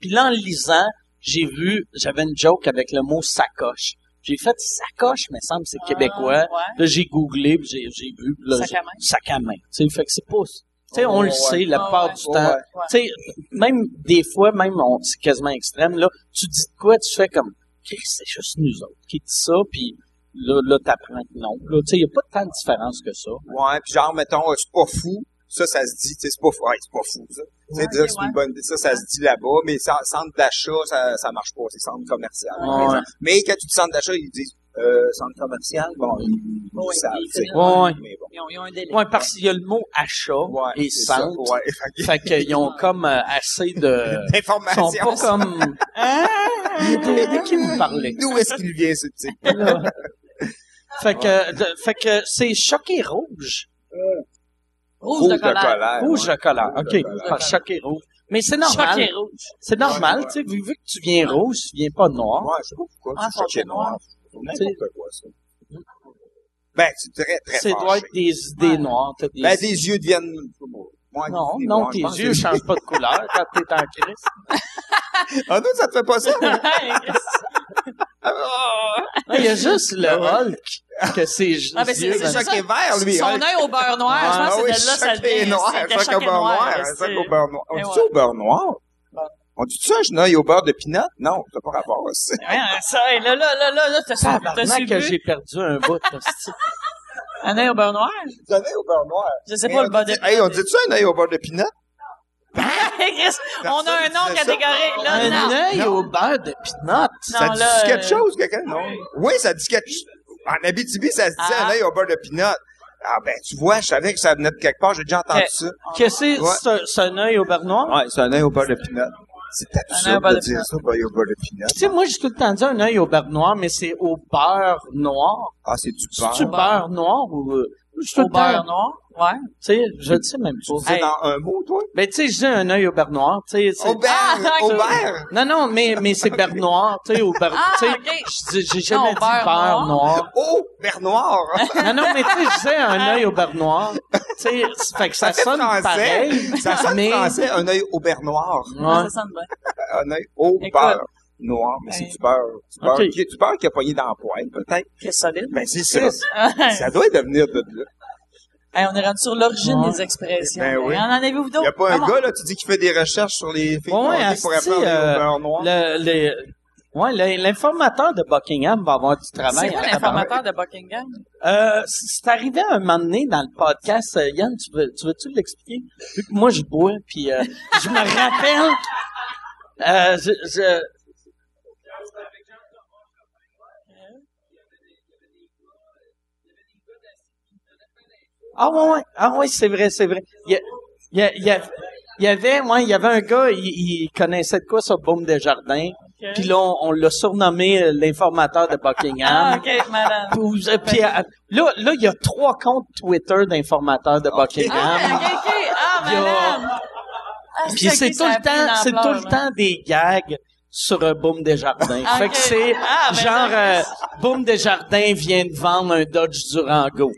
Puis là, en le lisant, j'ai vu, j'avais une joke avec le mot sacoche. J'ai fait sacoche, mais semble c'est québécois. Ah, ouais. Là, j'ai googlé, j'ai, j'ai vu. Là, Sac à main. Sac à main. Tu sais, fait que c'est pas. Tu sais, on Oh, le ouais. sait la plupart ouais. du Oh, temps. ouais. Tu sais, même des fois, même on, c'est quasiment extrême, là, tu dis de quoi, tu fais comme, C'est juste nous autres qui dit ça, puis là, là, t'apprends que non. Là, tu sais, il n'y a pas tant de différence que ça. Ouais, puis genre, mettons, euh, c'est pas fou. Ça, ça se dit, tu sais, c'est pas fou. Ouais, c'est pas fou, ça. Tu sais, dire que c'est ouais. une bonne idée. Ça, ça se dit là-bas, mais cen- centre d'achat, ça, ça marche pas. C'est centre commercial. Ouais. Mais quand tu dis centre d'achat, ils disent, euh, centre commercial, bon, ils, Oui, savent, ils tu sais. connaissent. Ouais. Mais bon. Ils ont, ils ont un délai. Ouais, parce qu'il y a le mot achat Ouais, et c'est ça. centre. Ouais, fait qu'ils ont comme euh, assez de... Ils sont D'informations. pas comme... Ah, de, qui vous parlez? D'où est-ce qu'il vient, ce type? Fait que, de- fait que c'est choqué rouge. Rouge de colère. Rouge ouais. de colère. Rouge OK. de colère. Par choqué rouge. Mais c'est normal. Choqué rouge. C'est normal, tu sais, vu, vu que tu viens rouge, tu viens pas noir. Ouais, je sais pas pourquoi. Ah, c'est choqué noir. N'importe quoi, ça. Ben, c'est très, très C'est doit être des idées noires. Des... Ben, des yeux deviennent... Moi, non, non, noirs, je tes yeux que- changent pas de couleur quand t'es en crise. Ah non, ça te fait pas ça? Il y a juste le Hulk que ses Ah, ben, yeux... c'est- C'est c'est choqué vert, lui. Son œil au beurre noir, je pense Ah que c'est de là ça choqué vient. C'était choc au beurre noir. c'est- au beurre noir. On dit ça au beurre noir? On dit ça un œil au beurre de pinot? Non, ça n'a pas rapport à ça. Ouais, ça, et là, là, là, là, là, t'as t'as que j'ai perdu un bout. Un œil au beurre noir? Un œil au beurre noir. Je sais pas le bas de... dit- Hey, on dit ça un œil au beurre de pinot? On a un nom ça. catégorique, là, Un œil au beurre de pinot? Ça dit là, quelque euh, chose, quelqu'un? Non. Oui, ça dit quelque chose. En Abitibi, ça se dit Ah. un œil au beurre de pinot. Ah ben, tu vois, je savais que ça venait de quelque part, j'ai déjà entendu Ok. ça. Qu'est-ce que c'est? Ouais. C'est un- C'est un œil au beurre noir? Ouais, c'est un œil au beurre de pinot. C'est absurde de dire ça, un œil au beurre de pinot. Tu sais, moi, j'ai tout le temps dit un œil au beurre noir, mais c'est au beurre noir. Ah, c'est du beurre. C'est-tu beurre? noir ou... je Au beurre noir, ouais. Tu sais, je le sais même Tu pas. Hey. dans un mot, toi? Ben, tu sais, je dis un œil au beurre noir, tu sais. c'est- Aubert! Ah, Aubert! Non, non, mais, mais c'est beurre noir, tu sais, au beurre, Ah, tu sais. J'ai jamais Non, dit beurre beurre noir. noir. Oh, beurre noir! Non, non, mais tu sais, je disais un œil au beurre noir. Tu sais, fait que ça, fait sonne français. pareil. Ça sonne mais... français, un œil au beurre noir. Ouais. Ça sonne bien. Un œil au beurre noir. Mais c'est du beurre. Du beurre, Ok. qui, du beurre qui a pogné dans la poêle, peut-être. C'est solide. Ben, c'est ça. Hey, Ça doit devenir de là. on est rendu sur l'origine Ouais. des expressions. Ben oui. En avez-vous Il d'autres? y a pas un gars, là, tu dis qu'il fait des recherches sur les filles Ouais, pour apprendre euh, au beurre noir? Le, le, le- l'informateur de Buckingham va avoir du travail. C'est quoi l'informateur de Buckingham? Euh, c'est arrivé un moment donné dans le podcast. Euh, Yann, tu veux, tu veux-tu l'expliquer? Vu que moi, je bois, puis euh, je me rappelle... Euh, je, je... Ah ouais, ouais. Ah ouais, c'est vrai, c'est vrai. Il y, a- il y, a- il y, avait, ouais, il y avait un gars, il, il connaissait de quoi sur Baume Desjardins. Puis là, on, on l'a surnommé euh, l'informateur de Buckingham. Ah, ok, madame. Puis, euh, puis, euh, là, là, il y a trois comptes Twitter d'informateurs de Buckingham. Ah. Ah, madame. Ah, Puis c'est ça tout le temps, c'est tout le temps des gags sur un Boom Desjardins. Ah, Fait que c'est Ah, ben genre euh, Boom Desjardins vient de vendre un Dodge Durango.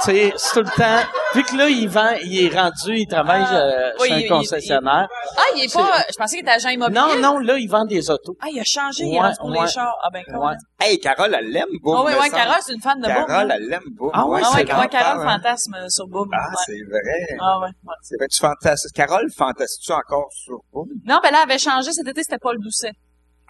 Ah. Tu sais, c'est tout le temps. Vu que là, il vend, il est rendu, il travaille Ah. euh, Oui, chez il- un concessionnaire. Ah, il est pas... Je pensais qu'il était agent immobilier. Non, non, là, il vend des autos. Ah, il a changé, il rendu pour ouais. les chars. Ah, ben, quoi. Ouais. Hey, Carole, elle l'aime, Boom. Ah oui, ouais. Carole, c'est une fan de Boom. Carole, hein. elle l'aime, Boom. Ah ouais, Ah c'est ouais, vrai, ouais, Carole hein. fantasme sur Boom. Ah, Ouais. c'est vrai. Ah ouais, ouais. C'est vrai, tu fantasmes. Carole fantasmes-tu encore sur Boom? Non, ben là, elle avait changé cet été, c'était Paul Doucet.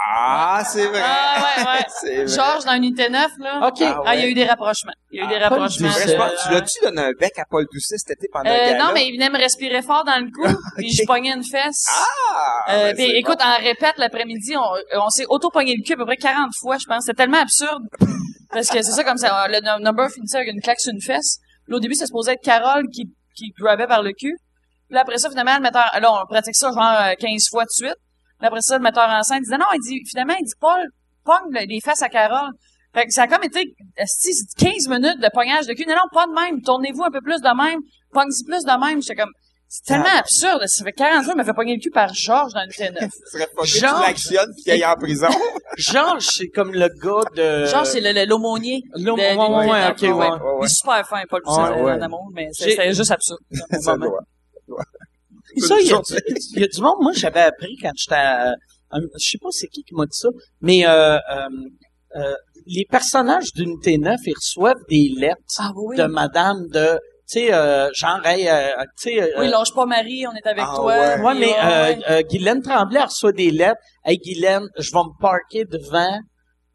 Ah, c'est vrai. Ah, ouais, ouais. C'est vrai. Georges, dans Unité 9, là. OK. Ah Ah, il y a eu des rapprochements. Il y a eu des Ah, Paul rapprochements. Doucet. Euh, tu l'as-tu donné un bec à Paul Doucet cet été pendant euh, le non, mais il venait me respirer fort dans le cou, puis je pognais une fesse. Ah! Euh, ben, puis c'est écoute, bon. en répète l'après-midi, on, on s'est auto-pogné le cul à peu près 40 fois, je pense. C'était tellement absurde. Parce que c'est ça, comme ça, le num- number finissait avec une claque sur une fesse. Là, au début, ça se posait être Carole qui, qui grabait par le cul. Puis là, après ça, finalement, le metteur, là, on pratique ça genre euh, 15 fois de suite. Puis après ça, le metteur en scène disait, non, il dit, finalement, il dit, Paul, pogne le- les fesses à Carole. Fait que ça a comme été, esti, 15 minutes de pognage de cul. Non, non, pas de même. Tournez-vous un peu plus de même. Pogne-y plus de même. J'étais comme, c'est tellement absurde. Ça fait 40 fois, il m'a fait pogner le cul par Georges dans le T9. Ce serait pas que tu l'actionnes pis qu'il aille en prison. Georges, c'est comme le gars de... Georges, c'est le- le- l'aumônier. De- ouais, ouais, ouais, ok, ouais. ouais. Ouais, Il ouais. est super fin, Paul Ouais, Poussin ouais. en amour, mais c'est- juste absurde. Ça il y, a, il y a du monde. Moi, j'avais appris quand j'étais je sais pas c'est qui qui m'a dit ça, mais euh, euh, euh, les personnages d'Unité 9, ils reçoivent des lettres Ah oui, de madame de, tu sais, euh, genre, hey, euh, tu sais, euh, Oui, lâche pas Marie, on est avec Ah toi. ouais. ouais, mais euh, ouais. euh, Guylaine Tremblay reçoit des lettres. Hey, Guylaine, je vais me parquer devant,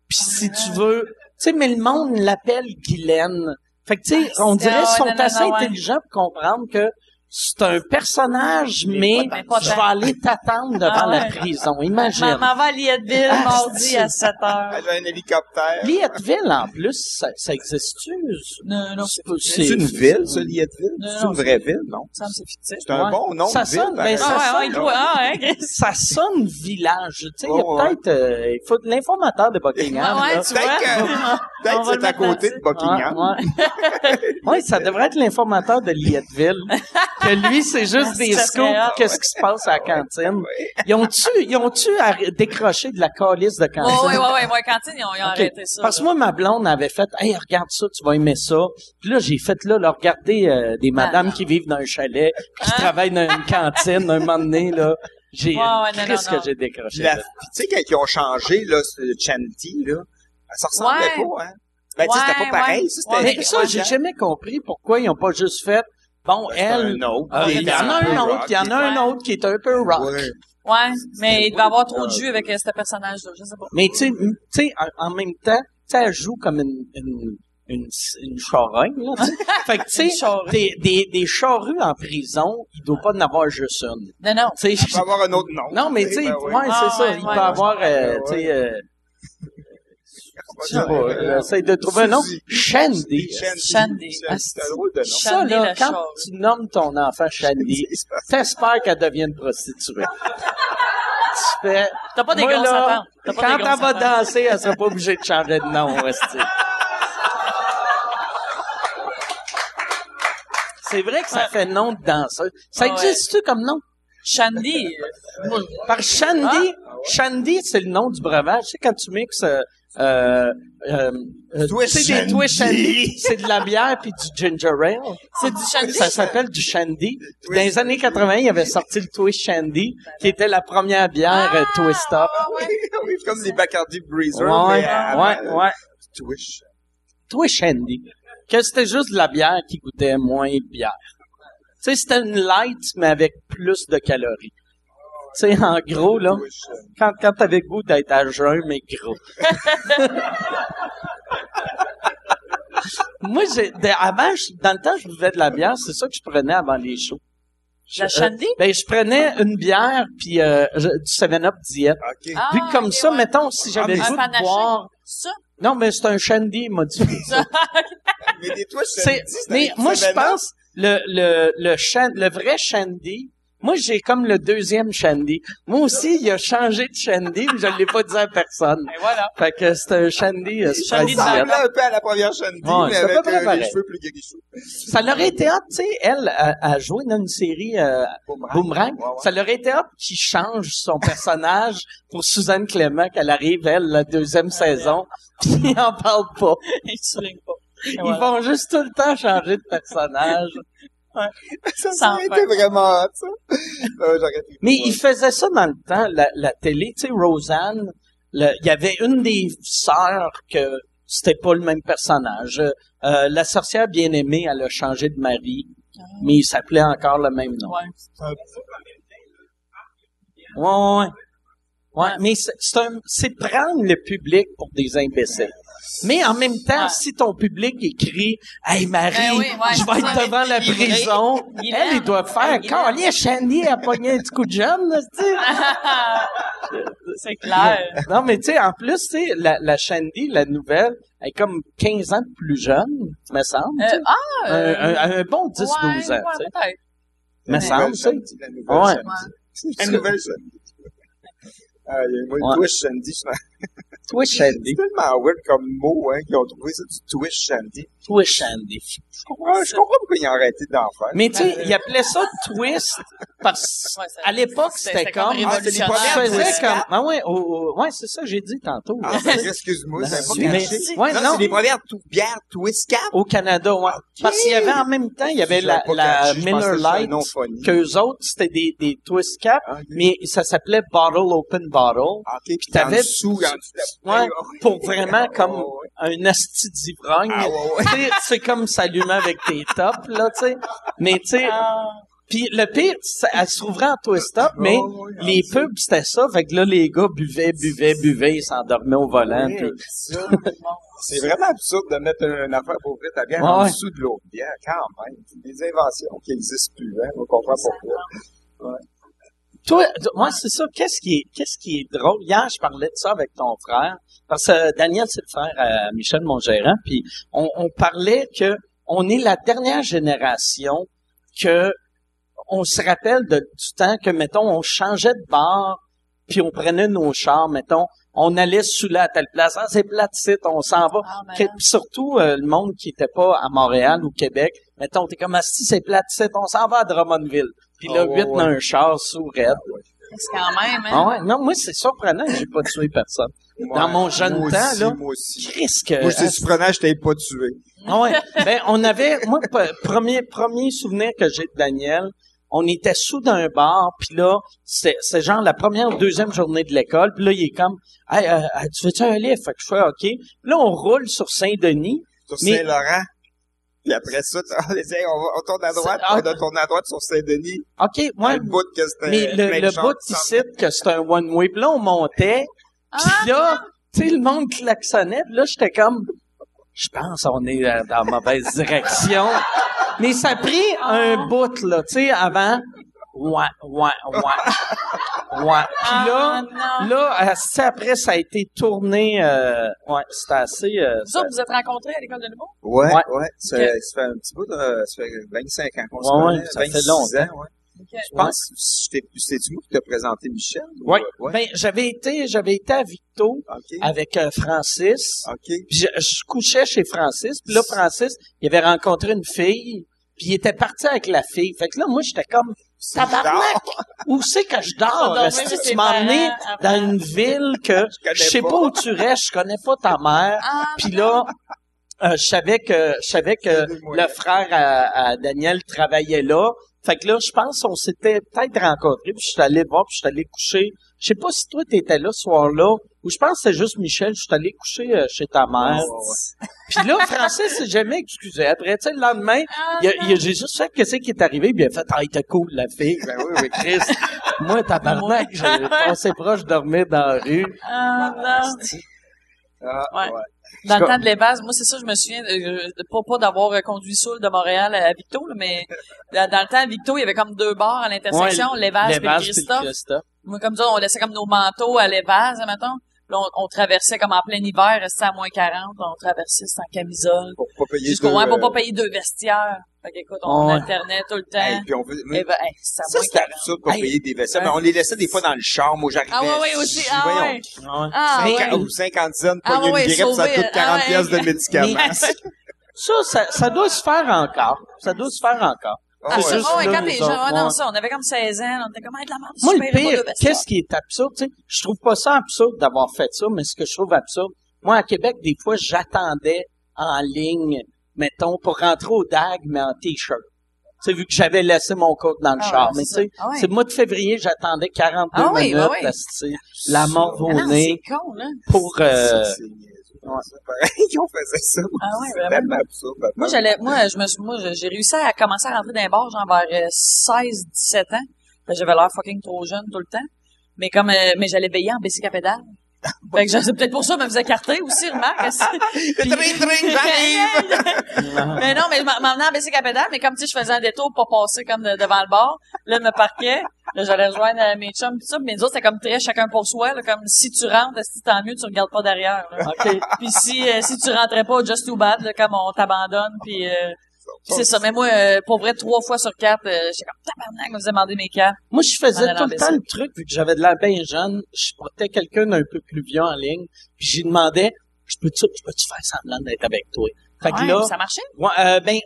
puis si tu veux, tu sais, mais le monde l'appelle Guylaine. Fait que, tu sais, on dirait ah qu'ils sont non, assez non, ouais. intelligents pour comprendre que c'est un personnage, mais je vais aller t'attendre devant Ah la ouais. prison. Imagine. Maman va à Lietteville Ah, mardi à 7 heures. Elle a un hélicoptère. Lietteville, en plus, ça, ça existe-tu? Non, non, c'est C'est une ville, ça, Lietteville? Non, C'est une vraie ville, non? ça me semble c'est fictif. C'est un Ouais. bon nom Ça de ville, sonne, ben, ça Ah ouais, sonne, ouais, ah. Ça sonne village. Tu sais, il y a Oh, peut-être, euh, il faut de l'informateur de Buckingham. Ouais, tu Peut-être vois. que, On peut-être que c'est à côté de. Buckingham. Ouais, ça devrait être l'informateur de Lietteville. que lui, c'est juste des Ça scoops. Qu'est-ce qui se passe à la cantine? Ils ont-tu, ils ont-tu décroché de la calice de cantine? Oh, ouais, ouais, ouais, ouais, cantine, ils ont, ils ont Ok. arrêté ça. Parce que moi, ma blonde avait fait, hey, regarde ça, tu vas aimer ça. Puis là, j'ai fait là, là regarder euh, des madames qui vivent dans un chalet, puis qui Hein? travaillent dans une cantine un moment donné, là. J'ai, Ouais, ouais, non, qu'est-ce que j'ai décroché? Tu sais, quand ils ont changé, là, ce Chanty, là, ça ressemblait Ouais. pas, hein? Ben, tu sais, c'était pas pareil, ouais. ça, c'était... Mais ça, j'ai jamais compris pourquoi ils ont pas juste fait, bon, C'est elle, un autre. euh, Des il y en a un autre, rock, il y en a un Ouais. autre qui est un peu rock. Ouais. Ouais, mais il devait avoir trop de jus avec euh, ce personnage-là, je sais pas. Mais tu sais, m- tu sais, en, en même temps, tu sais, elle joue comme une, une, une, une charogne, là, tu sais. Fait que, tu sais, des, des, des charrues en prison, il doit pas en avoir juste une. Non, non. Tu sais, Il peut avoir un autre nom. non, mais tu sais, Ben ouais, oui. c'est Ah, ça, ouais, il ouais, peut ouais, avoir, euh, ouais, tu sais, euh, je sais Ouais, pas, ouais, euh, essaye de trouver un nom. Shandy. Shandy. Shandy. C'est un drôle de nom. Ça, Shandy, là, quand tu nommes ton enfant Shandy, t'espères qu'elle devienne prostituée. tu fais, T'as pas des. T'as pas Quand elle va danser, elle sera pas obligée de changer de nom. C'est vrai que ça fait nom de danseuse. Ça Ah existe-tu comme nom? Shandy. euh, Par Shandy, Shandy, c'est le nom du breuvage. Tu sais, quand tu mixes, euh, euh, euh, euh, Twist tu sais, des. Twist Shandy, c'est de la bière puis du ginger ale. C'est du Shandy. Ça s'appelle du Shandy. Dans les années 80, il avait sorti le Twist Shandy, qui était la première bière euh, Twist Up. Ah, ouais. Oui, comme les Bacardi Breezer. Ouais, mais, euh, ouais, ouais. Twitch. Twist Shandy. Que c'était juste de la bière qui goûtait moins de bière. Tu sais, c'était une light, mais avec plus de calories. Tu sais, en gros, là, quand, quand t'avais goût d'être à jeun, mais gros. Moi, j'ai, avant, je- dans le temps, je buvais de la bière, c'est ça que je prenais avant les shows. La Je- Shandy? euh, ben, je prenais une bière, puis euh, je- du 7-Up diète. OK. Ah, Puis comme ok, ça, ouais. mettons, si j'avais Ah, le mais- goût de panaché? boire... Ça? Non, mais c'est un shandy modifié. ça. Mais des Twitch C'est, c'était mais moi, je pense, le, le, le, shan- le vrai Shandy, moi, j'ai comme le deuxième Shandy. Moi aussi, il a changé de Shandy, mais je l'ai pas dit à personne. Et voilà. Fait que c'est un Shandy, euh, Shandy de un peu à la première Shandy, Ouais, mais à avec euh, les cheveux plus guérissous. Ça leur été hot, tu sais, elle, a, a joué dans une série euh, Boomerang. Ouais, ouais. Ça leur été hot qu'il change son personnage pour Suzanne Clément, qu'elle arrive, elle, la deuxième saison, puis ils en parlent pas. Il souligne pas. Ils voilà. vont juste tout le temps changer de personnage. Ça, ça Sans aurait fin. été vraiment ça. Euh, Mais il faisait ça dans le temps, la, la télé, tu sais, Roseanne, il y avait une des sœurs que c'était pas le même personnage. Euh, la sorcière bien-aimée, elle a changé de mari, mais il s'appelait encore le même nom. Ouais. Ouais, ouais, ouais. Ouais, mais c'est c'est un, c'est prendre le public pour des imbéciles. Mais en même temps, Ouais. si ton public écrit Hey Marie, Ben oui, ouais, je vais être ça. devant la prison, il elle, aime. il doit faire aime. Shandy a pogné un petit coup de jeune, là, tu sais. c'est clair. Non, mais tu sais, en plus, tu sais, la, la Shandy, la nouvelle, elle est comme 15 ans de plus jeune, me semble. Euh, ah, un, euh, un- un bon 10-12 ans, ouais, tu sais. Me semble, tu sais. La nouvelle Ouais. Shandy. La nouvelle Shandy. Ah, il y a le Twitch Shandy. je Toi, Shandy. C'est tellement weird comme mot, hein, qu'ils ont trouvé ça du Twitch Shandy. Toi, Shandy. Je comprends, je comprends pourquoi ils ont arrêté d'en faire. Mais tu sais, il appelait ça twist parce Ouais, à l'époque, c'était- comme comme... Ah, c'est les tu faisais twist comme... cap. Ah ouais, oh, oh, ouais, c'est ça que j'ai dit tantôt. Ah, ben, excuse-moi, c'est pas Mais- caché. ouais, non, non. c'est les premières tou- bières Twist Cap. Au Canada, ouais. Parce qu'il y avait en même temps, il y avait la, la Miller funny. qu'eux autres, c'était des, des twist cap, Ah, ok. mais ça s'appelait Bottle Open Bottle. Ah, OK, puis t'avais- la Ouais, pour vraiment comme Ouais, ouais. un asti d'ivrogne. Sais, C'est comme s'allumer avec tes tops, là, tu sais. Mais tu sais, Ah, Puis le pire, ça- elle se trouverait en twist up, mais Oh, oui, les pubs, c'était ça. Fait que là, les gars buvaient, buvaient, buvaient, ils s'endormaient au volant. Oui. puis- C'est vraiment absurde de mettre une affaire pour ouvrir ta bière Ouais, en dessous de l'autre bière, quand même. C'est des inventions qui n'existent plus, hein. On comprend pourquoi. Toi, moi, c'est ça. Qu'est-ce qui est, qu'est-ce qui est drôle? Hier, je parlais de ça avec ton frère. Parce que euh, Daniel, c'est le frère à Michel, mon gérant. Puis on, on parlait que on est la dernière génération que on se rappelle de, du temps que, mettons, on changeait de bar, puis on prenait nos chars, mettons, on allait sous la telle place. Ah, c'est plate, on s'en va. Ah, puis surtout, euh, le monde qui était pas à Montréal ou Québec, mettons, t'es comme, si c'est plate, on s'en va à Drummondville. Puis là, Ah, ouais, huit ouais. dans un char sous raide. c'est quand même, hein. Ah ouais, non, moi, c'est surprenant que j'ai pas tué personne. Dans mon jeune moi temps, aussi, là. Moi aussi. Que... Moi, c'est surprenant, je t'ai pas tué. Ah ouais. Ben, on avait, moi, premier, premier souvenir que j'ai de Daniel, on était sous d'un bar, puis là, c'est, genre la première ou deuxième journée de l'école, puis là, il est comme, hey, euh, euh, tu veux-tu un livre? Fait que je fais, OK. Puis là, on roule sur Saint-Denis. Sur Saint-Laurent. Puis après ça, tu- on, essaie, on, va, on tourne à droite, on a tourné à droite sur Saint-Denis. OK, ouais. Le bout que c'était Mais le, bout qui ici, que c'est un one-way, puis là, on montait, puis là, tu sais, le monde klaxonnait, puis là, j'étais comme, je pense on est euh, dans la mauvaise direction. Mais ça a pris un bout, là, tu sais, avant, ouais, ouais, ouais, ouais. Puis là, Ah, là, euh, après, ça a été tourné, euh, ouais, c'était assez... euh, Vous autres, vous êtes rencontrés à l'école de l'humour? Ouais, Ouais. ouais. Ça, fait un petit bout de, ça fait 25 ans qu'on se Ouais, connaît. ouais, ça fait 26 longtemps. ans, ouais. Je pense, que c'était- c'est-tu moi qui t'as présenté Michel? ou- Ouais. ouais? Ben, j'avais été, j'avais été à Victo avec euh, Francis. OK. Puis je, je couchais chez Francis. Puis là, Francis, il avait rencontré une fille. Puis il était parti avec la fille. Fait que là, moi, j'étais comme, tabarnak! Où c'est que je dors? tes tu m'as emmené dans une ville que je sais pas. pas où tu restes, je connais pas ta mère. Ah, Puis là, euh, je savais que je savais que le frère à, à Daniel travaillait là. Fait que là, je pense qu'on s'était peut-être rencontrés, puis je suis allé voir, puis je suis allé coucher. Je sais pas si toi t'étais là ce soir-là, ou je pense que c'était juste Michel, je suis allé coucher euh, chez ta mère. Puis là, Francis s'est jamais excusé. Après, tu sais, le lendemain, Ah, il a, il a- j'ai juste fait qu'est-ce qui est arrivé, puis il a fait, ah, il était cool, la fille. Ben oui, oui, Chris. Moi, tabarnak, j'ai passé proche, je dormais dans la rue. Ah, non. Ah, Ouais. ouais. Dans le temps de l'Évase, moi, c'est ça, je me souviens, euh, de, pas, pas d'avoir euh, conduit Soul de Montréal à Victo, là, mais dans, dans le temps, à Victo, il y avait comme deux bars à l'intersection, Ouais, l'Évase et le. Christophe. Moi, comme ça, on laissait comme nos manteaux à l'Évase, mettons. Là, on, on traversait comme en plein hiver, restait à moins 40, on traversait sans camisole. Pour pas payer Jusqu'au deux, ouais, pour pas euh, payer deux vestiaires. Fait qu'écoute, on Ouais. alternait tout le temps. hey, puis on veut, Eh ben, hey, ça, c'était 40. absurde pour Hey. payer des. Ouais. Mais on les laissait des fois dans le char. Moi, j'arrivais. Ah ouais, ouais, aussi. je- Ah voyons, ouais. Ah ouais. ou 50 cents, Ah pogner ouais, une grippe, ça coûte 40 ah pièces de médicaments. Ça, ça, ça doit se faire encore. Ça doit se faire encore. Ah, ouais. juste ouais, quand t'es jeune, ouais, non, ça, on avait comme 16 ans, on était comme, hey, de la merde, Moi, le pire, qu'est-ce qui est absurde, tu sais, je trouve pas ça absurde d'avoir fait ça, mais ce que je trouve absurde, moi, à Québec, des fois, j'attendais en ligne, mettons, pour rentrer au DAG, mais en T-shirt. Tu sais, vu que j'avais laissé mon coat dans le Ah char. ouais, mais tu c'est sais. Ah c'est le mois de février, j'attendais 42 Ah oui, minutes, bah oui. asti, la mort Ah au non, nez, c'est con, là. pour... Euh, Niaiseux. Ça, pareil, on faisait ça. Ah ouais, C'est vraiment? tellement absurde. Moi, j'allais, moi, je me suis, moi, j'ai réussi à commencer à rentrer dans les bars, genre vers euh, 16, 17 ans. J'avais l'air fucking trop jeune tout le temps. Mais comme, euh, mais j'allais veiller en bicycle à pédale. Fait que je- c'est peut-être pour ça, mais me faisait carter aussi, remarque. Tring, tring, j'arrive! mais non, mais je m'en venais à pédale, mais comme, tu sais, je faisais un détour pour passer comme de- devant le bar. Là, je me parquais. Là, j'allais rejoindre euh, mes chums pis ça. Mais nous autres, c'était comme très chacun pour soi, là. Comme si tu rentres, si tant mieux, tu regardes pas derrière, là. OK. Puis si, euh, si tu rentrais pas, just too bad, là, comme on t'abandonne, puis euh, puis c'est ça. Mais moi, euh, pour vrai, trois fois sur quatre, euh, j'étais comme tabarnak, me faisait demander mes cartes. Moi, je faisais tout le temps le truc, vu que j'avais de l'air bien jeune, je portais quelqu'un d'un peu plus vieux en ligne, puis j'y demandais, je peux-tu, je peux-tu faire semblant d'être avec toi? Fait que Ouais, là, ça marchait? ouais, euh, ben,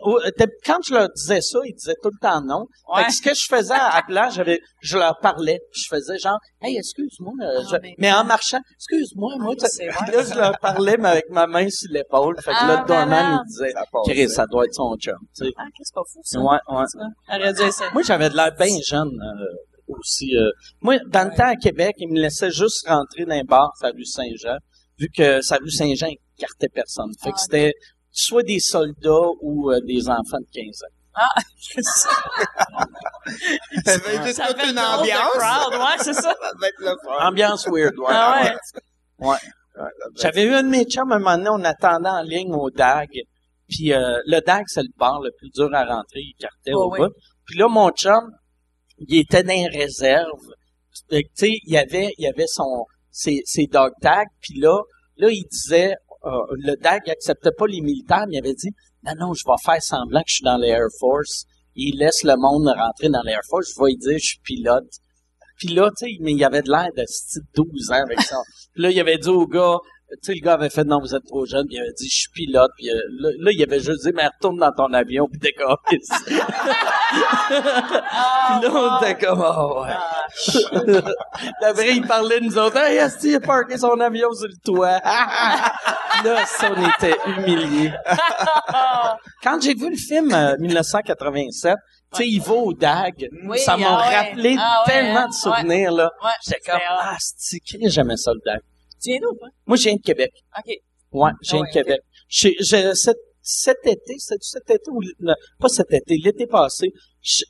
quand je leur disais ça, ils disaient tout le temps non. Fait que ce que je faisais à place, j'avais, je leur parlais, puis je faisais genre, hey, excuse-moi, euh, Ah, je- ben, mais en marchant, excuse-moi, moi, Ah, tu- c'est puis là, je leur parlais, mais avec ma main sur l'épaule. Fait que là, Ah, malade. il disait. Chris, ça doit être son chum, tu sais. Ah, c'est pas fou, ça. Ouais, ouais. Ça. Aurait dû essayer. Moi, j'avais de l'air bien jeune euh, aussi. euh. Moi, dans le temps à Québec, ils me laissaient juste rentrer dans un bar, sa rue Saint-Jean, vu que sa rue Saint-Jean écartait personne. Fait que Ah, c'était soit des soldats ou euh, des enfants de 15 ans. Ça fait juste Ça toute fait une ambiance. crowd, ouais, c'est ça. Ça va être le fun. Ambiance weird, ouais. Ah ouais. Ouais. Ouais, ça va être- J'avais eu un de mes chums, un moment donné, on attendait en ligne au DAG. Puis euh, le DAG, c'est le bar le plus dur à rentrer, il cartait Oh, au oui. bout. Puis là, mon chum, il était dans les réserves. Que, Tu sais, il y avait, il y avait son, ses, ses dog tags. Puis là, là, il disait, euh, le DAG acceptait pas les militaires, mais il avait dit, non, non, je vais faire semblant que je suis dans l'Air Force. Il laisse le monde rentrer dans l'Air Force. Je vais lui dire, je suis pilote. Puis là, tu sais, mais il avait de l'air de style 12 ans avec ça. Puis là, il avait dit au gars, tu sais, le gars avait fait, non, vous êtes trop jeune, puis il avait dit, je suis pilote, puis euh, là, là, il avait juste dit, mais retourne dans ton avion, puis décolle. puis Ah, là, on était comme, oh, ouais. D'après, il parlait de nous autres, hey, Asti, il a parké son avion sur le toit? là, ça, on était humiliés. Quand j'ai vu le film euh, 1987, tu sais, il va au DAG, Oui, ça m'a ah rappelé Ah ouais, tellement hein. de souvenirs, là. Ouais. J'étais comme, ah, c'est j'aimais ça, le DAG. Tu viens d'où, toi? Moi, je viens de Québec. OK. Ouais, je viens Ah ouais, de Québec. Cet, cet été, c'est cet été ou pas cet été, l'été passé,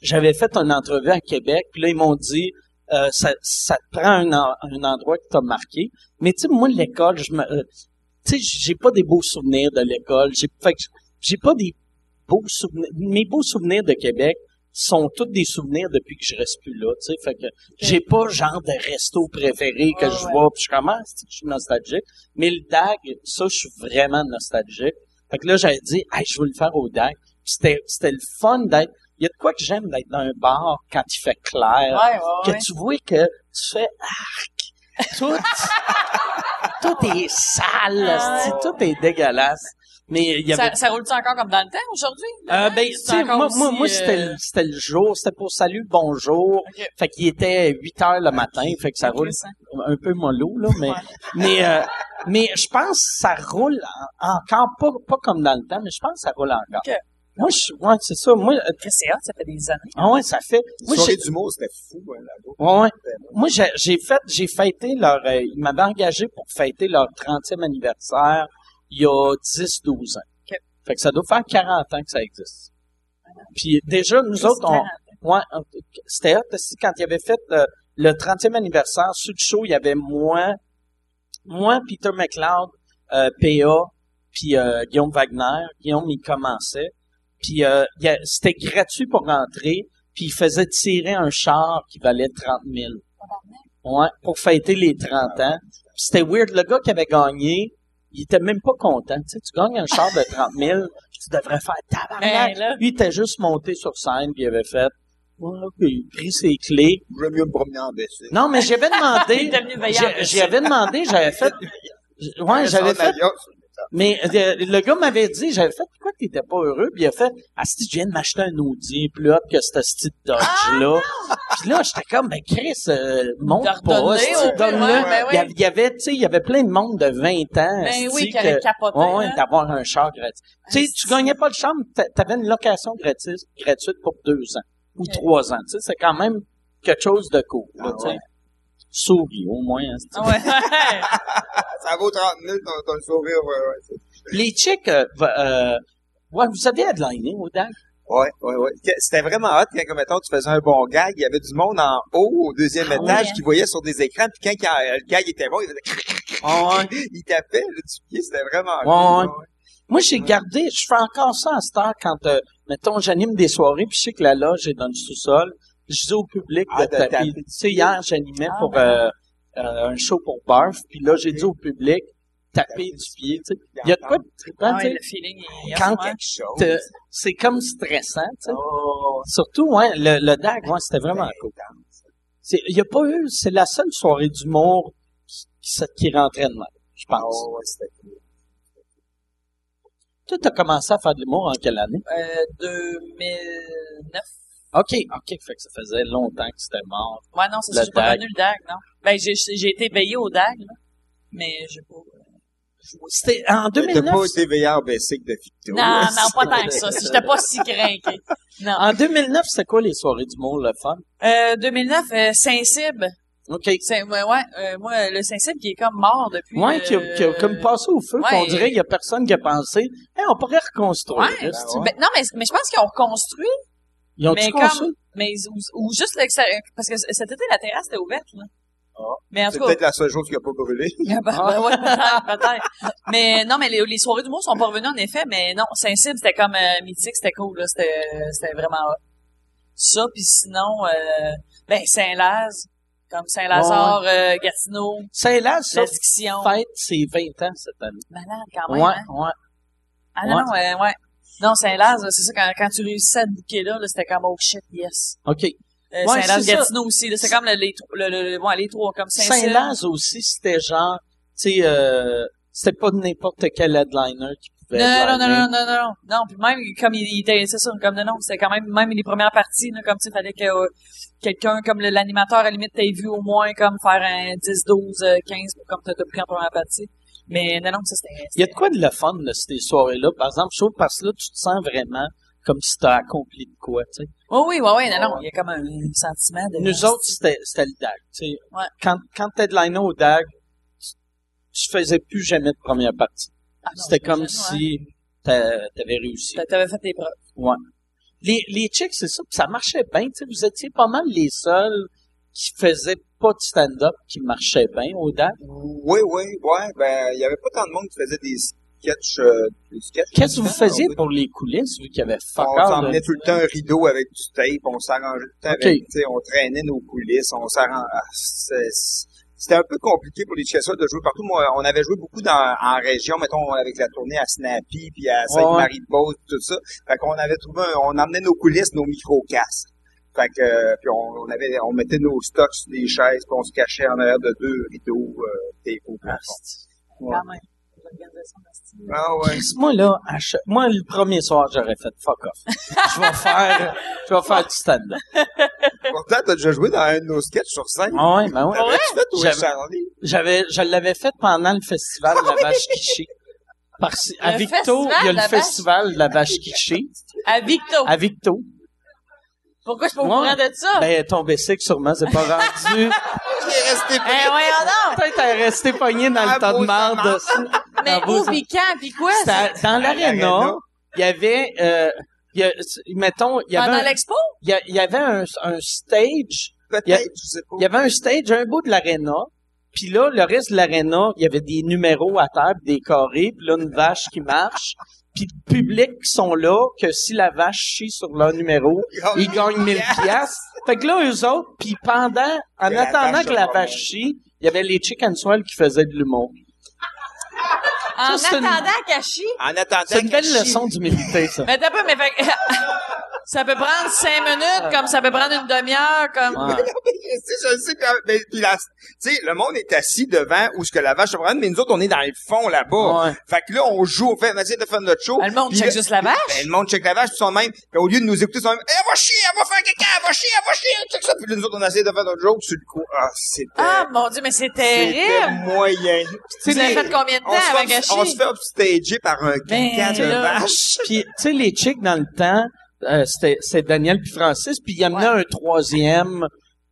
j'avais fait une entrevue à Québec, puis là ils m'ont dit euh, ça, ça te prend un, un endroit qui t'a marqué. Mais tu sais, moi l'école, je me, euh, tu sais, j'ai pas des beaux souvenirs de l'école. J'ai, fait que j'ai pas des beaux souvenirs. Mes beaux souvenirs de Québec sont tous des souvenirs depuis que je reste plus là, tu sais. Fait que j'ai pas genre de resto préféré que Ouais, je vois, puis je commence, je suis nostalgique. Mais le DAG, ça, je suis vraiment nostalgique. Fait que là, j'avais dit, hey, je veux le faire au DAG. C'était, c'était le fun d'être. Il y a de quoi que j'aime d'être dans un bar quand il fait clair. Ouais, ouais, que tu vois que tu fais arc. Tout, tout est sale, Ah tout est dégueulasse. Mais il y avait Ça, ça roule-tu encore comme dans le temps aujourd'hui? euh, ben, tu moi, moi, moi c'était, euh, le- c'était le jour, c'était pour salut, bonjour. Ok. Fait qu'il était 8 heures le matin, fait que ça roule un peu mollo, là, mais, mais, euh, mais je pense que ça roule en- encore, pas, pas comme dans le temps, mais je pense que ça roule encore. Moi, je, ouais, c'est ça. Moi, euh, c'est ça fait des années. ah ouais, ça fait. La Moi, soirée j'ai, d'humour, c'était fou, hein, là-bas. ouais, ouais. Moi, j'ai, j'ai fait, j'ai fêté leur, euh, ils m'avaient engagé pour fêter leur 30e anniversaire il y a 10-12 ans. Fait que ça doit faire 40 ans que ça existe. Puis déjà, nous autres, on, 40. Ouais, euh, c'était quand il avait fait le, le 30e anniversaire, sur le show, il y avait moi, moi, Peter McLeod, euh, PA, puis euh, Guillaume Wagner. Guillaume, il commençait. Puis euh, c'était gratuit pour rentrer, puis il faisait tirer un char qui valait 30 000. Ouais, pour fêter les 30 ans. C'était weird. Le gars qui avait gagné, il était même pas content. Tu sais, tu gagnes un char de 30 000, tu devrais faire tabarnak. Ben, là. Lui, il était juste monté sur scène, puis il avait fait, ouais, puis il a pris ses clés. J'aime mieux me promener en baissé. Non, mais j'avais Il est demandé, j'avais demandé, j'avais fait, ouais, j'avais fait, mais euh, le gars m'avait dit, j'avais fait, pourquoi t'étais pas heureux? Puis il a fait, ah, si je viens de m'acheter un Audi plus hot que ce style Dodge-là. Puis là, j'étais comme, ben Chris, euh, monte pas, donne-le. Il y oui. avait- y avait, tu sais, il y avait plein de monde de 20 ans. Ben oui, qui capoté, Ouais, ouais, là. d'avoir un char gratuit. Tu sais, tu gagnais pas le char, mais t'a- t'avais une location gratuite, gratuite pour deux ans ou trois ans. Tu sais, c'est quand même quelque chose de cool, là, Ah tu sais. ouais. Souris, au moins. hein, Ah ouais, ouais. Ça vaut 30 000, ton, ton sourire, ouais, ouais. c'est- Les chicks, euh, euh, ouais, vous avez headliné au DAG? Ouais, ouais, ouais. C'était vraiment hot quand, comme mettons, tu faisais un bon gag, il y avait du monde en haut, au deuxième Ah étage, ouais. qui voyait sur des écrans, puis quand, quand, le gag était bon, il faisait Ah ouais. il tapait le du pied, c'était vraiment Ouais, cool. Moi, j'ai gardé, je fais encore ça à cette heure quand, euh, mettons, j'anime des soirées, puis je sais que la loge est dans le sous-sol. Je dis au public Ah, de de taper. Tu sais, hier, j'animais Ah, pour ben. euh, euh, un show pour Barf, puis là, j'ai dit au public, taper du pied, tu sais. Il y a de quoi de trippant, Ah tu ouais, sais. le feeling est... Quand-. Quelque chose. C'est comme stressant, tu sais. Oh, Surtout, ouais, le, le DAG, ouais, c'était vraiment cool. C'est- Il y a pas eu, c'est la seule soirée d'humour qui, qui, qui rentrait de même, je pense. oh, ouais, c'était cool. Toi, t'as commencé à faire de l'humour en quelle année? Euh, 2009. OK, OK, fait que ça faisait longtemps que c'était mort. Ouais, non, c'est ça, j'ai pas connu le DAG, non? Ben, j'ai, j'ai été veillé au DAG, là. Mais j'ai pas... euh. C'était en T'as 2009. pas été veilleur basic de Victo. Non, non, pas tant que ça. Si J'étais pas si craqué. Non. En 2009, c'était quoi les soirées d'humour, le fun? Euh, 2009, euh, Saint-Cybe. OK. C'est, ouais, ouais, euh, moi, le Saint-Cybe qui est comme mort depuis... Ouais, qui a, qui a comme passé au feu, ouais. qu'on dirait qu'il y a personne qui a pensé, hey, on pourrait reconstruire. Ouais. là, ouais. Ben, non, mais, mais je pense qu'ils ont reconstruit, Ils ont mais tout comme... Mais, ou, ou juste l'extérieur. Parce que cet été, la terrasse était ouverte, là. Ah. Mais en C'est tout cas... peut-être la seule chose qui a pas brûlé. Ah, ben, ben ouais, peut-être, peut-être. Mais non, mais les, les soirées d'humour sont pas revenues en effet, mais non, Saint-Cybe, c'était comme euh, mythique, c'était cool, là, c'était, c'était vraiment hot. Ça, puis sinon, euh, ben Saint-Laz, comme Saint-Lazare, euh, Gatineau, Saint-Laz, ça, fête ses 20 ans cette année. Malade quand Ouais, même, hein? ouais. Ah non, non, euh, ouais. Non, Saint-Laz, c'est ça, quand, quand tu réussissais à te bouquer là, là c'était comme oh shit, yes. OK. Euh, Ouais, Saint-Laz. Gatineau aussi, là, c'est comme le- les, le, le, le- ouais, les trois, comme. Saint-Laz aussi, c'était genre, tu sais, euh, c'était pas n'importe quel headliner qui pouvait Non, non, non, non, non, non, non. Non, puis même, comme il, il était, c'est ça, comme non, non, c'était quand même, même les premières parties, là, comme, tu sais, fallait que euh, quelqu'un, comme l'animateur, à la limite, t'ait vu au moins, comme, faire un 10, 12, euh, 15, pour comme t'as t'as pris en première partie. Mais non, non, ça, c'était... Il y a de quoi de le fun de ces soirées-là? Par exemple, je trouve parce que là, tu te sens vraiment comme si t'as accompli de quoi, tu sais. Oh oui, ouais, ouais, non, non, il y a comme un, un sentiment de... Nous autres, c'était, c'était le DAG, tu sais. Ouais. Quand, quand t'headlinais au DAG, tu, tu faisais plus jamais de première partie. Ah, C'était comme ouais. si t'a- t'avais réussi. T'a- T'avais fait tes preuves. Les, les chicks, c'est ça, ça marchait bien, tu sais. Vous étiez pas mal les seuls qui faisaient pas de stand-up qui marchaient bien au DAG. Oui, oui, ouais. Ben, il y avait pas tant de monde qui faisait des sketchs, euh, des sketchs. Qu'est-ce que vous faisiez pour les coulisses, vu qu'il y avait fuck On s'emmenait tout le temps un rideau avec du tape, on s'arrangeait tout le temps avec, on traînait nos coulisses, on s'arrangeait. C'était un peu compliqué pour les chasseurs de jouer partout. Moi, on avait joué beaucoup dans, en région, mettons, avec la tournée à Snappy, puis à Sainte-Marie-de-Beauce, tout ça. Fait qu'on avait trouvé, un- on emmenait nos coulisses, nos micro-casques. Fait que, euh, puis on, on avait, on mettait nos stocks sur des chaises, puis on se cachait en arrière de deux rideaux, euh, au plafond. Ouais. Quand même. Ah ouais. Moi, là, chaque- moi, le premier soir, j'aurais fait fuck off. je vais faire, je vais faire du stand-up. Pourtant, t'as déjà joué dans un de nos sketchs sur scène. Ah ouais, ben ouais. T'avais-tu fait toi, J'avais- Charlie? J'avais, je l'avais fait pendant le festival de la vache quichée. Parce, à Victo, il y a le festival de la vache quichée. À Victo. À Victo. Pourquoi je suis pas au courant de ça? Ben, ton bicycle, sûrement, c'est pas rendu. Est resté Eh, voyons donc! Peut-être elle est restée pognée dans Ah, le tas de marde. Mais Ah, où, pis quand, pis quoi? Dans l'aréna. Il y avait, euh, il y a, mettons, il y avait, Pendant un, l'expo? il y avait un, un stage Peut-être, Il y a- je sais pas. il y avait un stage, un bout de l'aréna, puis là, le reste de l'aréna, il y avait des numéros à terre, puis des carrés, puis là, une vache qui marche, puis le public qui sont là, que si la vache chie sur leur numéro, ils gagnent 1000 piastres. Fait que là, eux autres, puis pendant, en Que attendant que la vache chie, il y avait les chicken swell qui faisaient de l'humour. En attendant qu'elle chie? En attendant C'est une belle qu'elle chie. leçon d'humilité, ça. Mais t'as pas, mais fait que- ça peut prendre cinq minutes, comme ça peut prendre une demi-heure, comme... Ouais. Tu sais, je le sais, puis, mais, puis la- tu sais, le monde est assis devant où ce que la vache se promène, mais nous autres, on est dans le fond là-bas. Ouais. Fait que là, on joue, on fait, on essaie de faire notre show. Ben, le monde check là- juste la vache. Ben, le monde check la vache, puis ils sont de même. Puis au lieu de nous écouter, ils sont de même, Eh, elle va chier, elle va faire caca, elle va chier, elle va chier, check ça. Puis là, nous autres, on essaie de faire notre joke sur le coup. Ah, c'était, Ah, mon Dieu, mais c'est c'était terrible! moyen. Vous avez fait combien de temps on se, avant fait, on se fait upstager par un Ben, caca de là. vache. Puis, tu sais, les chicks, dans le temps, euh, c'était Daniel puis Francis, puis il y en a un troisième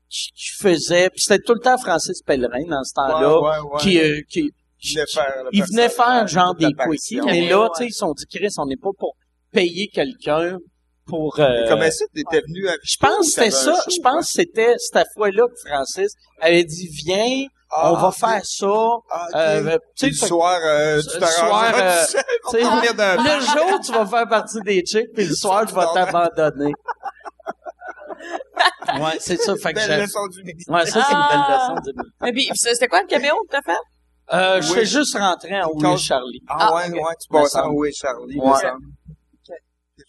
qui, qui faisait... Puis c'était tout le temps Francis Pellerin, dans ce temps-là, Ouais, ouais, ouais. qui... euh, qui Il venait faire le il venait faire personnage, genre des quickies, mais Ouais, là, ouais. tu sais, ils se sont dit, Chris, on n'est pas pour payer quelqu'un pour... euh, Comment ça, t'étais venu avec je pense que c'était ça. Je pense que c'était cette fois-là que Francis avait dit, viens, Ah, on va faire ça. Ah, ok. Euh, tu le soir, euh, tu t'arranges. soir, euh, le jour, tu vas faire partie des chicks, puis le soir, tu vas t'abandonner. ouais, c'est ça. Fait que belle j'ai- leçon d'humilité. Ouais, ça, c'est une belle Ah. leçon de Mais puis, c'était quoi le caméo que t'as fait? Euh, je Oui. fais juste rentrer en Oui Charlie. Ah, Ah, ouais, ok. ouais, tu Me passes en oui, Charlie, Ouais.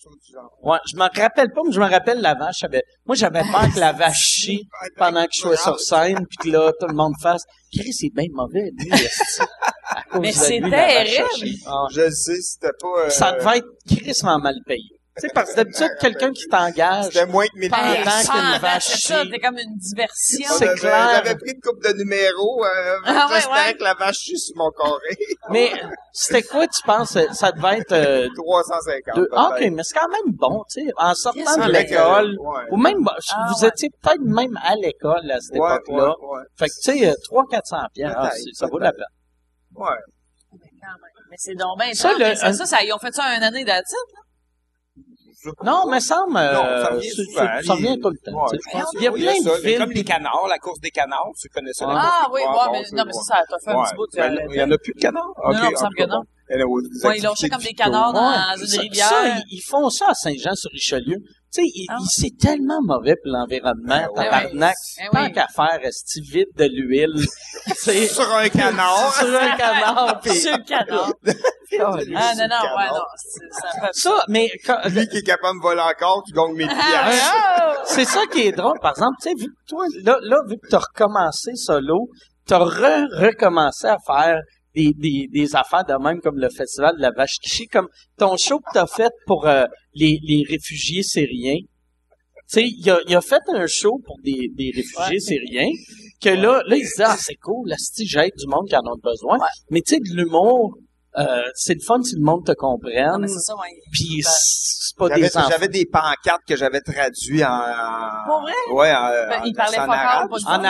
Chose du genre. Ouais, je me rappelle pas, mais je me rappelle la vache. J'avais- Moi, j'avais peur que la vache chie pendant que je sois sur scène, puis que là, tout le monde fasse « Chris, c'est bien mauvais, lui, Mais c'est terrible. Ah. Je le sais, c'était pas... euh, Ça devait être crissement mal payé. Sais, parce que d'habitude, quelqu'un qui t'engage, C'était moins que 1000 Pendant piastres. qu'une Ah, vache c'est ça, chie. t'es comme une diversion. C'est J'avais- clair. J'avais pris une coupe de numéros. Euh, Ah, ouais, J'espérais ouais. que la vache chie sur mon carré. mais c'était quoi, tu penses? Ça devait être... euh, 350. deux- Ah. OK, mais c'est quand même bon, tu sais. En sortant de que- l'école, ouais. ou même, Ah, vous ouais. étiez peut-être même à l'école à cette Ouais, époque-là. ouais, ouais. Fait que, tu sais, 300-400 piastres, ah, Peut-être, c'est- ça vaut la peine. Ouais. Mais quand même. Mais c'est donc bien Ça, ça, le- ça, ça, ça, ils ont fait ça un année d'attitude, Non, mais ça me... Non, ça revient ça tout le temps. Ouais, tu sais, Il y a plein ça. de Mais Comme films... les canards, la course des canards, tu connais ça? la Ah. Ah oui, ouais, mais, c'est non, mais ça, ça t'a fait un petit bout. l'as Il y en a plus de canards? Non, non, il me semble que non. Ouais, ils ont jeté comme des canards dans une rivière. Ils font ça à Saint-Jean-sur-Richelieu. Tu sais, il- Ah. il- c'est tellement mauvais pour l'environnement, Ben ouais. tabarnak. Eh oui. Tant qu'à faire, est vide de l'huile, Sur un canard. sur un canard, pis... Sur le canard. Ah, non, non, ouais, non. Ça fait Ça, mais quand- Lui qui est capable de voler encore, tu gagnes 1000 piastres. Ah, c'est ça qui est drôle, par exemple, tu sais, vu que toi, là, là, vu que t'as recommencé solo, t'as re-recommencé à faire des, des, des affaires de même comme le festival de la vache qui chie, comme ton show que t'as fait pour euh, les, les réfugiés syriens. Tu sais, il a, il a fait un show pour des, des réfugiés syriens que là, là, il se dit, ah, c'est cool, là, si j'aide du monde qui en a besoin. Mais tu sais, de l'humour, euh, c'est le fun si le monde te comprenne. mais c'est ça, ouais. Puis c'est pas J'avais, des j'avais des pancartes que j'avais traduites en, en- Pour vrai? Ouais, en, Ben, en- il parlait en pas arabe. en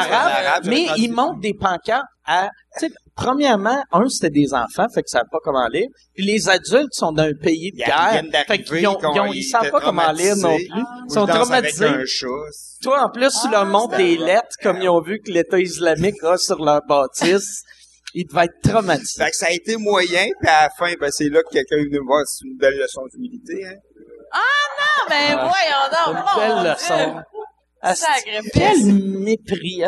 mais ça. montrent des pancartes à, tu sais, premièrement, un, c'était des enfants, fait que ça savent pas comment lire, puis les adultes sont d'un pays de Ils guerre, fait qu'ils ont, ils, ont- ils ils savent pas comment lire non plus, Ah. ils sont avec traumatisés. un chat. Toi, en plus, tu Ah, leur montres des lettres, comme ils ont vu que l'État islamique a sur leur bâtisse, ils devaient être traumatisés. Fait que ça a été moyen, puis à la fin, ben, c'est là que quelqu'un est venu me voir, c'est une belle leçon d'humilité, hein. Ah, mais voyons donc, Une belle leçon. Asti- Sacré Quel mépris,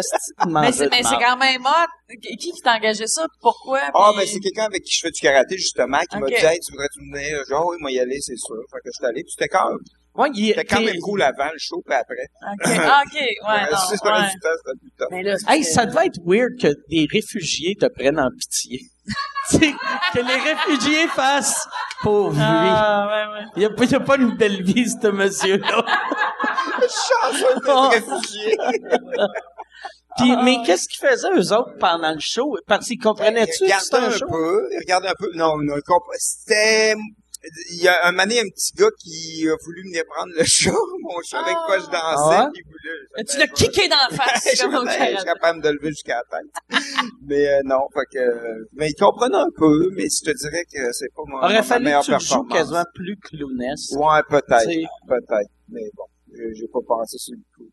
Mais c'est, mais quand même hot. Qui qui t'a engagé ça? Pourquoi? Ah, Puis- ben, c'est quelqu'un avec qui je fais du karaté, justement, qui m'a dit, hey, tu voudrais-tu venir? Genre, oui, moi, y aller, c'est sûr. Fait que je suis allé, puis c'était quand même, Ouais, il- c'était quand t'es- même cool avant le show, puis après. OK, ah, OK, ouais, non, ouais. Mais là, Hey, ça devait être weird que des réfugiés te prennent en pitié. Que les réfugiés fassent pauvre lui. Ah, ouais, ouais. Il a, il a pas une belle vie, ce monsieur-là. Chanceux Oh. d'être réfugié. Puis, mais qu'est-ce qu'ils faisaient eux autres pendant le show? Parce qu'ils comprenaient-tu que c'était Regardez un show? peu, regardez un peu. Non, non, c'était, il y a un moment donné, un petit gars qui a voulu venir prendre le show, mon chat avec quoi je dansais, Ah ouais? puis il voulait. Tu l'as kické dans la face, je au suis capable de le lever jusqu'à la tête. mais euh, non, fait que, mais il comprenait un peu, mais je te dirais que c'est pas mon, Aurait ma fallu meilleure que tu performance. quasiment plus clownesque. Ouais, peut-être, peut-être, mais bon, j'ai pas pensé sur le coup.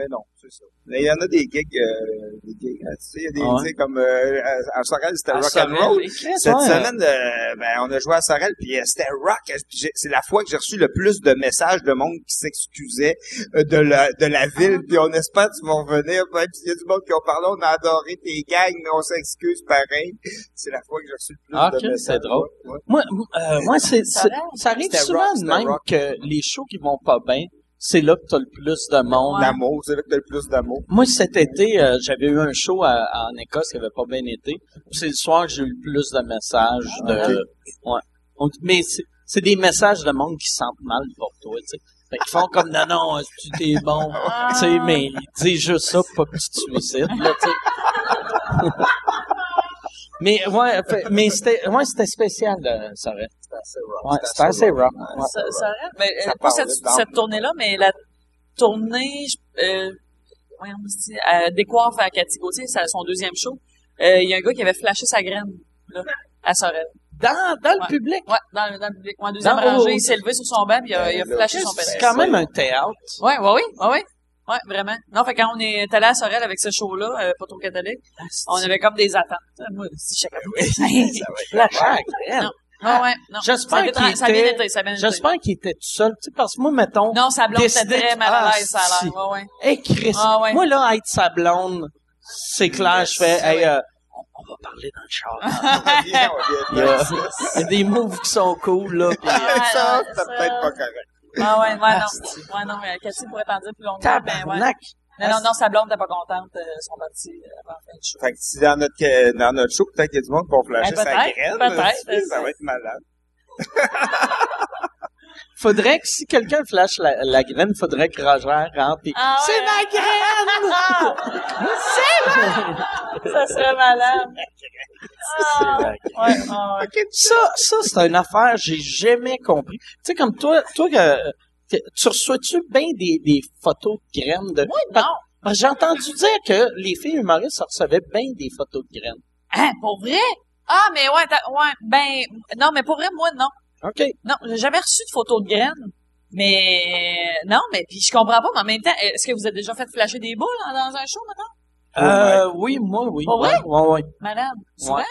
Mais non, c'est ça. Mais il y en a des gigs, euh, des gigs, hein, tu sais, il y a des, Ah ouais. tu sais, comme euh, à, à Sorel, c'était À rock and Sorel, roll. écrit, Cette ouais. semaine, euh, ben, on a joué à Sorel, puis euh, c'était rock. C'est la fois que j'ai reçu le plus de messages de monde qui s'excusait euh, de la de la ville. Puis on espère tu vas revenir. Puis il y a du monde qui ont parlé, on a adoré tes gangs, mais on s'excuse pareil. C'est la fois que j'ai reçu le plus Ah, de ok, messages. c'est drôle. Ouais. Moi, euh, moi c'est, Ça arrive souvent rock, même rock. que les shows qui vont pas bien, c'est là que t'as le plus de monde. L'amour, c'est là que t'as le plus d'amour. Moi, cet été, euh, j'avais eu un show à- en Écosse qui avait pas bien été. C'est le soir que j'ai eu le plus de messages de, ouais. Donc, mais c'est, c'est des messages de monde qui sentent mal pour toi, tu sais. Fait qu'ils font comme, non, non, tu t'es bon? tu sais, mais ils disent juste ça pour pas que tu te suicides, là, tu sais. mais, ouais, fait- mais c'était, ouais, c'était spécial, euh, ça reste. C'était assez rock. Ouais, c'était assez rock. Ouais. Ça, ça. Mais, euh, Ça pas cette, cette tournée-là, mais la tournée, je- euh, voyons, c'est- à Décoiffe à Cathy Gauthier, c'est son deuxième show. Euh, Il y a un gars qui avait flashé sa graine, là, à Sorel. Dans, dans le Ouais. public? Ouais, dans, dans le public. En deuxième Dans- rangée, oh, il s'est levé sur son banc puis il a, il a flashé son C'est pénis. quand même un théâtre. Ouais, ouais, oui, ouais, ouais. Ouais, vraiment. Non, fait quand on est allé à Sorel avec ce show-là, euh, pas trop catholique, on avait comme des attentes. Moi, si chacun. À la graine. Non. Ouais, non. J'espère Ça qu'il Ça était- ça. J'espère qu'il était tout seul. Tu sais, parce que moi, mettons, Non, sa blonde était très mal à Ah, l'aise, ça a l'air. Ouais, ouais. hey, Chris, Ah, ouais. moi, là, être sa blonde, c'est clair, je fais, Ah, hey, euh, on, on va parler dans le char. On vient, on Il y, a, il y a des moves qui sont cool, là. Ouais, Ça, c'est ça. peut-être pas correct. Ah, ouais, ouais, non. Ouais, non, mais Cathy pourrait t'en dire plus longtemps. Ben, ouais. Tabarnak. Non, non, non, sa blonde n'était pas contente. euh, Ils sont partis euh, avant la fin du show. Fait que si dans notre, que- dans notre show, peut-être qu'il y a du monde qui va flasher Ben, sa graine. peut-être. Ça va être malade. Faudrait que si quelqu'un flash la, la graine, faudrait que Roger rentre et Ah, C'est ouais. ma graine! Ça serait malade. Ah, ouais, ah. Ça, ça, c'est une affaire que j'ai jamais compris. Tu sais, comme toi, toi, que, que- tu reçois-tu bien des, des photos de graines de... non. Parce que J'ai entendu dire que les filles humoristes recevaient bien des photos de graines. Hein, pour vrai? Ah, mais ouais, ouais, ben, non, mais pour vrai, moi, non. OK. Non, j'ai jamais reçu de photos de graines. Mais, non, mais puis je comprends pas, mais en même temps, est-ce que vous avez déjà fait flasher des boules dans, dans un show, maintenant? Euh, oui, moi, oui. Vrai? Ouais, ouais, ouais. Malade. Souvent,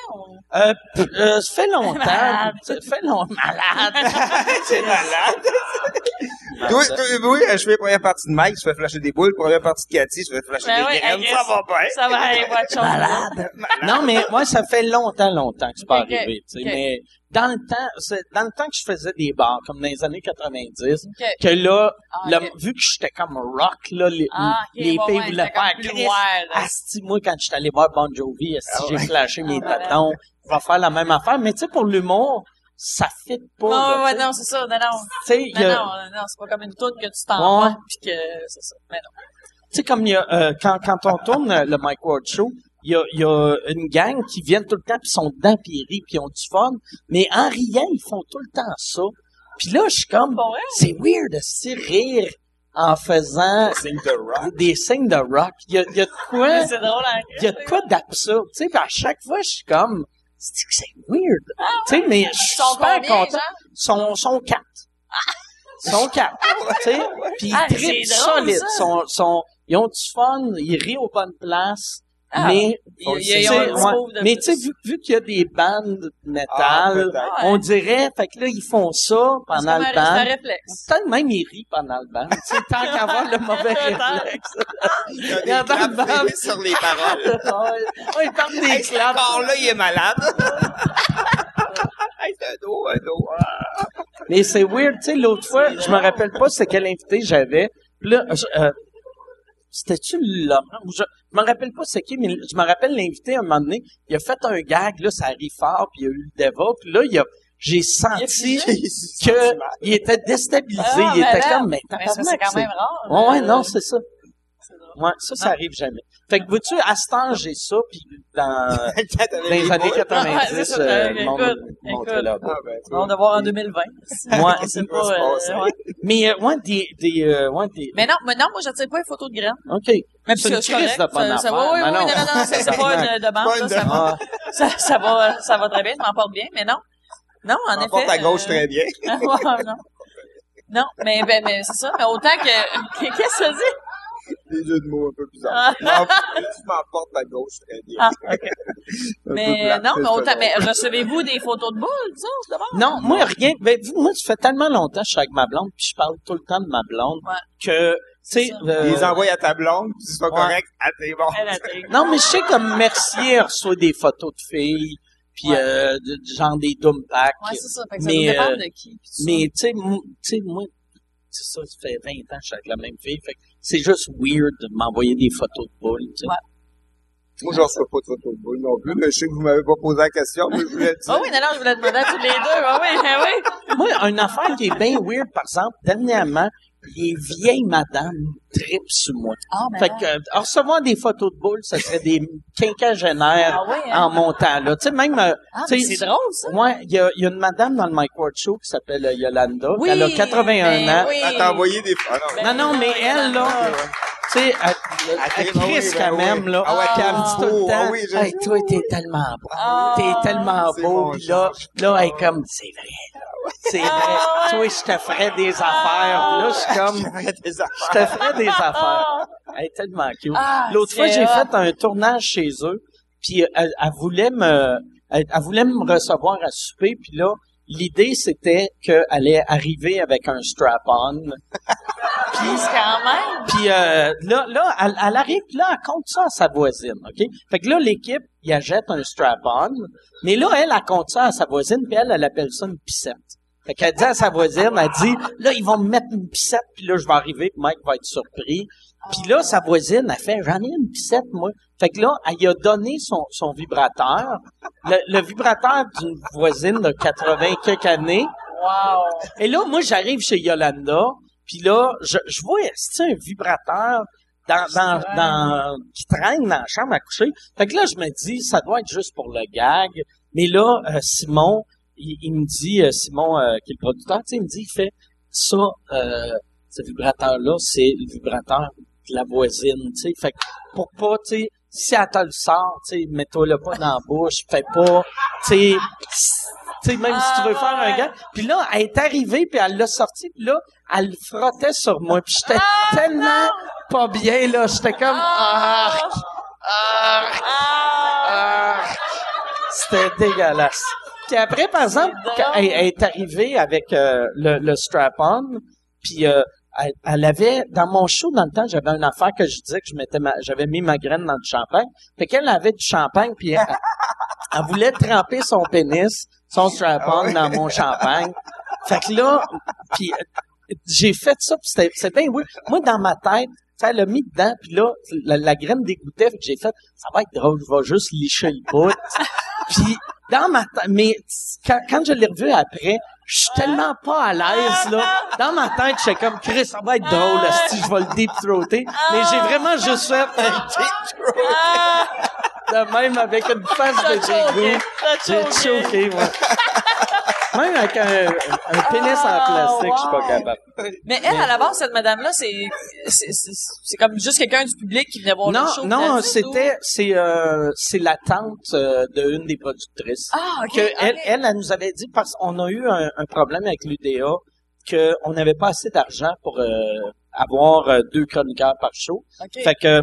Euh, euh, ça fait longtemps. Malade. Ça fait longtemps. Malade. C'est malade. Toi, toi, oui, je fais la première partie de Mike, je fais flasher des boules. Première partie de Cathy, je fais flasher Ben des oui, graines. Ça va bien. Ça va aller, voir de choses. non, mais moi, ça fait longtemps, longtemps que c'est pas Ok, arrivé. tu sais, ok. Mais dans le temps, c'est dans le temps que je faisais des bars, comme dans les années 90, Ok. que là, Ah, le- vu que j'étais comme rock, là, les, Ah, ok, les filles ouais, voulaient faire Chris, asti, moi, quand j'étais allé voir Bon Jovi, asti, Ah j'ai ouais. flashé mes Ah, tatons, on va faire la même affaire. Mais tu sais, pour l'humour, ça fit pas. Là, ouais, non, c'est ça, non, non. Tu sais, il y Non, a- non, non, c'est pas comme une toune que tu t'envoies, Ouais. puis que c'est ça. Mais non. tu sais, comme il y a, euh, quand, quand on tourne le Mike Ward Show, il y a, il y a une gang qui viennent tout le temps, puis sont dedans, puis ils rient, puis ils ont du fun. Mais en riant, ils font tout le temps ça. Puis là, je suis comme, c'est weird de se rire en faisant C'est de rock. des signes de rock. Il y a, il y a de quoi, hein? il y a de quoi d'absurde. Tu sais, puis à chaque fois, je suis comme, c'est que c'est weird? tu sais, mais je suis Ils sont super combien, content. genre? Sont, sont quatre. sont quatre. tu sais, puis Ah, ils trippent c'est drôle, solide. ça. Sont, sont, ils ont du fun, ils rient aux bonnes places. Ah, mais, mais tu sais, vu, vu qu'il y a des bandes de Ah, métal, peut-être. on dirait, fait que là, ils font ça C'est pendant le c'est un band. réflexe. Peut-être même ils rient pendant le band. Sais, tant qu'à avoir le mauvais réflexe. Il y a Il y a des claps faits sur les paroles. ouais, ils partent des Hey, claps. accord-là, il est malade. hey, c'est un dos, un dos. Ah. Mais c'est weird, tu sais, l'autre fois, je me rappelle pas c'est quel invité j'avais. Puis là, je- euh, c'était-tu ou Je, je me rappelle pas c'est qui, mais je me rappelle l'invité à un moment donné, il a fait un gag, là, ça arrive fort, puis il y a eu le Deva, puis là, il a, j'ai senti que il était déstabilisé. Ah, il était comme, mais Mais ça, c'est quand même rare. Ouais, ouais, non, c'est ça. Ouais, ça, ça Non. arrive jamais. Fait que, vois-tu, à ce temps, j'ai ça, puis dans, les années boules. 90, Ouais, c'est ça, euh, écoute, le monde montrait. Ah, ben, tu On va voir en 2020. Ouais, c'est va pas, se euh, passer. ouais. Mais, euh, ouais, des, des, euh, ouais, des, Mais non, mais non, moi, je tire pas les photos de graines. OK. Même C'est une crise de bonne ça, ça affaire. va, oui, Mais oui, non. non, c'est pas une demande, là, ça, va, ça, va, ça va très bien, je m'en porte bien, mais non. Non, en effet. porte à gauche euh, très bien. Non, mais, ben, mais c'est ça, mais autant que, qu'est-ce que ça dit? Des jeux de mots un peu bizarres. Ah. Tu m'emportes à gauche très bien. Ah, Mais, non, mais ça, autant, mais recevez-vous des photos de boules, ça, d'abord? Non, moi, rien. Ben, moi, ça fait tellement longtemps que je suis avec ma blonde, puis je parle tout le temps de ma blonde, Ouais. que, tu sais, ça. euh, Les envoie à ta blonde, puis c'est pas Ouais. correct, ah, t'es bon. Elle a été. non, mais je sais comme Mercier reçoit des photos de filles, puis Ouais. euh, de, de genre des dump packs. Ouais, c'est ça, fait que ça Mais, dépend euh, de qui. ça. mais, tu sais, mo- tu sais, moi, c'est ça, ça fait 20 ans que je suis avec la même fille, fait que c'est juste weird de m'envoyer des photos de boules, tu sais. Ouais. Moi, j'en reçois pas de photos de boules non plus, mais je sais que vous m'avez pas posé la question, mais je voulais dire. Ah oui, non, non, je voulais demander à tous les deux. Ah oui, ah oui. Moi, une affaire qui est bien weird, par exemple, dernièrement, les vieilles madames tripent sur moi. Ah, ben Fait que euh, recevoir des photos de boules, ça serait des quinquagénaires Ah oui, hein? en montant là. Tu sais même euh, Ah, tu mais sais, c'est drôle, ça. Ouais, il y y a une madame dans le Mike Ward Show qui s'appelle euh, Yolanda, Oui, elle a 81 ben ans. oui. À t'envoyer des. Ah non, Non non, mais elle là, Tu sais, à, à Ah, Chris oui, ben quand oui. même, là. Ah ouais, elle me dit tout le beau. temps, Ah oui, je hey, toi, t'es tellement beau. Ah. T'es tellement beau. Puis là, là, elle est comme, c'est vrai. C'est vrai. Toi, je te ferais des affaires. Là, je suis comme, Arrête des affaires. je te ferais des affaires. Elle est tellement cute. Ah, L'autre fois, j'ai fait un tournage chez eux, puis elle, elle voulait me, elle, elle voulait me recevoir à souper, puis là, l'idée c'était qu'elle allait arriver avec un strap-on, Puis quand même. puis euh, là, là, elle, elle arrive, puis là, elle compte ça à sa voisine, ok? Fait que là, l'équipe, il achète un strap-on, mais là, elle, elle compte ça à sa voisine, puis elle, elle appelle ça une piscette. Fait qu'elle dit à sa voisine, elle dit, là, ils vont me mettre une piscette, puis là, je vais arriver, puis Mike va être surpris. Puis là, sa voisine, elle fait, j'en ai une piscette, moi. Fait que là, elle a donné son, son vibrateur. Le, le vibrateur d'une voisine de 80 quelques années. Wow. Et là, moi, j'arrive chez Yolanda, puis là, je, je vois, c'est un vibrateur dans, dans, dans, qui traîne dans la chambre à coucher? Fait que là, je me dis, ça doit être juste pour le gag. Mais là, euh, Simon, il, il me dit, euh, Simon, euh, qui est le producteur, tu sais, il me dit, il fait, ça, euh, ce vibrateur-là, c'est le vibrateur de la voisine, tu sais. Fait que pour pas, tu sais, si elle te le sort, tu sais, mets-toi-le pas dans la bouche, fais pas, tu sais, tu sais, même si tu veux faire un gars. Puis là, elle est arrivée, puis elle l'a sorti, puis là, elle le frottait sur moi. Puis j'étais tellement pas bien, là. J'étais comme... Arc, arc, arc. C'était dégueulasse. Puis après, par exemple, quand elle, elle est arrivée avec euh, le, le strap-on, puis euh, elle, elle avait, dans mon show, dans le temps, j'avais une affaire que je disais que je mettais ma, j'avais mis ma graine dans du champagne. Fait qu'elle avait du champagne, puis elle, elle voulait tremper son pénis, son strap-on dans mon champagne. Fait que là, puis j'ai fait ça, puis c'était, c'était bien oui. Moi, dans ma tête, tu sais, elle l'a mis dedans, puis là, la, la graine dégoûtait, fait que j'ai fait, ça va être drôle, je vais juste licher le bout. puis dans ma tête, mais quand, quand je l'ai revu après, je suis tellement pas à l'aise, là. Dans ma tête, j'étais comme, Chris, ça va être drôle, si je vais le deep throater. Mais j'ai vraiment juste fait un deep throat. De même, avec une face de dégoût. J'ai choqué, moi. Même avec un, un pénis en plastique, je suis pas capable. Mais elle, à la base, cette madame-là, c'est, c'est, comme juste quelqu'un du public qui venait voir Non, le show. non, c'était, c'est, euh, c'est la tante euh, de une des productrices. Ah, ok. que ok. elle, elle, elle nous avait dit parce qu'on a eu un, un problème avec l'UDA qu'on n'avait pas assez d'argent pour euh, avoir euh, deux chroniqueurs par show. Ok. Fait que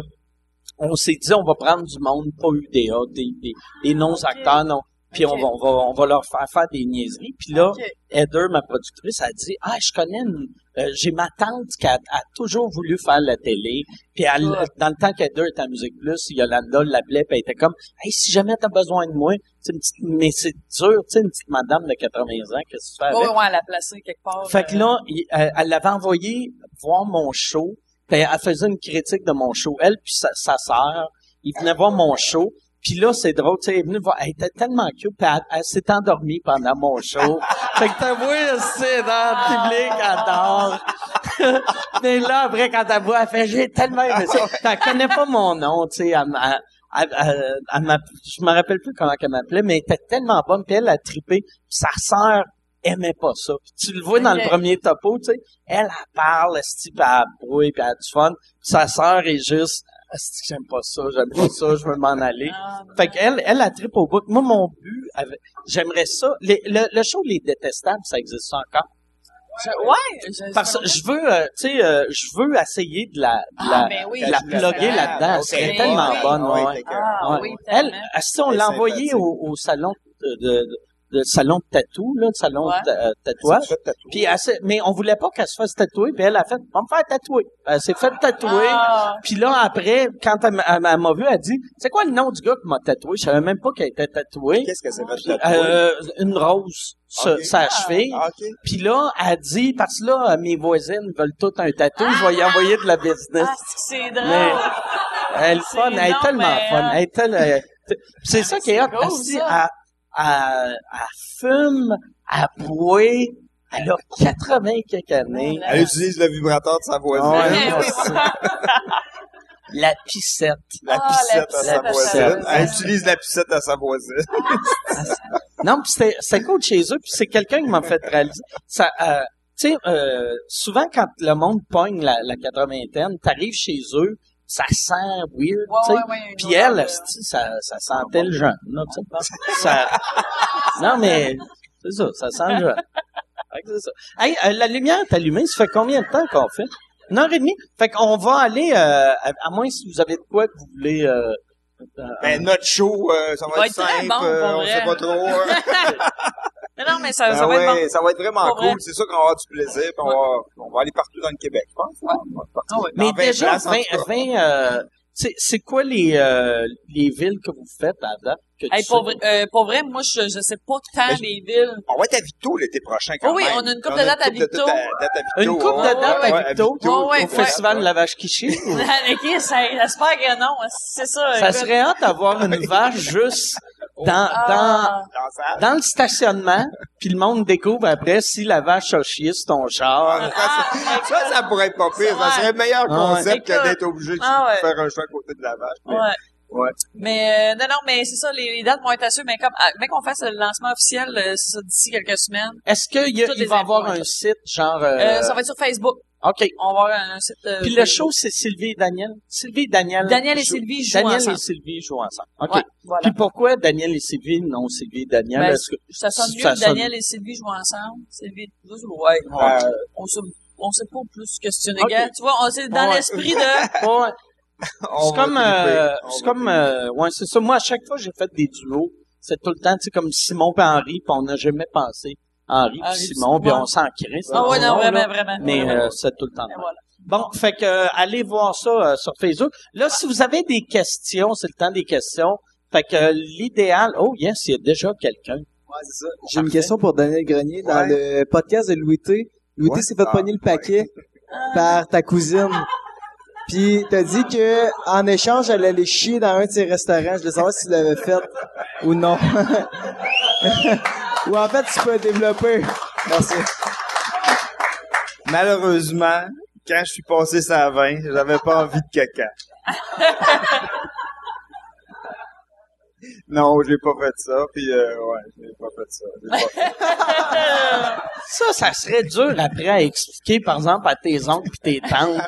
on s'est dit on va prendre du monde pas UDA, des, des, des non-acteurs, non. Puis on, va, on, va, on va leur faire faire des niaiseries. Puis là, Ok. Heather, ma productrice, a dit Ah, je connais une. euh, j'ai ma tante qui a, a toujours voulu faire la télé. Puis elle, Ouais. dans le temps qu'Heather était à Musique Plus, Yolanda l'appelait, puis elle était comme Hey, si jamais t'as besoin de moi, c'est une petite, mais c'est dur, tu sais, une petite madame de 80 ans, qu'est-ce que tu fais avec? ouais, elle l'a placé quelque part. Fait que euh, là, il- elle elle l'avait envoyé voir mon show. Puis elle faisait une critique de mon show. Elle puis sa, sa sœur, ils venaient voir mon show. Puis là, c'est drôle, tu sais, elle est venue voir, elle était tellement cute, puis elle, elle s'est endormie pendant mon show. fait que t'as vu, c'est dans le public, elle dort. Mais là, après, quand elle voit, elle fait, j'ai tellement aimé ça. Puis Elle connaît pas mon nom, tu sais, elle, m'a- elle, elle, elle m'a- je me rappelle plus comment elle m'appelait, mais elle était tellement bonne, puis elle a trippé. Puis sa sœur aimait pas ça. Puis tu le vois dans le premier topo, tu sais, elle, elle parle, esti, puis elle brouille, puis elle a du fun. Puis sa sœur est juste, j'aime pas ça, j'aime pas ça, je veux m'en aller. ah, Fait qu'elle, elle, a trippé au bout. Moi, mon but, j'aimerais ça. Les- le, le show Les Détestables, ça existe encore? je- ouais. Parce que je veux, euh, tu sais, euh, je veux essayer de la, de Ah, la, ben oui. de la plugger là-dedans. C'est Ben tellement oui. bonne, Ah, ouais. Ah, Ouais. oui, Elle, si on l'a envoyée au, au salon de, de, de salon de tatou, là, de salon Ouais. de euh, tatouage. Puis elle s'est- mais on voulait pas qu'elle se fasse tatouer, puis elle a fait, on me faire tatouer. Elle s'est fait tatouer. Ah. Puis là, après, quand elle, m'a- elle m'a vu, elle a dit, c'est quoi le nom du gars qui m'a tatoué? Je savais même pas qu'elle était tatouée. Qu'est-ce que c'est fait tatouer? Euh, une rose sur Ok. sa cheville. Ah. Puis là, elle dit, parce que là, euh, mes voisines veulent tout un tatou, je vais y envoyer de la business. Ah, c'est drôle. Mais elle est fun, elle est tellement fun. euh, Elle est tellement- euh, c'est ça qui est hot. cool, ça. Elle, fume, elle boit, elle a 80 quelques années. Elle utilise le vibrateur de sa voisine. La pissette. La Ah, la piscette à sa voisine. Elle utilise la piscette à sa voisine. Non, puis c'était, c'était cool chez eux, puis c'est quelqu'un qui m'a fait réaliser. Ça, euh, tu sais, euh, souvent quand le monde pogne la, la quatre-vingtaine, t'arrives chez eux, ça sent weird, Ouais, tu sais. ouais, ouais, Puis elle, ça, ça sentait le jeune, là, tu sais. Ça, non, mais c'est ça, ça sent le jeune. Fait que c'est ça. Hey, euh, la lumière est allumée, ça fait combien de temps qu'on fait? Une heure et demie? Fait qu'on va aller, euh, à, à moins si vous avez de quoi que vous voulez... Euh, euh, Ben, notre show, euh, ça va, Va être être très simple, bon, euh, on sait pas trop. Non, mais ça, Ben ça va être bon. ça va être vraiment vrai. cool. C'est sûr qu'on va avoir du plaisir. puis on, va, on va aller partout dans le Québec, je pense. hein. On va partout. Ah ouais. mais Dans 20 déjà, places, en 20, tout cas. 20 euh, c'est quoi les, euh, les villes que vous faites à date? Que tu Hey, pour, sais? vrai, euh, pour vrai, moi, je, je sais pas tant Ben, je- les villes. On va être à Victo l'été prochain quand Oui, oui, même. on a une couple de dates à couple de Victo. dates à- dates à Une couple de dates à ouais, au festival de la vache qui chie? ou- Ok, ça, j'espère que non. C'est ça. Ça écoute. serait hâte d'avoir une vache juste dans, Ah. Dans dans, le stationnement, puis le monde découvre après si la vache a chié sur ton char. Ah, Ça, ça pourrait être pas pire. Ça serait le meilleur Ah ouais. concept que Écoute. d'être obligé de Ah ouais. faire un choix à côté de la vache. mais- Ouais. Ouais. Mais euh, non, non, mais c'est ça, les, les dates vont être assurées, mais comme ah, dès qu'on fasse le lancement officiel, euh, c'est ça d'ici quelques semaines. Est-ce qu'il va y avoir un site genre... euh, Euh, ça va être sur Facebook. OK. On va avoir un site. euh, Puis le show, c'est Sylvie et Daniel? Sylvie et Daniel. Daniel et Sylvie jouent Daniel ensemble. et Sylvie jouent ensemble. OK. Ouais, voilà. Puis pourquoi Daniel et Sylvie, non Sylvie et Daniel? Ben, Est-ce que... ça sonne mieux ça que sonne- Daniel et Sylvie jouent ensemble. Sylvie, ouais. Euh, On sait, on sait pas plus questionner. Ok. Gars, Tu vois, on c'est dans Ouais. l'esprit de. Ouais. C'est comme, euh, c'est comme, euh, ouais, c'est ça. Moi, à chaque fois, j'ai fait des duos. C'est tout le temps, tu sais, comme Simon et Henri, puis on n'a jamais pensé Henri Henri puis puis Simon, puis on s'en crée. Ah ouais, non, là. vraiment, vraiment. Mais euh, c'est tout le temps. Voilà. Bon, fait que euh, allez voir ça euh, sur Facebook. Là, si vous avez des questions, c'est le temps des questions. Fait que euh, l'idéal, oh yes, il y a déjà quelqu'un. Ouais, c'est ça. J'ai une question pour Daniel Grenier. Dans Ouais. le podcast de Louis T, Louis T s'est fait Ah, pogner le paquet par ta cousine. Puis t'as dit que en échange, elle allait chier dans un de ses restaurants. Je voulais savoir si tu l'avais fait ou non. ou en fait, tu peux développer. Merci. Malheureusement, quand je suis passé ça à 20, j'avais pas envie de caca. non, j'ai pas fait ça, puis euh, ouais, j'ai pas fait ça. pas fait Ça, ça serait dur après à expliquer, par exemple, à tes oncles et tes tantes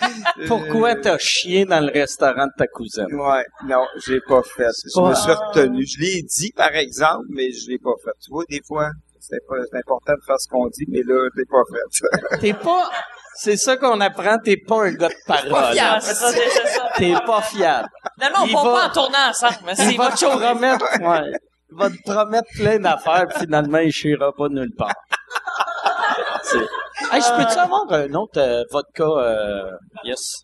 pourquoi t'as chié dans le restaurant de ta cousine. Ouais, non, j'ai pas fait. Je pas- me suis retenu. Je l'ai dit, par exemple, mais je l'ai pas fait. Tu vois, des fois, c'est important de faire ce qu'on dit, mais là, l'ai pas fait. T'es pas, c'est ça qu'on apprend, t'es pas un gars de parole. C'est ça, c'est c'est ça. T'es pas fiable. Finalement, on Il part va- pas en tournant ensemble. mais Il c'est va votre te promettre, ouais. Il va te promettre plein d'affaires, puis finalement, il chiera pas nulle part. Hey, je peux-tu avoir un autre euh, vodka, euh, yes.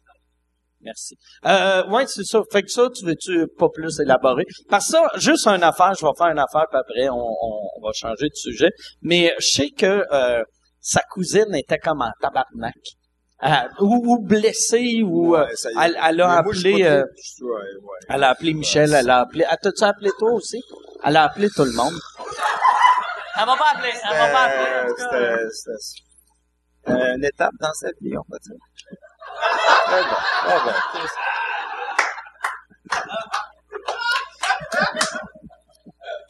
Merci. Euh, ouais, c'est ça. Fait que ça, tu veux-tu pas plus élaborer? Parce que ça, juste une affaire, je vais faire une affaire, puis après, on, on, on va changer de sujet. Mais je sais que euh, sa cousine était comme en tabarnak. Euh, ou, ou blessée, ou euh, Ouais, ça elle, elle a moi, appelé... euh, ouais, ouais. elle a appelé Michel, elle a appelé. Ah, t'as-tu appelé toi aussi? Elle a appelé tout le monde. Elle m'a pas appelé. Elle m'a pas appelé. Euh. C'était une étape dans sa vie, on va dire. Très bon.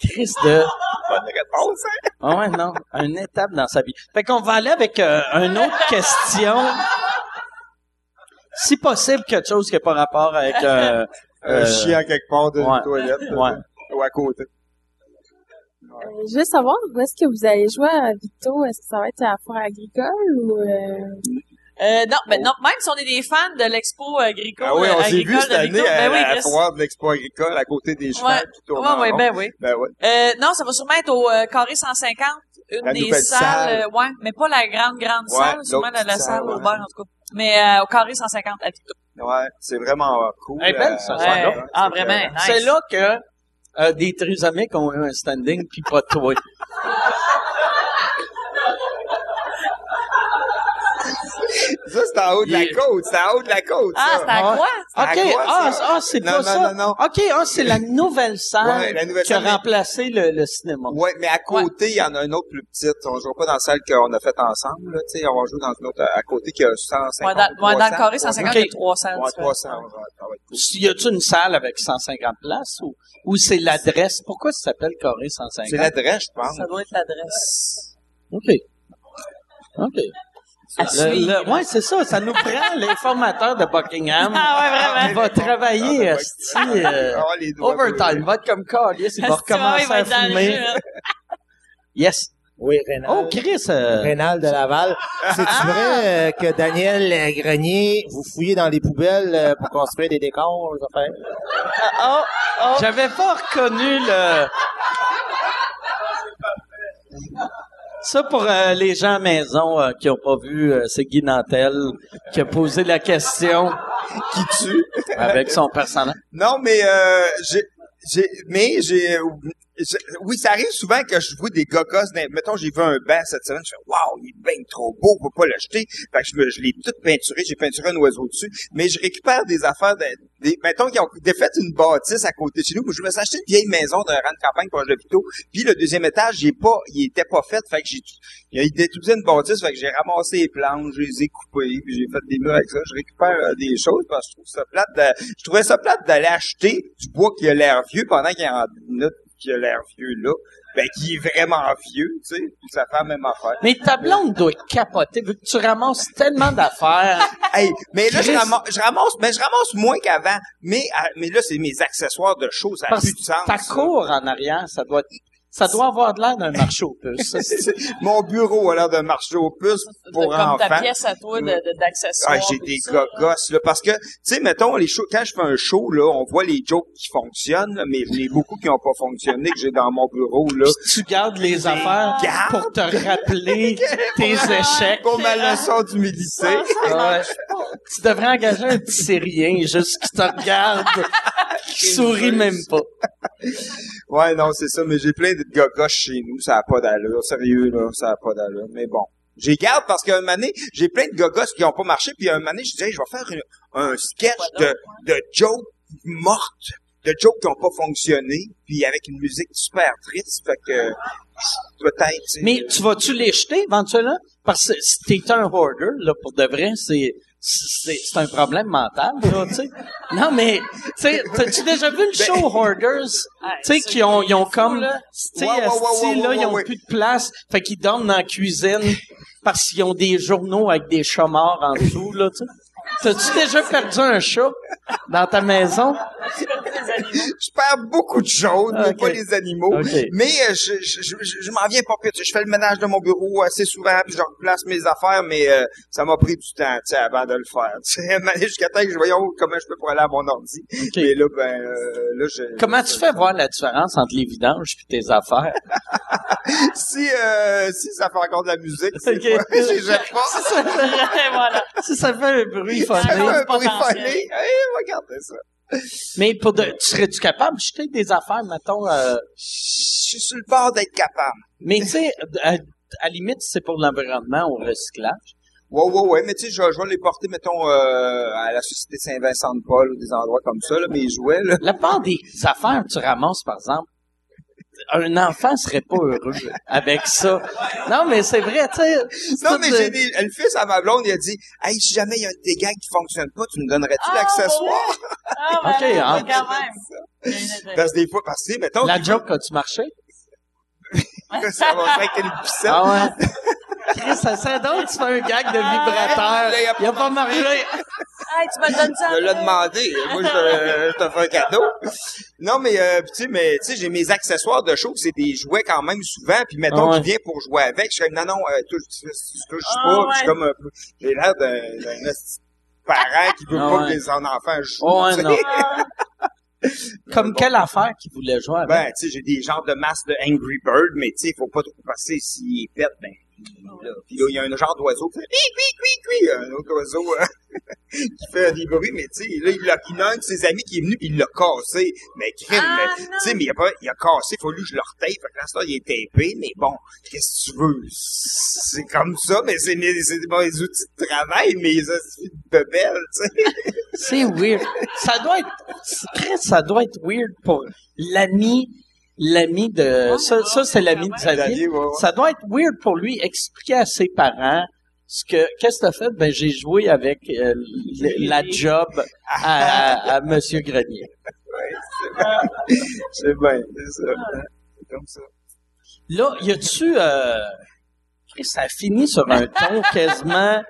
Chris de. Bonne réponse, hein? Ah ouais, non. Une étape dans sa vie. Fait qu'on va aller avec euh, une autre question. Si possible, quelque chose qui n'a pas rapport avec. Euh, Un euh, chien quelque part d'une ouais. toilette. Ouais. Ou à côté. Euh, je veux savoir où est-ce que vous allez jouer à Victo. Est-ce que ça va être à la foire agricole ou euh... Euh, non, ben non, même si on est des fans de l'expo agricole, Ah oui, on s'est vu agricole cette année à, ben oui, à foire de l'expo agricole à côté des chevaux Ouais. Ouais, ouais, en ben oui. Ben ouais. Euh, non, ça va sûrement être au euh, carré 150, une La des salles, salle. euh, ouais, mais pas la grande grande Ouais, salle, sûrement la, la salle salle, au ouais. bar en tout cas. Mais euh, au carré 150 à Victo. Ouais, c'est vraiment cool. Elle est belle, euh, ça, Ouais. salle-là. Ah, c'est vraiment, nice. C'est là que euh, des trisomiques ont eu un standing, puis pas toi. Ça, c'est en haut de la côte. C'est en haut de la côte, Ah, ça. c'est à quoi? à OK, ah, ah c'est pas non, ça. non, non. OK, ah, c'est la nouvelle salle Ouais, la nouvelle qui a mais- remplacé le, le cinéma. Ouais, mais à côté, il y en a une autre plus petite. On joue pas dans la salle qu'on a faite ensemble, là. On va jouer dans une autre à côté qui a 150. Ouais, dans, dans le carré 150, il y a Ok. 300. Ouais, différentes. 300. ouais, ça va être cool. Y a-tu une salle avec 150 places ou, ou c'est l'adresse? Pourquoi ça s'appelle carré 150? C'est l'adresse, je pense. Ça doit être l'adresse. OK. OK. À Le- suivre. le- ouais, c'est ça. Ça nous prend l'informateur de Buckingham. Ah ouais, vraiment. Il va travailler, euh, Ah, les doigts overtime. Il va être comme Carlis. Il va recommencer à fumer. Yes. Oui, Rénal. Oh, Chris. euh, Rénal de Laval. C'est-tu vrai euh, que Daniel euh, Grenier, vous fouillez dans les poubelles euh, pour construire des décors, les affaires? Oh, oh. J'avais pas reconnu le... Ça, pour euh, les gens à maison euh, qui ont pas vu, euh, c'est Guy Nantel qui a posé la question qui tue? avec son personnage. Non, mais euh, j'ai, j'ai, mais j'ai, oui, ça arrive souvent que je vois des gogos. Mettons, j'ai vu un banc cette semaine, je fais waouh, il est bien trop beau, on peut pas l'acheter. Fait que je, je l'ai tout peinturé, j'ai peinturé un oiseau dessus. Mais je récupère des affaires, de, des, mettons qu'ils ont défait une bâtisse à côté de chez nous. Je me suis acheté une vieille maison d'un rang de campagne proche de Pito. Puis le deuxième étage, pas, il était pas fait. Fait que j'ai, il a une bâtisse, fait que j'ai ramassé les planches, je les ai coupées, puis j'ai fait des murs avec ça. Je récupère euh, des choses parce que je trouve ça plate. de- je trouvais ça plate d'aller acheter du bois qui a l'air vieux pendant qu'il y a une autre qui a l'air vieux là. Ben, qui est vraiment vieux, tu sais. Puis ça fait la même affaire. Mais ta blonde doit capoter vu que tu ramasses tellement d'affaires. Hey, mais là, je ramasse, je ramasse, mais je ramasse moins qu'avant. Mais, ah, mais là, c'est mes accessoires de show, ça a Parce plus de sens. ta ça. cour en arrière, ça doit ça doit avoir de l'air d'un marché aux puces. Mon bureau a l'air d'un marché aux puces pour comme enfants. ta pièce à toi de, de- d'accessoires. Ah, j'ai puis des là, parce que, tu sais, mettons, les shows, quand je fais un show, là, on voit les jokes qui fonctionnent, là, mais il y en a beaucoup qui n'ont pas fonctionné, que j'ai dans mon bureau, là. tu gardes les affaires garde. pour te rappeler tes échecs. Pour ma leçon d'humilité. Ouais. Tu devrais engager un petit syrien juste qui te regarde, qui sourit même pas. Ouais, non, c'est ça, mais j'ai plein de gogosses chez nous, ça a pas d'allure. Sérieux, là, ça a pas d'allure. Mais bon. J'ai garde parce qu'un moment donné, j'ai plein de gogosses qui ont pas marché, puis un moment donné, je disais, Hey, je vais faire une- un sketch de, de jokes mortes, de jokes qui ont pas fonctionné, puis avec une musique super triste, fait que peut-être. Mais tu vas-tu les jeter éventuellement? Parce que si t'es un hoarder, là, pour de vrai, c'est, c'est, un problème mental, là, tu sais. Non, mais, tu sais, t'as-tu déjà vu le show Hoarders? Ah, Tu sais, qui ont, ils ont comme, là. tu sais, Ouais, ouais, ouais, esti, ouais, là, ouais, ils ont ouais. plus de place, fait qu'ils dorment dans la cuisine parce qu'ils ont des journaux avec des chats morts en dessous, là, tu sais. T'as-tu déjà perdu un chat dans ta maison? je perds beaucoup de choses, mais pas les animaux. Mais euh, je, je, je, je- m'en viens pas plus. Je fais le ménage de mon bureau assez souvent, puis je replace mes affaires, mais euh, ça m'a pris du temps, tu sais, avant de le faire. Tu sais, m'aller jusqu'à temps que je voyais comment je peux pour aller à mon ordi. Mais là, ben, euh, là, je... Comment tu fais voir la différence entre les vidanges et tes affaires? Si, euh, si ça fait encore de la musique, c'est quoi? Je jette pas. Si ça fait un bruit Hey, regardez ça. Mais pour de, tu serais-tu capable? De jeter des affaires, mettons, euh, Je suis sur le bord d'être capable. mais tu sais, à, à la limite, c'est pour l'environnement au recyclage. Ouais, ouais, ouais, mais tu sais, je, je vais les porter, mettons, euh, à la Société Saint-Vincent-de-Paul ou des endroits comme ça, là, mes jouets, là. La part des affaires que tu ramasses, par exemple, un enfant serait pas heureux avec ça. Non, mais c'est vrai, tu sais. Non, mais j'ai des, le fils à ma blonde, il a dit, hey, si jamais il y a un de tes gags qui fonctionne pas, tu me donnerais-tu Ah, l'accessoire? Ah, Ok, ben, hein. quand même. Parce que des fois, parce que, mettons, La joke, as-tu marché? ça va faire piscine. Ah ouais. Chris, ça serait drôle, tu fais un gag de vibrateur. Là, il a Il a pas marché. Hey, tu me donnes ça. Je l'ai demandé. Moi, je te, je te fais un cadeau. Non, mais, euh, tu sais, mais, tu sais, j'ai mes accessoires de show, c'est des jouets quand même souvent, puis mettons ouais. qu'il vient pour jouer avec, je suis comme, non, non, euh, touche, touche, Ah pas, je suis comme un peu, j'ai l'air d'un, parent qui veut Ah pas ouais. que les son enfants jouent. Oh, non. Comme quelle affaire qu'il voulait jouer avec? Ben, tu sais, j'ai des genres de masques de Angry Bird, mais tu sais, faut pas trop passer s'il est pète, ben. Puis là, il y a un genre d'oiseau qui fait oui, oui, oui, oui, un autre oiseau euh, qui fait des bruits, mais tu sais, là, il, a, il y en a un de ses amis qui est venu puis il l'a cassé. Mais crime, Ah, mais, tu sais, mais il a pas, il a cassé, il a fallu que je le retape. Fait que là, ça, il est tapé, mais bon, qu'est-ce que tu veux? C'est comme ça, mais c'est mes, mes outils de travail, mes outils de bebelles, tu sais. C'est weird. Ça doit être, ça doit être weird pour l'ami, l'ami de, ça, ça c'est l'ami de Xavier. Xavier, ouais, ouais. Ça doit être weird pour lui expliquer à ses parents ce que, qu'est-ce que t'as fait? Ben, j'ai joué avec euh, la job à, à, à Monsieur Grenier. C'est bien, c'est ça. C'est comme ça. Là, y a-tu, euh, ça a fini sur un ton quasiment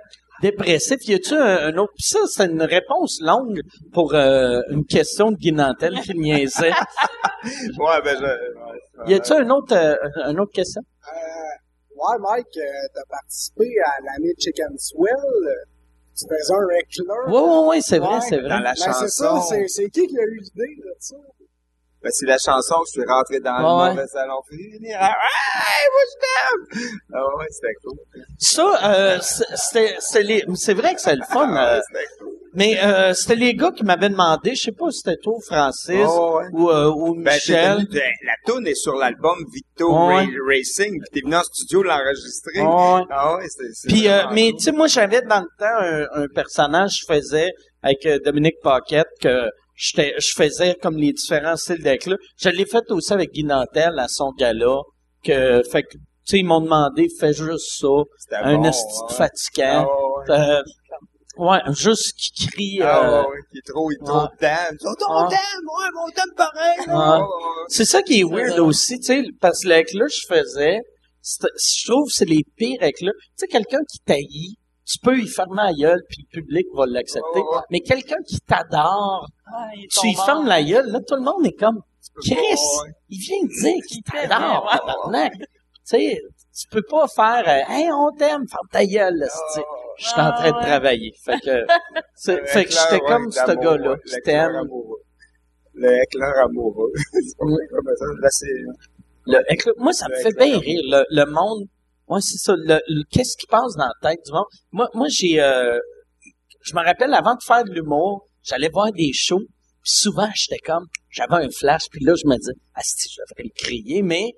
dépressif. Y a-tu un, un autre? Puis ça, c'est une réponse longue pour euh, une question de Guy Nantel qui niaisait. Ouais, ben, je, ouais, Y a-tu un autre, euh, un autre question? Ouais, Mike, euh, t'as participé à l'année Chicken Swell. euh, Tu faisais un heckler. Oui, oui, oui, c'est vrai, Ouais. c'est dans vrai. la Ben, c'est ça, chanson. c'est, c'est qui qui a eu l'idée de ça? Ben, c'est la chanson, je suis rentré dans le ouais. mauvais salon. Fini, ah, moi, je t'aime! Ah ouais, c'était cool. Ça, euh, c'est- c'était, c'est les, c'est vrai que c'est le fun. Ah, euh, ouais, c'était cool. mais euh, c'était les gars qui m'avaient demandé, je sais pas si c'était toi, Francis, Oh, ouais. ou, euh, ou Ben, Michel. ben, la tune est sur l'album Ouais. Ra- Racing, puis t'es venu en studio l'enregistrer. Ouais. Ah Puis, euh, mais cool. tu sais, moi, j'avais dans le temps un, un personnage que je faisais avec euh, Dominique Paquette que je faisais comme les différents styles d'éclat. Je l'ai fait aussi avec Guy Nantel à son gala. Que, fait que, tu sais, ils m'ont demandé, fais juste ça. C'était un bon, de fatigant. Ah ouais. Euh, ouais, juste qui crie. Ah euh, ouais, qui est trop, il est trop ouais. ton Ouais. mon pareil. C'est ça qui est weird aussi, tu sais, parce que l'éclat que je faisais, je trouve que c'est les pires éclats. Tu sais, quelqu'un qui taillit, tu peux y fermer la gueule, puis le public va l'accepter. Ouais, ouais. Mais quelqu'un qui t'adore, Ah, tu y fermes la gueule, là, tout le monde est comme, Chris, Ouais. il vient de dire qu'il t'adore, tabarnak. Tu sais, tu peux pas faire, euh, hey, on t'aime, ferme ta gueule, là, c'est- Je suis en train de Ah, travailler. Fait que, fait que j'étais comme ce gars-là qui t'aime. Le éclair amoureux. c'est pas comme ça. Là, c'est, Le éclat- moi, ça me fait bien rire. Le, le monde, ouais, c'est ça. Le, le- qu'est-ce qui passe dans la tête du monde? Moi, moi, j'ai, euh, je me rappelle avant de faire de l'humour, j'allais voir des shows. Puis souvent, j'étais comme, j'avais un flash, puis là, je me disais, asti, je devrais le crier, mais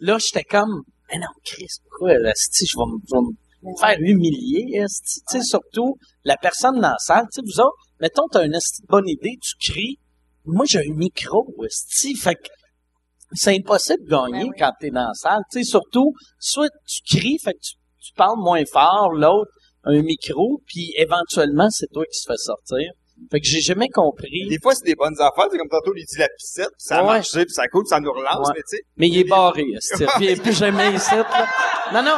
là, j'étais comme, mais non, Chris, pourquoi, asti, je vais me, je vais me faire humilier, asti, tu sais, surtout, la personne dans la salle, tu sais, vous autres, mettons, t'as une asti bonne idée, tu cries, moi, j'ai un micro, asti, fait que, c'est impossible de gagner Ben oui. quand t'es dans la salle. Tu sais, surtout, soit tu cries, fait que tu, tu parles moins fort, l'autre un micro, puis éventuellement, c'est toi qui se fait sortir. Fait que j'ai jamais compris. Des fois, c'est des bonnes affaires. C'est comme tantôt, il dit la piscette, puis ça Ouais. marché, puis ça coule, puis ça nous relance, Ouais. mais tu sais. Mais il est barré, esti. Puis il est plus jamais ici, là. Non, non.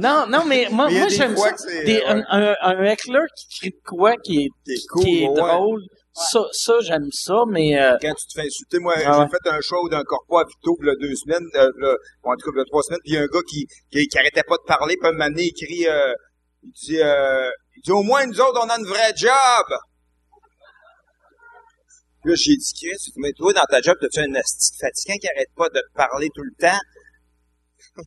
Non, non, mais moi, Mais moi j'aime ça. que c'est- Des, ouais. un, un, un heckler qui crie de quoi, qui est, Qui est cool, qui est ouais. drôle. Ça, ça j'aime ça, mais euh, Quand tu te fais insulter, moi, Ah j'ai fait un show d'un corpo à y a deux semaines, euh, là, en tout cas, trois semaines, puis il y a un gars qui, qui, qui arrêtait pas de parler, puis un moment donné, il crie, euh, il dit, euh, il dit, au moins, nous autres, on a une vraie job! Puis Là, j'ai dit, Chris, mais toi, dans ta job, t'as-tu un asti fatigant qui arrête pas de te parler tout le temps?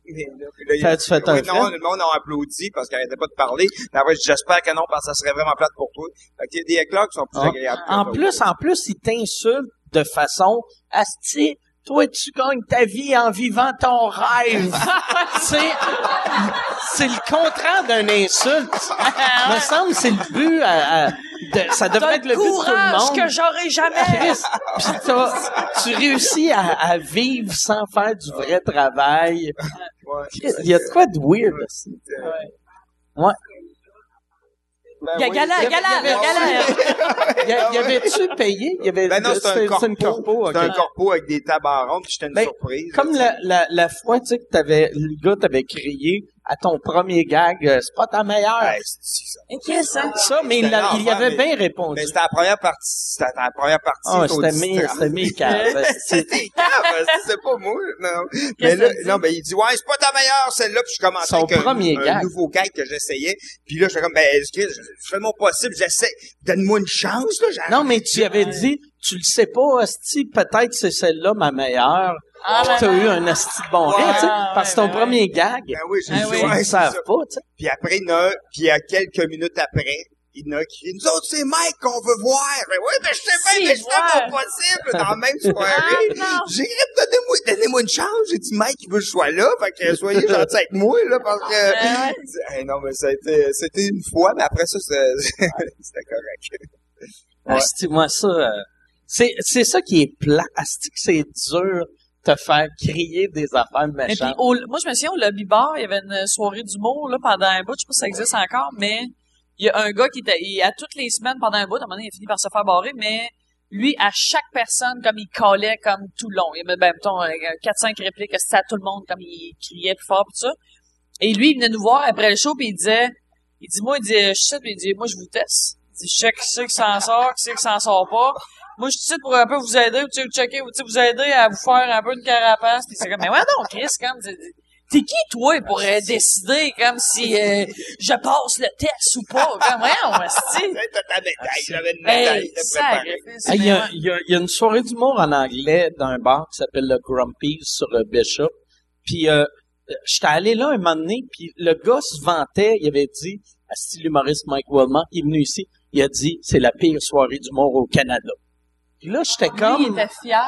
Mais là, T'as-tu fait un non, le monde a applaudi parce qu'il arrêtait pas de parler. Puis après, j'espère que non, parce que ça serait vraiment plate pour toi. Fait qu'il y a des éclats qui sont plus Ah. agréables. En plus, en plus, il t'insulte de façon asti. Toi, tu gagnes ta vie en vivant ton rêve. c'est, c'est le contraire d'un insulte. me semble que c'est le but à- à- de- ça devrait être le but de tout le courage monde. que j'aurai jamais. T'as- tu réussis à, à vivre sans faire du vrai travail. Ouais. Il y a de quoi de weird. aussi. Ouais. Ben Il y il y avait- gala. Y, a- avait-tu payé? Il y avait, Ben non, c'est un c'était- corpo. c'est une corpo, C'est un corpo avec des ronde, puis j'étais une Ben, surprise. Comme là, la, la, la fois, tu sais, que t'avais, le gars t'avait crié à ton premier gag, euh, c'est pas ta meilleure. Ben, c'est- c'est ça. C'est? ça, mais il, il y avait mais- bien répondu. Mais c'était la première partie. C'était la première partie. Au c'était mes, c'était mes C'était c'est pas moi, non. Mais là, non, ben, il dit, ouais, c'est pas ta meilleure, celle-là, puis je commençais Son avec un, premier un gag. nouveau gag que j'essayais, puis là, je fais comme, ben, excuse, je, fais mon possible, j'essaie, donne-moi une chance, là, j'arrive. Non, mais tu avais dit, tu le sais pas, Asti, peut-être c'est celle-là ma meilleure. Ah, ben t'as non. eu un Asti de bon Ouais, rire, tu sais, ouais, parce que ton ben premier gag, Ben oui, j'ai Ah dit, oui. ouais, ils c'est savent ça. pas, tu sais. Puis après, il y en a, puis à quelques minutes après, il y en a qui nous autres, c'est Mike qu'on veut voir. Ben oui, ben je sais bien, mais voir. mon possible dans la même soirée. Ah. J'ai dit, donnez-moi, donnez-moi une chance. J'ai dit, Mike, il veut que je sois là. Fait que soyez gentil avec moi, là, parce que... ouais. Hey, non, mais ça a été, c'était une fois, mais après ça, c'était correct. Asti, moi, ça, euh, c'est, c'est ça qui est plat. Asti, c'est dur te faire crier des affaires puis, méchantes. au, moi, je me souviens, au lobby bar, il y avait une soirée d'humour, là, pendant un bout. Je sais pas si ça existe encore, mais il y a un gars qui était, il, à toutes les semaines, pendant un bout, à un moment donné, il a fini par se faire barrer, mais lui, à chaque personne, comme il collait comme tout le long. Il y avait, ben, mettons, euh, 4-5 répliques, c'était à tout le monde, comme il criait plus fort, pis tout ça. Et lui, il venait nous voir après le show, puis il disait, il dit, moi, il dit, je ici, puis il dit, moi, je vous teste. Il dit, je sais qui c'est qui s'en sort, qui c'est qui s'en sort pas. Moi, je suis ici pour un peu vous aider, tu sais, checker, tu sais, vous aider à vous faire un peu une carapace. Puis c'est comme, mais ouais, donc, Chris, comme, t'es- qui, toi, pour euh, décider, comme, si euh, je passe le test ou pas? Comme, ouais, on va se dire. T'as ta médaille, j'avais une médaille Il y, a- il y a- il y a une soirée d'humour en anglais d'un bar qui s'appelle le Grumpy sur Bishop. Puis euh, j'étais allé là un moment donné, puis le gars se vantait, il avait dit, à style humoriste Mike Wellman, il est venu ici, il a dit, c'est la pire soirée d'humour au Canada. Puis là, j'étais comme,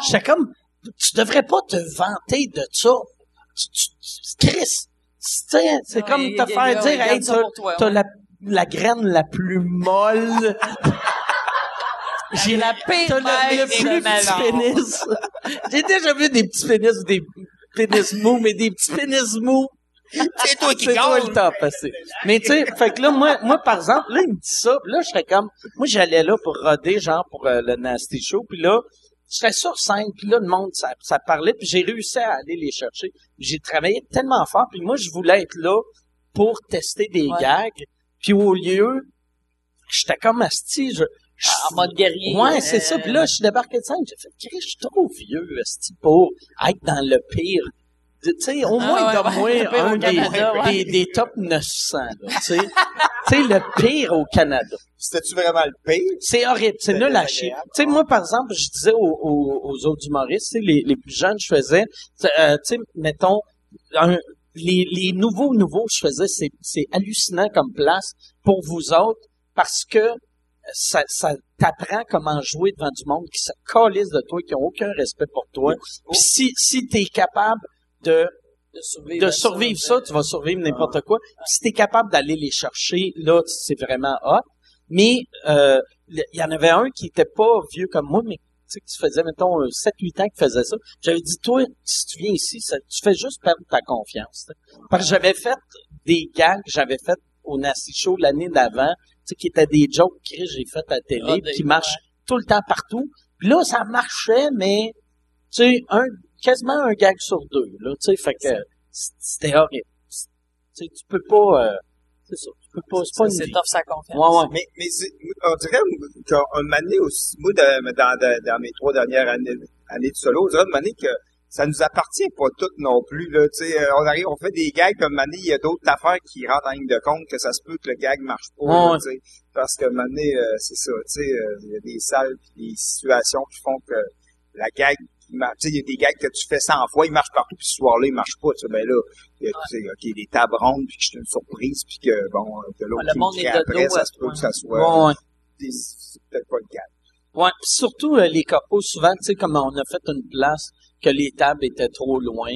j'étais comme, tu devrais pas te vanter de ça. Tu, tu, tu- Chris, c'est comme te faire dire, hey, t'as la, la graine la plus molle. J'ai la pire le, plus petit pénis. J'ai déjà vu des petits pénis ou des pénis mous, mais des petits pénis mous. C'est toi qui C'est toi le temps passé. Mais tu sais, fait que là, moi, moi, par exemple, là, il me dit ça, puis là, je serais comme, moi, j'allais là pour roder, genre, pour euh, le Nasty Show, puis là, j'étais sur scène, puis là, le monde, ça, ça parlait, puis j'ai réussi à aller les chercher. J'ai travaillé tellement fort, puis moi, je voulais être là pour tester des Ouais. gags, puis au lieu, j'étais comme asti, je, je- En mode guerrier. Ouais, c'est euh, ça. Puis là, je suis débarqué de scène, j'ai fait, je suis trop vieux, esti, pour être dans le pire. Tu sais, au Ah, moins, ouais, donne-moi ouais, le pire un au des, Canada, ouais. des, des top 900, là, tu sais. tu sais, le pire au Canada. C'était-tu vraiment le pire? C'est horrible, c'est nul à chier. Tu sais, moi, par exemple, je disais aux, aux, aux autres humoristes, tu sais, les, les plus jeunes, je faisais, tu sais, euh, tu sais, mettons, un- les, les nouveaux nouveaux, je faisais, c'est, c'est hallucinant comme place pour vous autres parce que ça, ça t'apprend comment jouer devant du monde qui se calisse de toi, qui ont aucun respect pour toi. Puis si, si t'es capable de de survivre, de à survivre ça, tu vas survivre n'importe quoi. Si t'es capable d'aller les chercher, là, c'est vraiment hot. Mais euh, il y en avait un qui était pas vieux comme moi, mais tu sais, qui faisait, mettons, 7-8 ans qu'il faisait ça. J'avais dit, toi, si tu viens ici, ça- tu fais juste perdre ta confiance. tu. Parce que j'avais fait des gags que j'avais fait au Nasty Show l'année d'avant, tu sais, qui étaient des jokes que j'ai fait à la télé, Ah, qui marchent tout le temps partout. Puis là, ça marchait, mais tu sais, un, quasiment un gag sur deux, là, tu sais, fait que c'était horrible. Tu sais, tu peux pas, euh, c'est ça, tu peux pas, c'est pas une C'est sa confiance. Ouais, ouais. Mais, mais on dirait qu'un moment donné aussi, moi, de- dans, dans, dans mes trois dernières années, années de solo, on dirait un moment donné que ça nous appartient pas toutes non plus, là, tu sais, euh, on arrive, on fait des gags, puis un moment donné, il y a d'autres affaires qui rentrent en ligne de compte que ça se peut que le gag marche pas, là, Ouais. tu sais, parce que un moment donné, euh, c'est ça, tu sais, euh, il y a des salles puis des situations qui font que la gag sais, il y a des gags que tu fais 100 fois, ils marchent partout, puis ce soir-là, ils marchent pas, tu sais, ben là, il y a, tu sais, ok, des tables rondes, puis que c'est une surprise, puis que, bon, que l'autre le qui monde est de après, dos ça se peut que ça soit, c'est peut-être pas le cas. Ouais, pis surtout euh, les corpos, souvent, tu sais, comme on a fait une place que les tables étaient trop loin.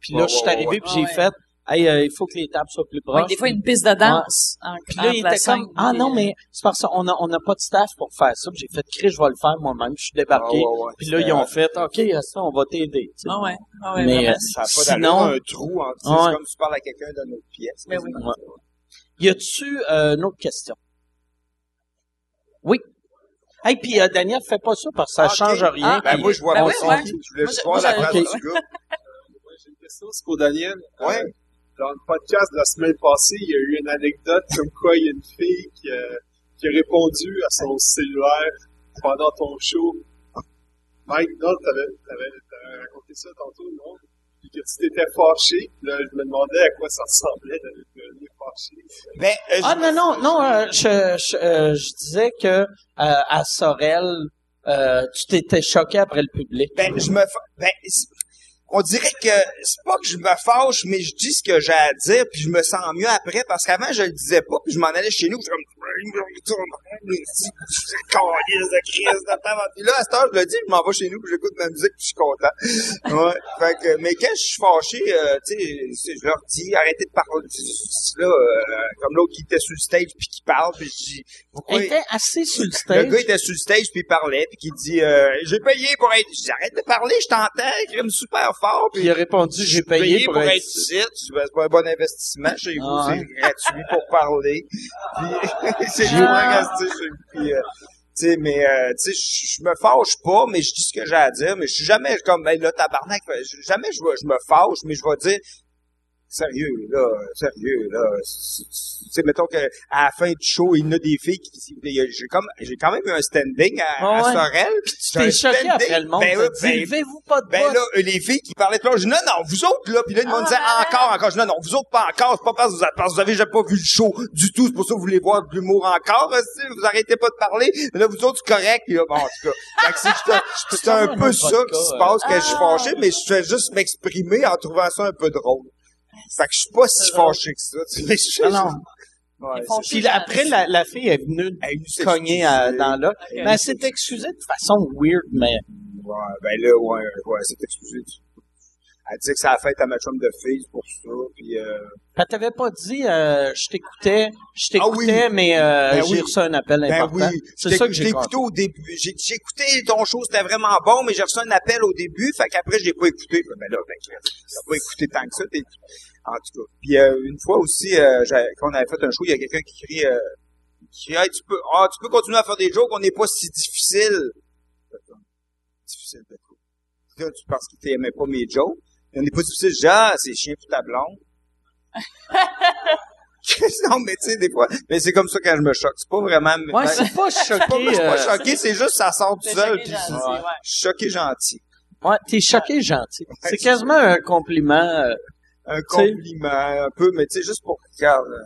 Puis là, je suis arrivé ouais. puis j'ai Ouais. fait, hey, euh, il faut que les tables soient plus proches. Ouais, des fois, une piste de danse. En, Puis là, il était comme, ah non, mais c'est parce qu'on a, on a pas de staff pour faire ça. J'ai fait, Chris, je vais le faire moi-même. Je suis débarqué. Ouais, ouais. Puis là, ils ont fait, OK, ça, on va t'aider. tu sais. Ah ouais. Ah ouais, Mais, euh, Ça a pas Sinon- un trou, Ouais. c'est comme si tu parles à quelqu'un d'une autre pièce. Mais oui. Y a-tu euh, une autre question? Oui. Hey, puis euh, Daniel, fais pas ça parce que ça Ah, ok. change rien. Ah, Ben, puis moi, je vois Ben ça. ouais. Je voulais juste voir moi, la ok. du gars. J'ai une question, c'est pour Daniel. Ouais. Euh, dans le podcast de la semaine passée, il y a eu une anecdote comme quoi il y a une fille qui, a- qui a répondu à son cellulaire pendant ton show. Mike, non, t'avais, t'avais, t'avais raconté ça tantôt, non? Puis que tu t'étais fâché. Là, je me demandais à quoi ça ressemblait de devenir fâché. Ben, euh, Ah non, non, non, euh, je, je, euh, je disais que euh, à Sorel, euh, tu t'étais choqué après le public. Ben, je me ben, on dirait que c'est pas que je me fâche, mais je dis ce que j'ai à dire, puis je me sens mieux après, parce qu'avant, je le disais pas, puis je m'en allais chez nous, je c'est calice de crise de temps. Puis là, à cette heure, je le dis, je m'en vais chez nous, puis j'écoute ma musique, puis je suis content. Ouais. Fait que, mais quand je suis fâché, euh, tu sais, je leur dis, arrêtez de parler. Là, euh, comme l'autre qui était sur le stage, puis qui parle, puis je dis, pourquoi... Il était assis sur le Le stage. gars était sur le stage puis il parlait puis qui dit euh, j'ai payé pour être je dis arrête de parler je t'entends crime super fort Puis il a répondu, j'ai payé, pour, être... ici Je dis, Ben, c'est pas un bon investissement chez vous Ah, c'est gratuit pour parler puis c'est chez puis euh, tu sais mais euh, tu sais je me fâche pas mais je dis ce que j'ai à dire mais je suis jamais comme ben là tabarnak jamais je je me fâche mais je vais dire sérieux, là, sérieux, là. Tu sais, mettons que à la fin du show, il y en a des filles qui, j'ai comme, j'ai quand même eu un standing à, Ah à ouais. Sorel. Tu J'ai un t'es choqué standing. après le monde. Ben ben- levez-vous pas de ben botte. là, euh, les filles qui parlaient de là, je dis non, non, vous autres, là, puis là, ils m'ont dit encore, encore. Je dis non, non, vous autres pas encore, c'est pas parce que vous avez, parce que vous avez jamais pas vu le show du tout, c'est pour ça que vous voulez voir de l'humour encore, aussi, vous arrêtez pas de parler. Là, vous autres, c'est correct, puis là, bon, en tout cas. C'est un peu ça qui se euh. passe, que je suis fâché, mais je fais juste m'exprimer en trouvant ça un peu drôle. Fait que je suis pas si fâché que ça, tu sais. je- non. Ouais, Puis là, après, la, la fille est venue Elle cogner à- dans là. Ok. Mais elle s'est excusée de façon weird, mais... Ouais, ben là, ouais, ouais, c'est excusé. Elle dit que ça a fait à ma chum de fille pour ça, puis euh, Elle t'avait pas dit, euh, je t'écoutais, je Ah oui. t'écoutais, mais euh, Ben j'ai oui. reçu un appel Ben important. oui, C'est ça que j'ai écouté au début. J'ai j'ai écouté ton show, c'était vraiment bon, mais j'ai reçu un appel au début, fait qu'après je l'ai pas écouté. Ben là, ben, t'as pas écouté tant que ça. En tout cas. Puis euh, une fois aussi, euh, quand on avait fait un show, il y a quelqu'un qui crie, euh, qui crie, hey, tu peux, ah, tu peux continuer à faire des jokes, on n'est pas si difficile. Difficile de quoi? Là, tu penses qu'il t'aimait pas mes jokes? On n'est pas difficile, genre, c'est chien pour ta blonde. non, mais tu sais, des fois, mais c'est comme ça quand je me choque. C'est pas vraiment... Ouais, ben, c'est pas pas, choqué. je suis pas euh, choqué, c'est juste ça sort tout C'est seul. choqué puis gentil, c'est- ouais. Je suis choqué gentil. Ouais, t'es choqué gentil. C'est c'est quasiment un compliment. euh, Un compliment, un peu, mais tu sais, juste pour regarde. euh,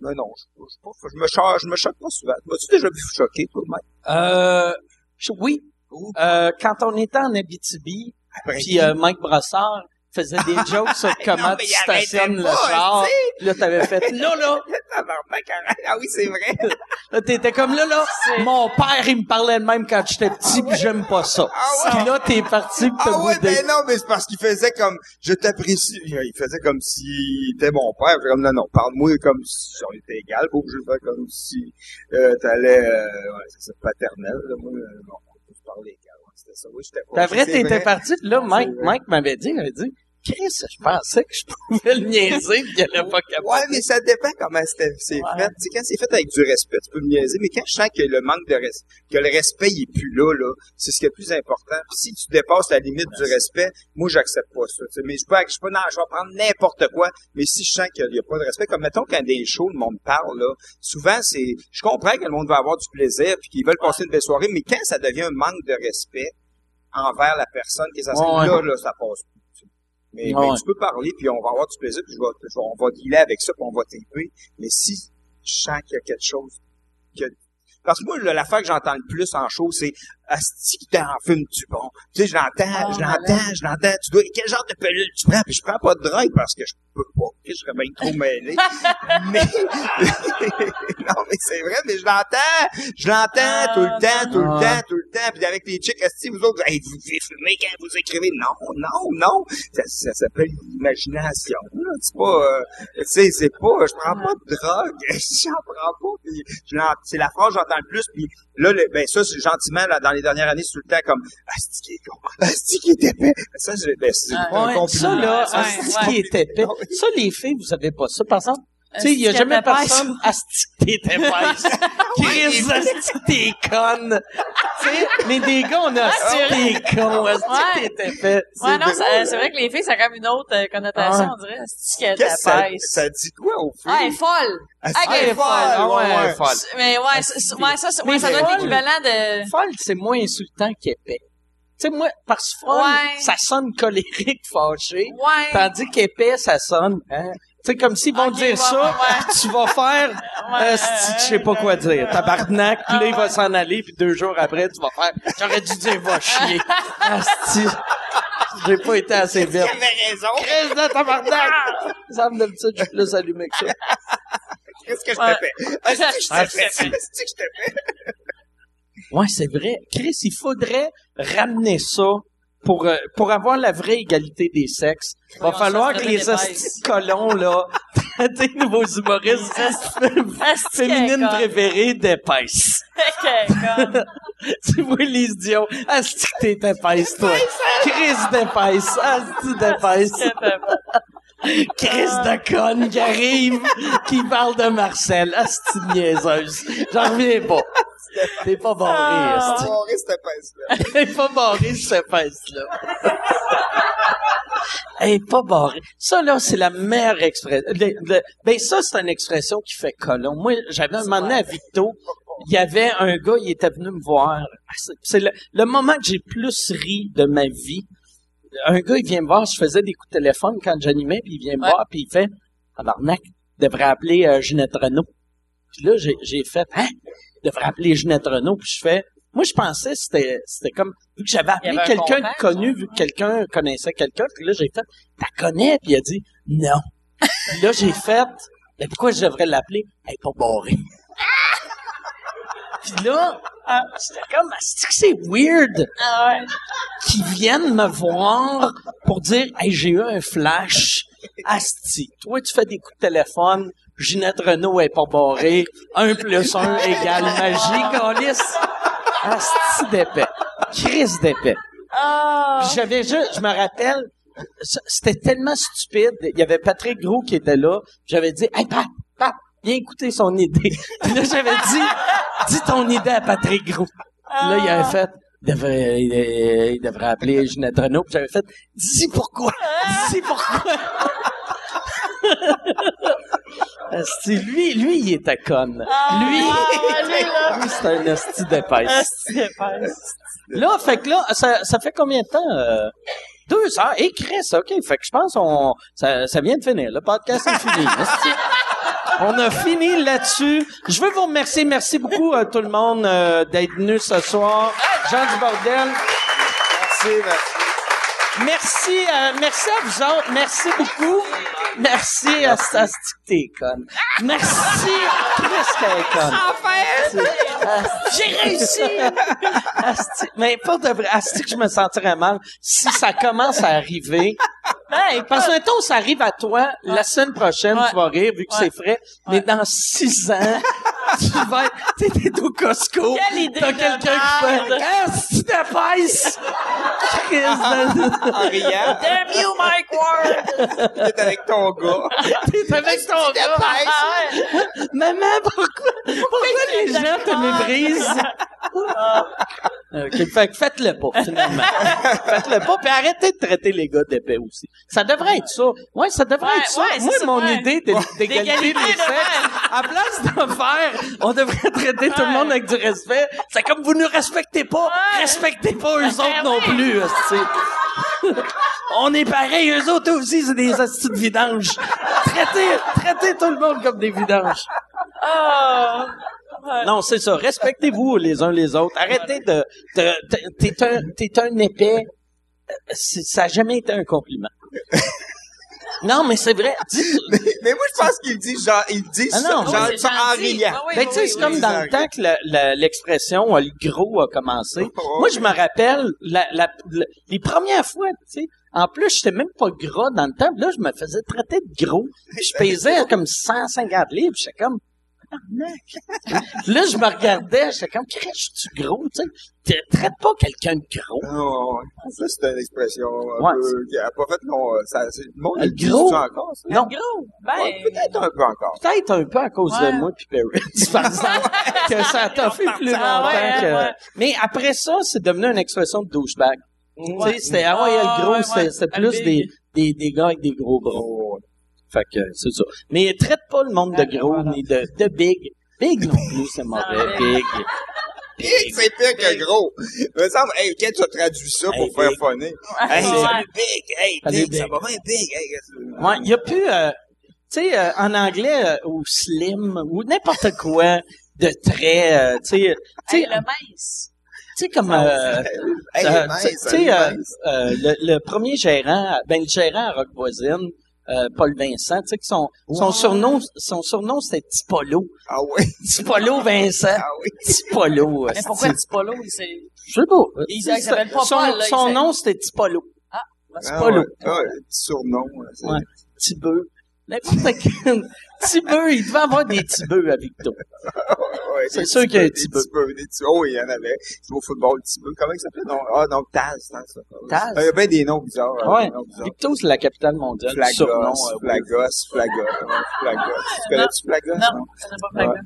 Mais non, je, je, je, je me choque, je me choque pas souvent. M'as-tu déjà vu choquer, toi, Mike? Euh, oui. Euh, quand on était en Abitibi, puis euh, Mike Brossard faisait des jokes sur comment Non, tu stationnes le char. Là, t'avais fait, là, là, arrête. Ah oui, c'est vrai. là, t'étais comme, là, là, mon père, il me parlait de même quand j'étais petit, puis j'aime pas ça. Ah. Puis là, t'es parti, t'as Ah ouais, ben non, mais c'est parce qu'il faisait comme, je t'apprécie. Il faisait comme s'il était mon père. J'étais comme, non, non, parle-moi comme si on était égal. Pas obligé de faire comme si, euh, t'allais, euh, ouais, c'est paternel, là. Moi, euh, non, on peut se parler égal. Ouais, c'était ça. Oui, j'étais pas. T'as vrai, t'étais parti, là, Mike. Mike m'avait dit, il avait dit, Chris, je pensais que je pouvais le niaiser, puis qu'il allait pas capable. Ouais, mais ça dépend comment c'était, c'est Ouais. fait. Tu sais, quand c'est fait avec du respect, tu peux me niaiser, mais quand je sens que le manque de respect, que le respect, il est plus là, là, c'est ce qui est le plus important. Puis si tu dépasses la limite du respect, moi, j'accepte pas ça. Mais je peux, je peux, non, je vais prendre n'importe quoi, mais si je sens qu'il y a pas de respect, comme mettons quand des shows, le monde parle, là, souvent, c'est, je comprends que le monde va avoir du plaisir puis qu'ils veulent passer une belle soirée, mais quand ça devient un manque de respect envers la personne qui est Ouais, ouais. là, là, ça passe. Mais, Ouais, mais ouais. tu peux parler, puis on va avoir du plaisir, puis je vais, je vais- on va dealer avec ça, puis on va taper. Mais si je sens qu'il y a quelque chose que... Parce que moi, l'affaire que j'entends le plus en show, c'est Asti que t'en fumes du bon? Tu sais, je l'entends, je l'entends, je l'entends. Tu dois. Quel genre de pilule tu prends? Puis je prends pas de drogue parce que je peux pas. Je serais bien trop mêlé. mais non, mais c'est vrai, mais je l'entends. Je l'entends tout le temps, tout le Ah. temps, tout le temps. Puis avec les chicks, Asti, vous autres, hey, vous devez fumer quand vous écrivez? Non, non, non. Ça, ça s'appelle l'imagination. là. C'est pas, euh, tu sais, c'est pas, je prends pas de drogue. J'en prends pas. Puis c'est la phrase que j'entends le plus. Puis là, le- ben ça, c'est gentiment, là, dans les dernières années, c'est tout le temps comme, Asti qui est con? Asti qui est épais. Ça, je- ben, c'est Ah, un Ouais, compliment. ça, là, asti ouais. qui est épais? Ça, les filles, vous avez pas ça. Par exemple, tu sais, il y a Asti jamais qui est épaisse. personne, asti que t'es épaisse. Chris, asti que t'es conne. Tu sais, mais des gars, on a asti que t'es con, asti que t'es épais. Ouais, non, c'est vrai que les filles, ça a comme une autre euh, connotation, Ouais. on dirait. C'est qu'elle Qu'est-ce que ça, dit quoi aux filles? Ah, elle est folle. Asti Ah, elle est folle. Ah ouais, ouais, ouais. folle. Mais ouais, ça, ça doit être l'équivalent de... Folle, c'est moins insultant qu'épais. Tu sais, moi, parce que folle, Ouais. ça sonne colérique, fâché. Ouais. Tandis qu'épais, ça sonne, hein. Sais, comme s'ils vont dire ouais, ça, ouais, tu vas faire, Ouais, esti, je sais pas quoi dire. Tabarnak, puis là, il va s'en aller, puis deux jours après, tu vas faire, j'aurais dû dire va chier. Asti, j'ai pas été assez vite. T'avais raison? Chris de tabarnak! Ça me d'habitude, je suis plus allumé que ça. Qu'est-ce que je fait? Asti que je? Asti. Asti que je t'ai fait? Ouais, c'est vrai. Chris, il faudrait ramener ça pour, euh, pour avoir la vraie égalité des sexes. Va falloir que les hosties colons, là, des nouveaux humoristes féminines préférées d'épaisse. tu vois Lise Dion. Asti que t'es épaisse, toi. Chris d'épaisse. Asti d'épaisse. Chris de conne qui arrive, qui parle de Marcel. Asti niaiseuse. J'en reviens pas. T'es pas barré, Ah. esti. Barré, cette pince-là. Est pas barrée, cette pince-là. Est pas barrée. Ça, là, c'est la meilleure expression. Le- le- ben, ça, c'est une expression qui fait colon. Moi, j'avais un moment donné à Victo, il y avait un gars, il était venu me voir. C'est- le, le moment que j'ai plus ri de ma vie. Un gars, il vient me voir, je faisais des coups de téléphone quand j'animais, puis il vient me Ouais. voir, puis il fait, tabarnak, devrait appeler euh, Ginette Renault. Puis là, j'ai fait, hein, devrait appeler Ginette Renault, puis je fais, moi, je pensais que c'était, c'était comme, vu que j'avais appelé quelqu'un de connu, vu que quelqu'un connaissait quelqu'un, puis là, j'ai fait, t'as connais? Puis il a dit, non. puis là, j'ai fait, mais pourquoi je devrais l'appeler? Elle est pas barrée. puis là, ah, c'était comme, c'est que c'est weird Ah ouais. viennent me voir pour dire Hey, j'ai eu un flash. Asti, toi tu fais des coups de téléphone, Ginette Renault est pas barrée, 1 plus 1 égale magie, Gaulis. Asti d'épais. Crise d'épais. Ah. J'avais juste, je me rappelle, c'était tellement stupide. Il y avait Patrick Gros qui était là. J'avais dit, hey, Pat, Pat, viens écouter son idée. Puis là, j'avais dit, dis ton idée à Patrick Gros. Puis là, il avait fait, il devrait, il, il devrait appeler Ginette Renault. Puis j'avais fait, dis pourquoi, dis pourquoi. Asti, lui, lui, il était conne. Lui, lui, c'est un asti d'épaisse. C'est pas- Là, fait que là, ça, ça fait combien de temps? euh, deux heures? Et Chris, OK. Fait que je pense on ça, ça vient de finir. Le podcast est fini. On a fini là-dessus. Je veux vous remercier. Merci beaucoup à tout le monde euh, d'être venu ce soir. Jean du Bordel. Merci, merci. Merci, euh, merci à vous autres. Merci beaucoup. Merci à Asti que t'es conne? Merci. Chris qu'elle est conne. J'ai réussi! Asti, mais pas de vrai. Asti que je me sentirais mal si ça commence à arriver. Ben, Parce que mettons, ça arrive à toi, la semaine prochaine, Ouais. tu vas rire vu que Ouais. c'est frais, mais dans six ans, tu vas être, tu sais, t'es au Costco, Quelle idée t'as de quelqu'un qui fait, merde. Asti de pèse! Chris de- En riant, Damn you, Mike Ward! t'es avec ton gars. T'es avec ton gars. Maman, pourquoi, pourquoi les gens te méprisent? Fait que faites-le pas, finalement. faites-le pas, puis arrêtez de traiter les gars d'épais aussi. Ça devrait être ça. Ouais, ça devrait Ouais, être ça. ouais, c'est Moi, mon ouais. idée d'é- d'égalité des de sexes, à place de faire, on devrait traiter tout le monde avec du respect. C'est comme vous ne respectez pas, respectez pas eux autres non plus, hostie. On est pareil, eux autres aussi, c'est des hosties de vidanges. Traitez, traitez tout le monde comme des vidanges. Ah. Non, c'est ça. Respectez-vous les uns les autres. Arrêtez de... de- T'es un, t'es un épais. Ça n'a jamais été un compliment. Non, mais c'est vrai. Dis- Mais, mais moi, je pense qu'il dit genre, il dit Ah ça, non, genre, ça en riant. Ah oui, ben, tu sais, oui, c'est oui, comme oui. dans le temps que l'expression le gros a commencé. Moi, je me rappelle la, la- la- les premières fois, tu sais. En plus, j'étais même pas gras dans le temps. Là, je me faisais traiter de gros. Puis je pesais comme 150 livres. J'étais comme. Là, je me regardais. J'étais comme, crèche-tu gros, tu sais. Tu traites pas quelqu'un de gros. Non, ça, c'est une expression un Ouais. peu, qui a pas fait ça, c'est, le monde, Le gros? encore, ça? Non. Gros? Ben. Ouais, peut-être un peu encore. Peut-être un peu à cause Ouais. de moi puis Perry, par exemple, que ça t'a fait plus longtemps Ah ouais, que... ouais. Mais après ça, c'est devenu une expression de douchebag. Tu sais, c'était, ah ouais, Ah, le gros, ouais, c'était, ouais. c'était plus des, des, des gars avec des gros bras. Fait que, c'est ça. Mais traite pas le monde de gros, ni de, de big. Big non plus, c'est mauvais, big. Big, c'est pire que gros. Il me semble, hey, quand tu as traduit ça pour Hey, faire big. funner? Hey, Ouais. salut Big, hey, Salut, Big, ça va bien Big, hey, Ouais, il y a plus, euh, tu sais, euh, en anglais, euh, ou slim, ou n'importe quoi de très, euh, tu sais, tu Hey, sais, le mince. tu sais, comme, euh, Hey, Euh, tu sais, euh, euh, le premier gérant, ben le gérant à Rock Voisine, euh, Paul Vincent, tu sais, que son, son surnom, son surnom c'était Tipolo. Ah oui, Tipolo Vincent. ah oui. Tipolo. Mais pourquoi Tipolo. Je sais pas. Il s'appelle pas son, Paul, là, son nom c'était Tipolo. Ben, Ah, Tipolo. ouais. Ah, petit surnom. Ouais. Tibeux. N'importe quel. Tibeux, il devait avoir des tibeux à Victo. Ouais, C'est sûr petits qu'il y a un des petit petits petits- Oh, il y en avait. C'est au football, petit peu. Comment il s'appelait? Non, ah, non, Taz, Taz. ça. Taz? Il y a bien des noms bizarres. hein, Ouais. des noms bizarres. Victo, c'est la capitale mondiale. Flagos, euh, Flagos, Flagos, Flagos. Tu connais-tu Flagos? Non, ça n'a pas Ouais.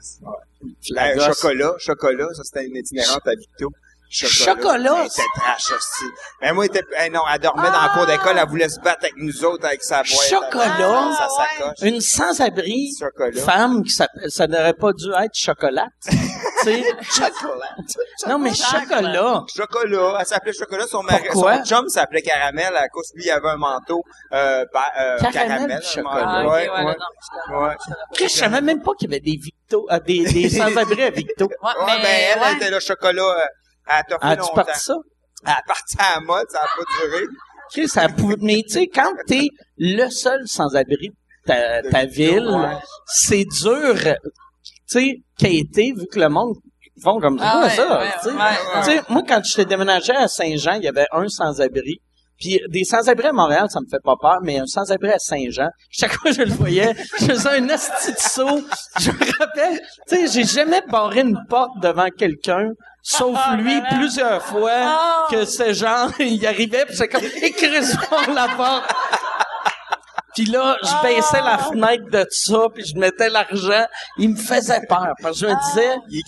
Flagos. chocolat, chocolat, ça c'était une itinérante à Victo. Chocolat? Elle était trash aussi. Mais moi, elle était, eh non, elle dormait dans la cour d'école, elle voulait se battre avec nous autres avec sa boîte. Chocolat? Sa sacoche. Une sans-abri Chocolat. femme qui s'appelle, ça n'aurait pas dû être chocolat. tu sais. Chocolat. Non, mais chocolat. Chocolat. Elle s'appelait Chocolat. Son, mari, Pourquoi? son chum s'appelait Caramel à cause lui, il avait un manteau, euh, euh, Caramel, chocolat. Ah, ouais, ouais, ouais. non, ouais. Chris, je savais même pas qu'il y avait des Victo, euh, des, des sans-abri à Victo. Ouais, Ouais, mais, ben, elle, ouais. elle était là, chocolat, euh, elle a As-tu parti ça? Elle a parti à la mode, ça a pas duré. Chris, ça pou- mais tu sais, quand t'es le seul sans-abri de ta, ta ville, ouais. c'est dur, tu sais, quêter, vu que le monde font comme Ah ouais, ça, ouais, tu Tu moi, quand j'étais déménagé à Saint-Jean, il y avait un sans-abri. Puis des sans-abri à Montréal, ça me fait pas peur, mais un sans-abri à Saint-Jean, chaque fois que je le voyais, je faisais un asti de saut. Je me rappelle, tu sais, j'ai jamais barré une porte devant quelqu'un, sauf lui, plusieurs fois, Ah. que ce genre, il arrivait, puis c'est comme, écris la porte. Puis là, je baissais la fenêtre de ça, puis je mettais l'argent. Il me faisait peur, parce que je me disais, Il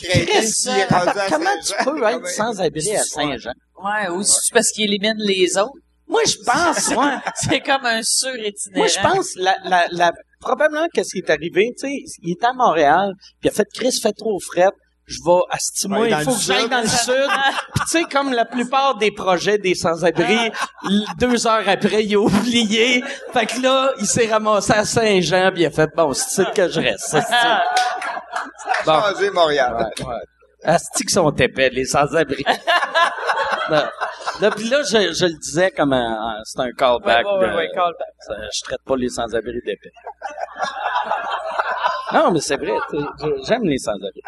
comment tu peux être sans-abri à Saint-Jean? Ouais, ou c'est parce qu'il élimine les autres. Moi, je pense, ouais. C'est comme un sur-itinérant. Moi, je pense, la, la, la, probablement qu'est-ce qui est arrivé, tu sais, il était à Montréal, puis il a fait Chris fait trop fret. Je vais à moi, Ouais, il faut que j'aille dans le sud. Puis tu sais, comme la plupart des projets des sans-abri, deux heures après, il a oublié. Fait que là, il s'est ramassé à Saint-Jean, puis il a fait, bon, c'est que je reste. c'est Bon. Changé Montréal. Asti qui sont épais, les sans-abri. là, là, je, je le disais comme un, un- c'est un callback. Ouais, ouais, de- ouais, callback. ça, je traite pas les sans-abri d'épais. non, mais c'est vrai, j'aime les sans-abri.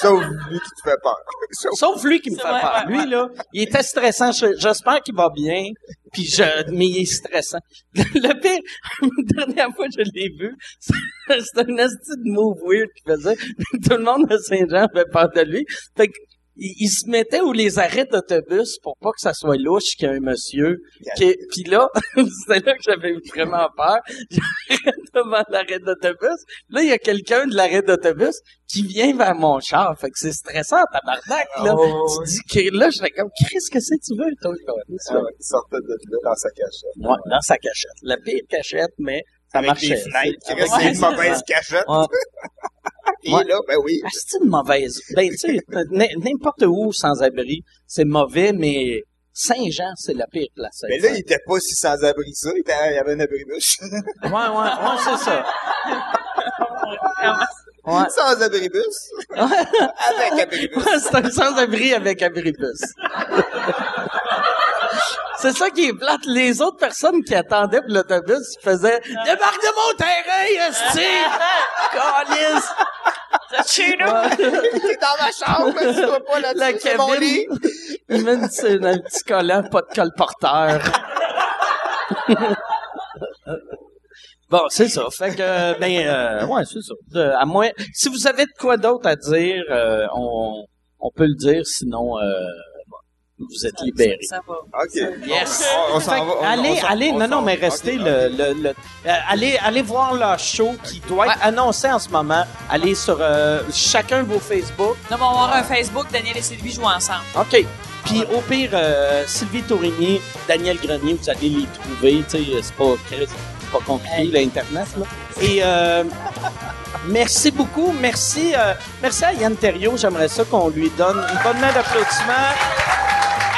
Sauf lui qui te fait peur. Sauf- Sauf lui qui me fait vrai, peur. Lui, là, il était stressant. Je- J'espère qu'il va bien. Puis je, mais il est stressant. Le pire, la dernière fois que je l'ai vu, c'était un esti de move weird qu'il faisait. Tout le monde de Saint-Jean avait peur de lui. Fait que, il, il se mettait où les arrêts d'autobus pour pas que ça soit louche qu'il y a un monsieur. Qui, puis là, c'était là que j'avais vraiment peur. J'arrête devant l'arrêt d'autobus. Là, il y a quelqu'un de l'arrêt d'autobus qui vient vers mon char. Fait que c'est stressant, tabarnak, là. Oh, Tu dis que là, j'étais comme, Chris, qu'est-ce que tu veux, toi? Ah ouais, il sortait de là dans sa cachette. Ouais, dans sa cachette. La pire cachette, mais ça Avec marchait. les fenêtres, qui C'est- restent Ouais, une mauvaise cachette. Ouais. Et Ouais. là, ben oui. Ah, c'est une mauvaise. Ben, tu sais, n- n'importe où sans abri, c'est mauvais, mais Saint-Jean, c'est la pire place. à Mais là, il était pas si sans abri que ça. Il, était- il y avait un abribus. Ouais, ouais, ouais, c'est ça. Ouais. sans abribus. Avec abribus. c'est un sans-abri avec abribus. C'est ça qui est plate. Les autres personnes qui attendaient pour l'autobus faisaient « Débarque de mon terrain, esti! Calice! » Chez nous! T'es dans ma chambre, mais tu dois pas là La c'est mon lit. cabine, c'est un petit collant, pas de colporteur. Bon, c'est ça. Fait que, ben, euh, ouais, c'est ça. De- à moins, si vous avez de quoi d'autre à dire, euh, on, on peut le dire, sinon, euh, vous êtes libérés. Ça va. OK. Yes. On, on s'en Fait va. on- allez, allez, on non, non, mais restez le, le, le- euh, allez, allez voir leur show qui doit être annoncé en ce moment. Allez sur euh, chacun vos Facebook. Non, mais on va avoir un Facebook, Daniel et Sylvie jouent ensemble. OK. Puis au pire, euh, Sylvie Tourigny, Daniel Grenier, vous allez les trouver. Tu sais, c'est pas, c'est pas compliqué, l'Internet. Là. Et euh, merci beaucoup. Merci, euh, merci à Yann Terriot. J'aimerais ça qu'on lui donne une bonne main d'applaudissement.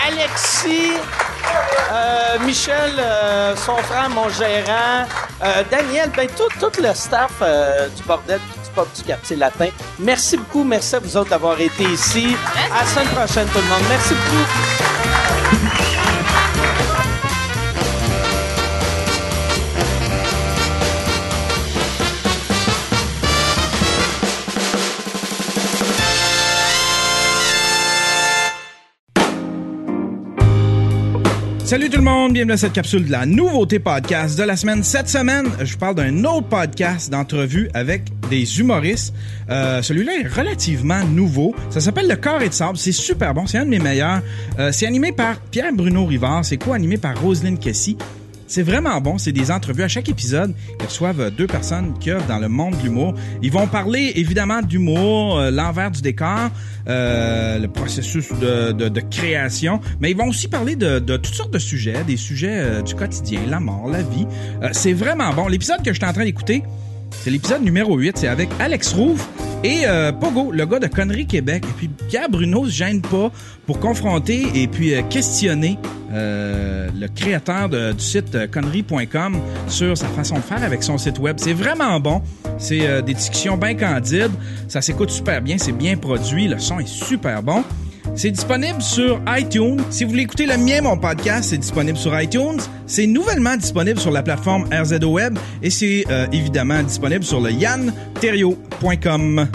Alexis, euh, Michel, euh, son frère, mon gérant, euh, Daniel, ben tout, le staff du bordel du pop du quartier latin. Merci beaucoup, merci à vous autres d'avoir été ici. À la semaine prochaine tout le monde. Merci beaucoup. Salut tout le monde, bienvenue à cette capsule de la nouveauté podcast de la semaine. Cette semaine, je parle d'un autre podcast d'entrevue avec des humoristes. Euh, Celui-là est relativement nouveau. Ça s'appelle Le Corps et de Sable. C'est super bon. C'est un de mes meilleurs. Euh, c'est animé par Pierre-Bruno Rivard. C'est co-animé par Roselyne Kessy. C'est vraiment bon. C'est des entrevues à chaque épisode. Ils reçoivent euh, deux personnes qui œuvrent dans le monde de l'humour. Ils vont parler évidemment d'humour, euh, l'envers du décor, euh, le processus de, de, de création, mais ils vont aussi parler de, de toutes sortes de sujets, des sujets euh, du quotidien, la mort, la vie. C'est vraiment bon. L'épisode que je suis en train d'écouter, c'est l'épisode numéro 8. C'est avec Alex Rouve et euh, Pogo, le gars de Connerie Québec. Et puis Pierre Bruno se gêne pas pour confronter et puis euh, questionner euh, le créateur du site connerie.com sur sa façon de faire avec son site web. C'est vraiment bon. C'est des discussions bien candides. Ça s'écoute super bien. C'est bien produit. Le son est super bon. C'est disponible sur iTunes. Si vous voulez écouter le mien, mon podcast, c'est disponible sur iTunes. C'est nouvellement disponible sur la plateforme RZO Web et c'est euh, évidemment disponible sur le yanterrio.com.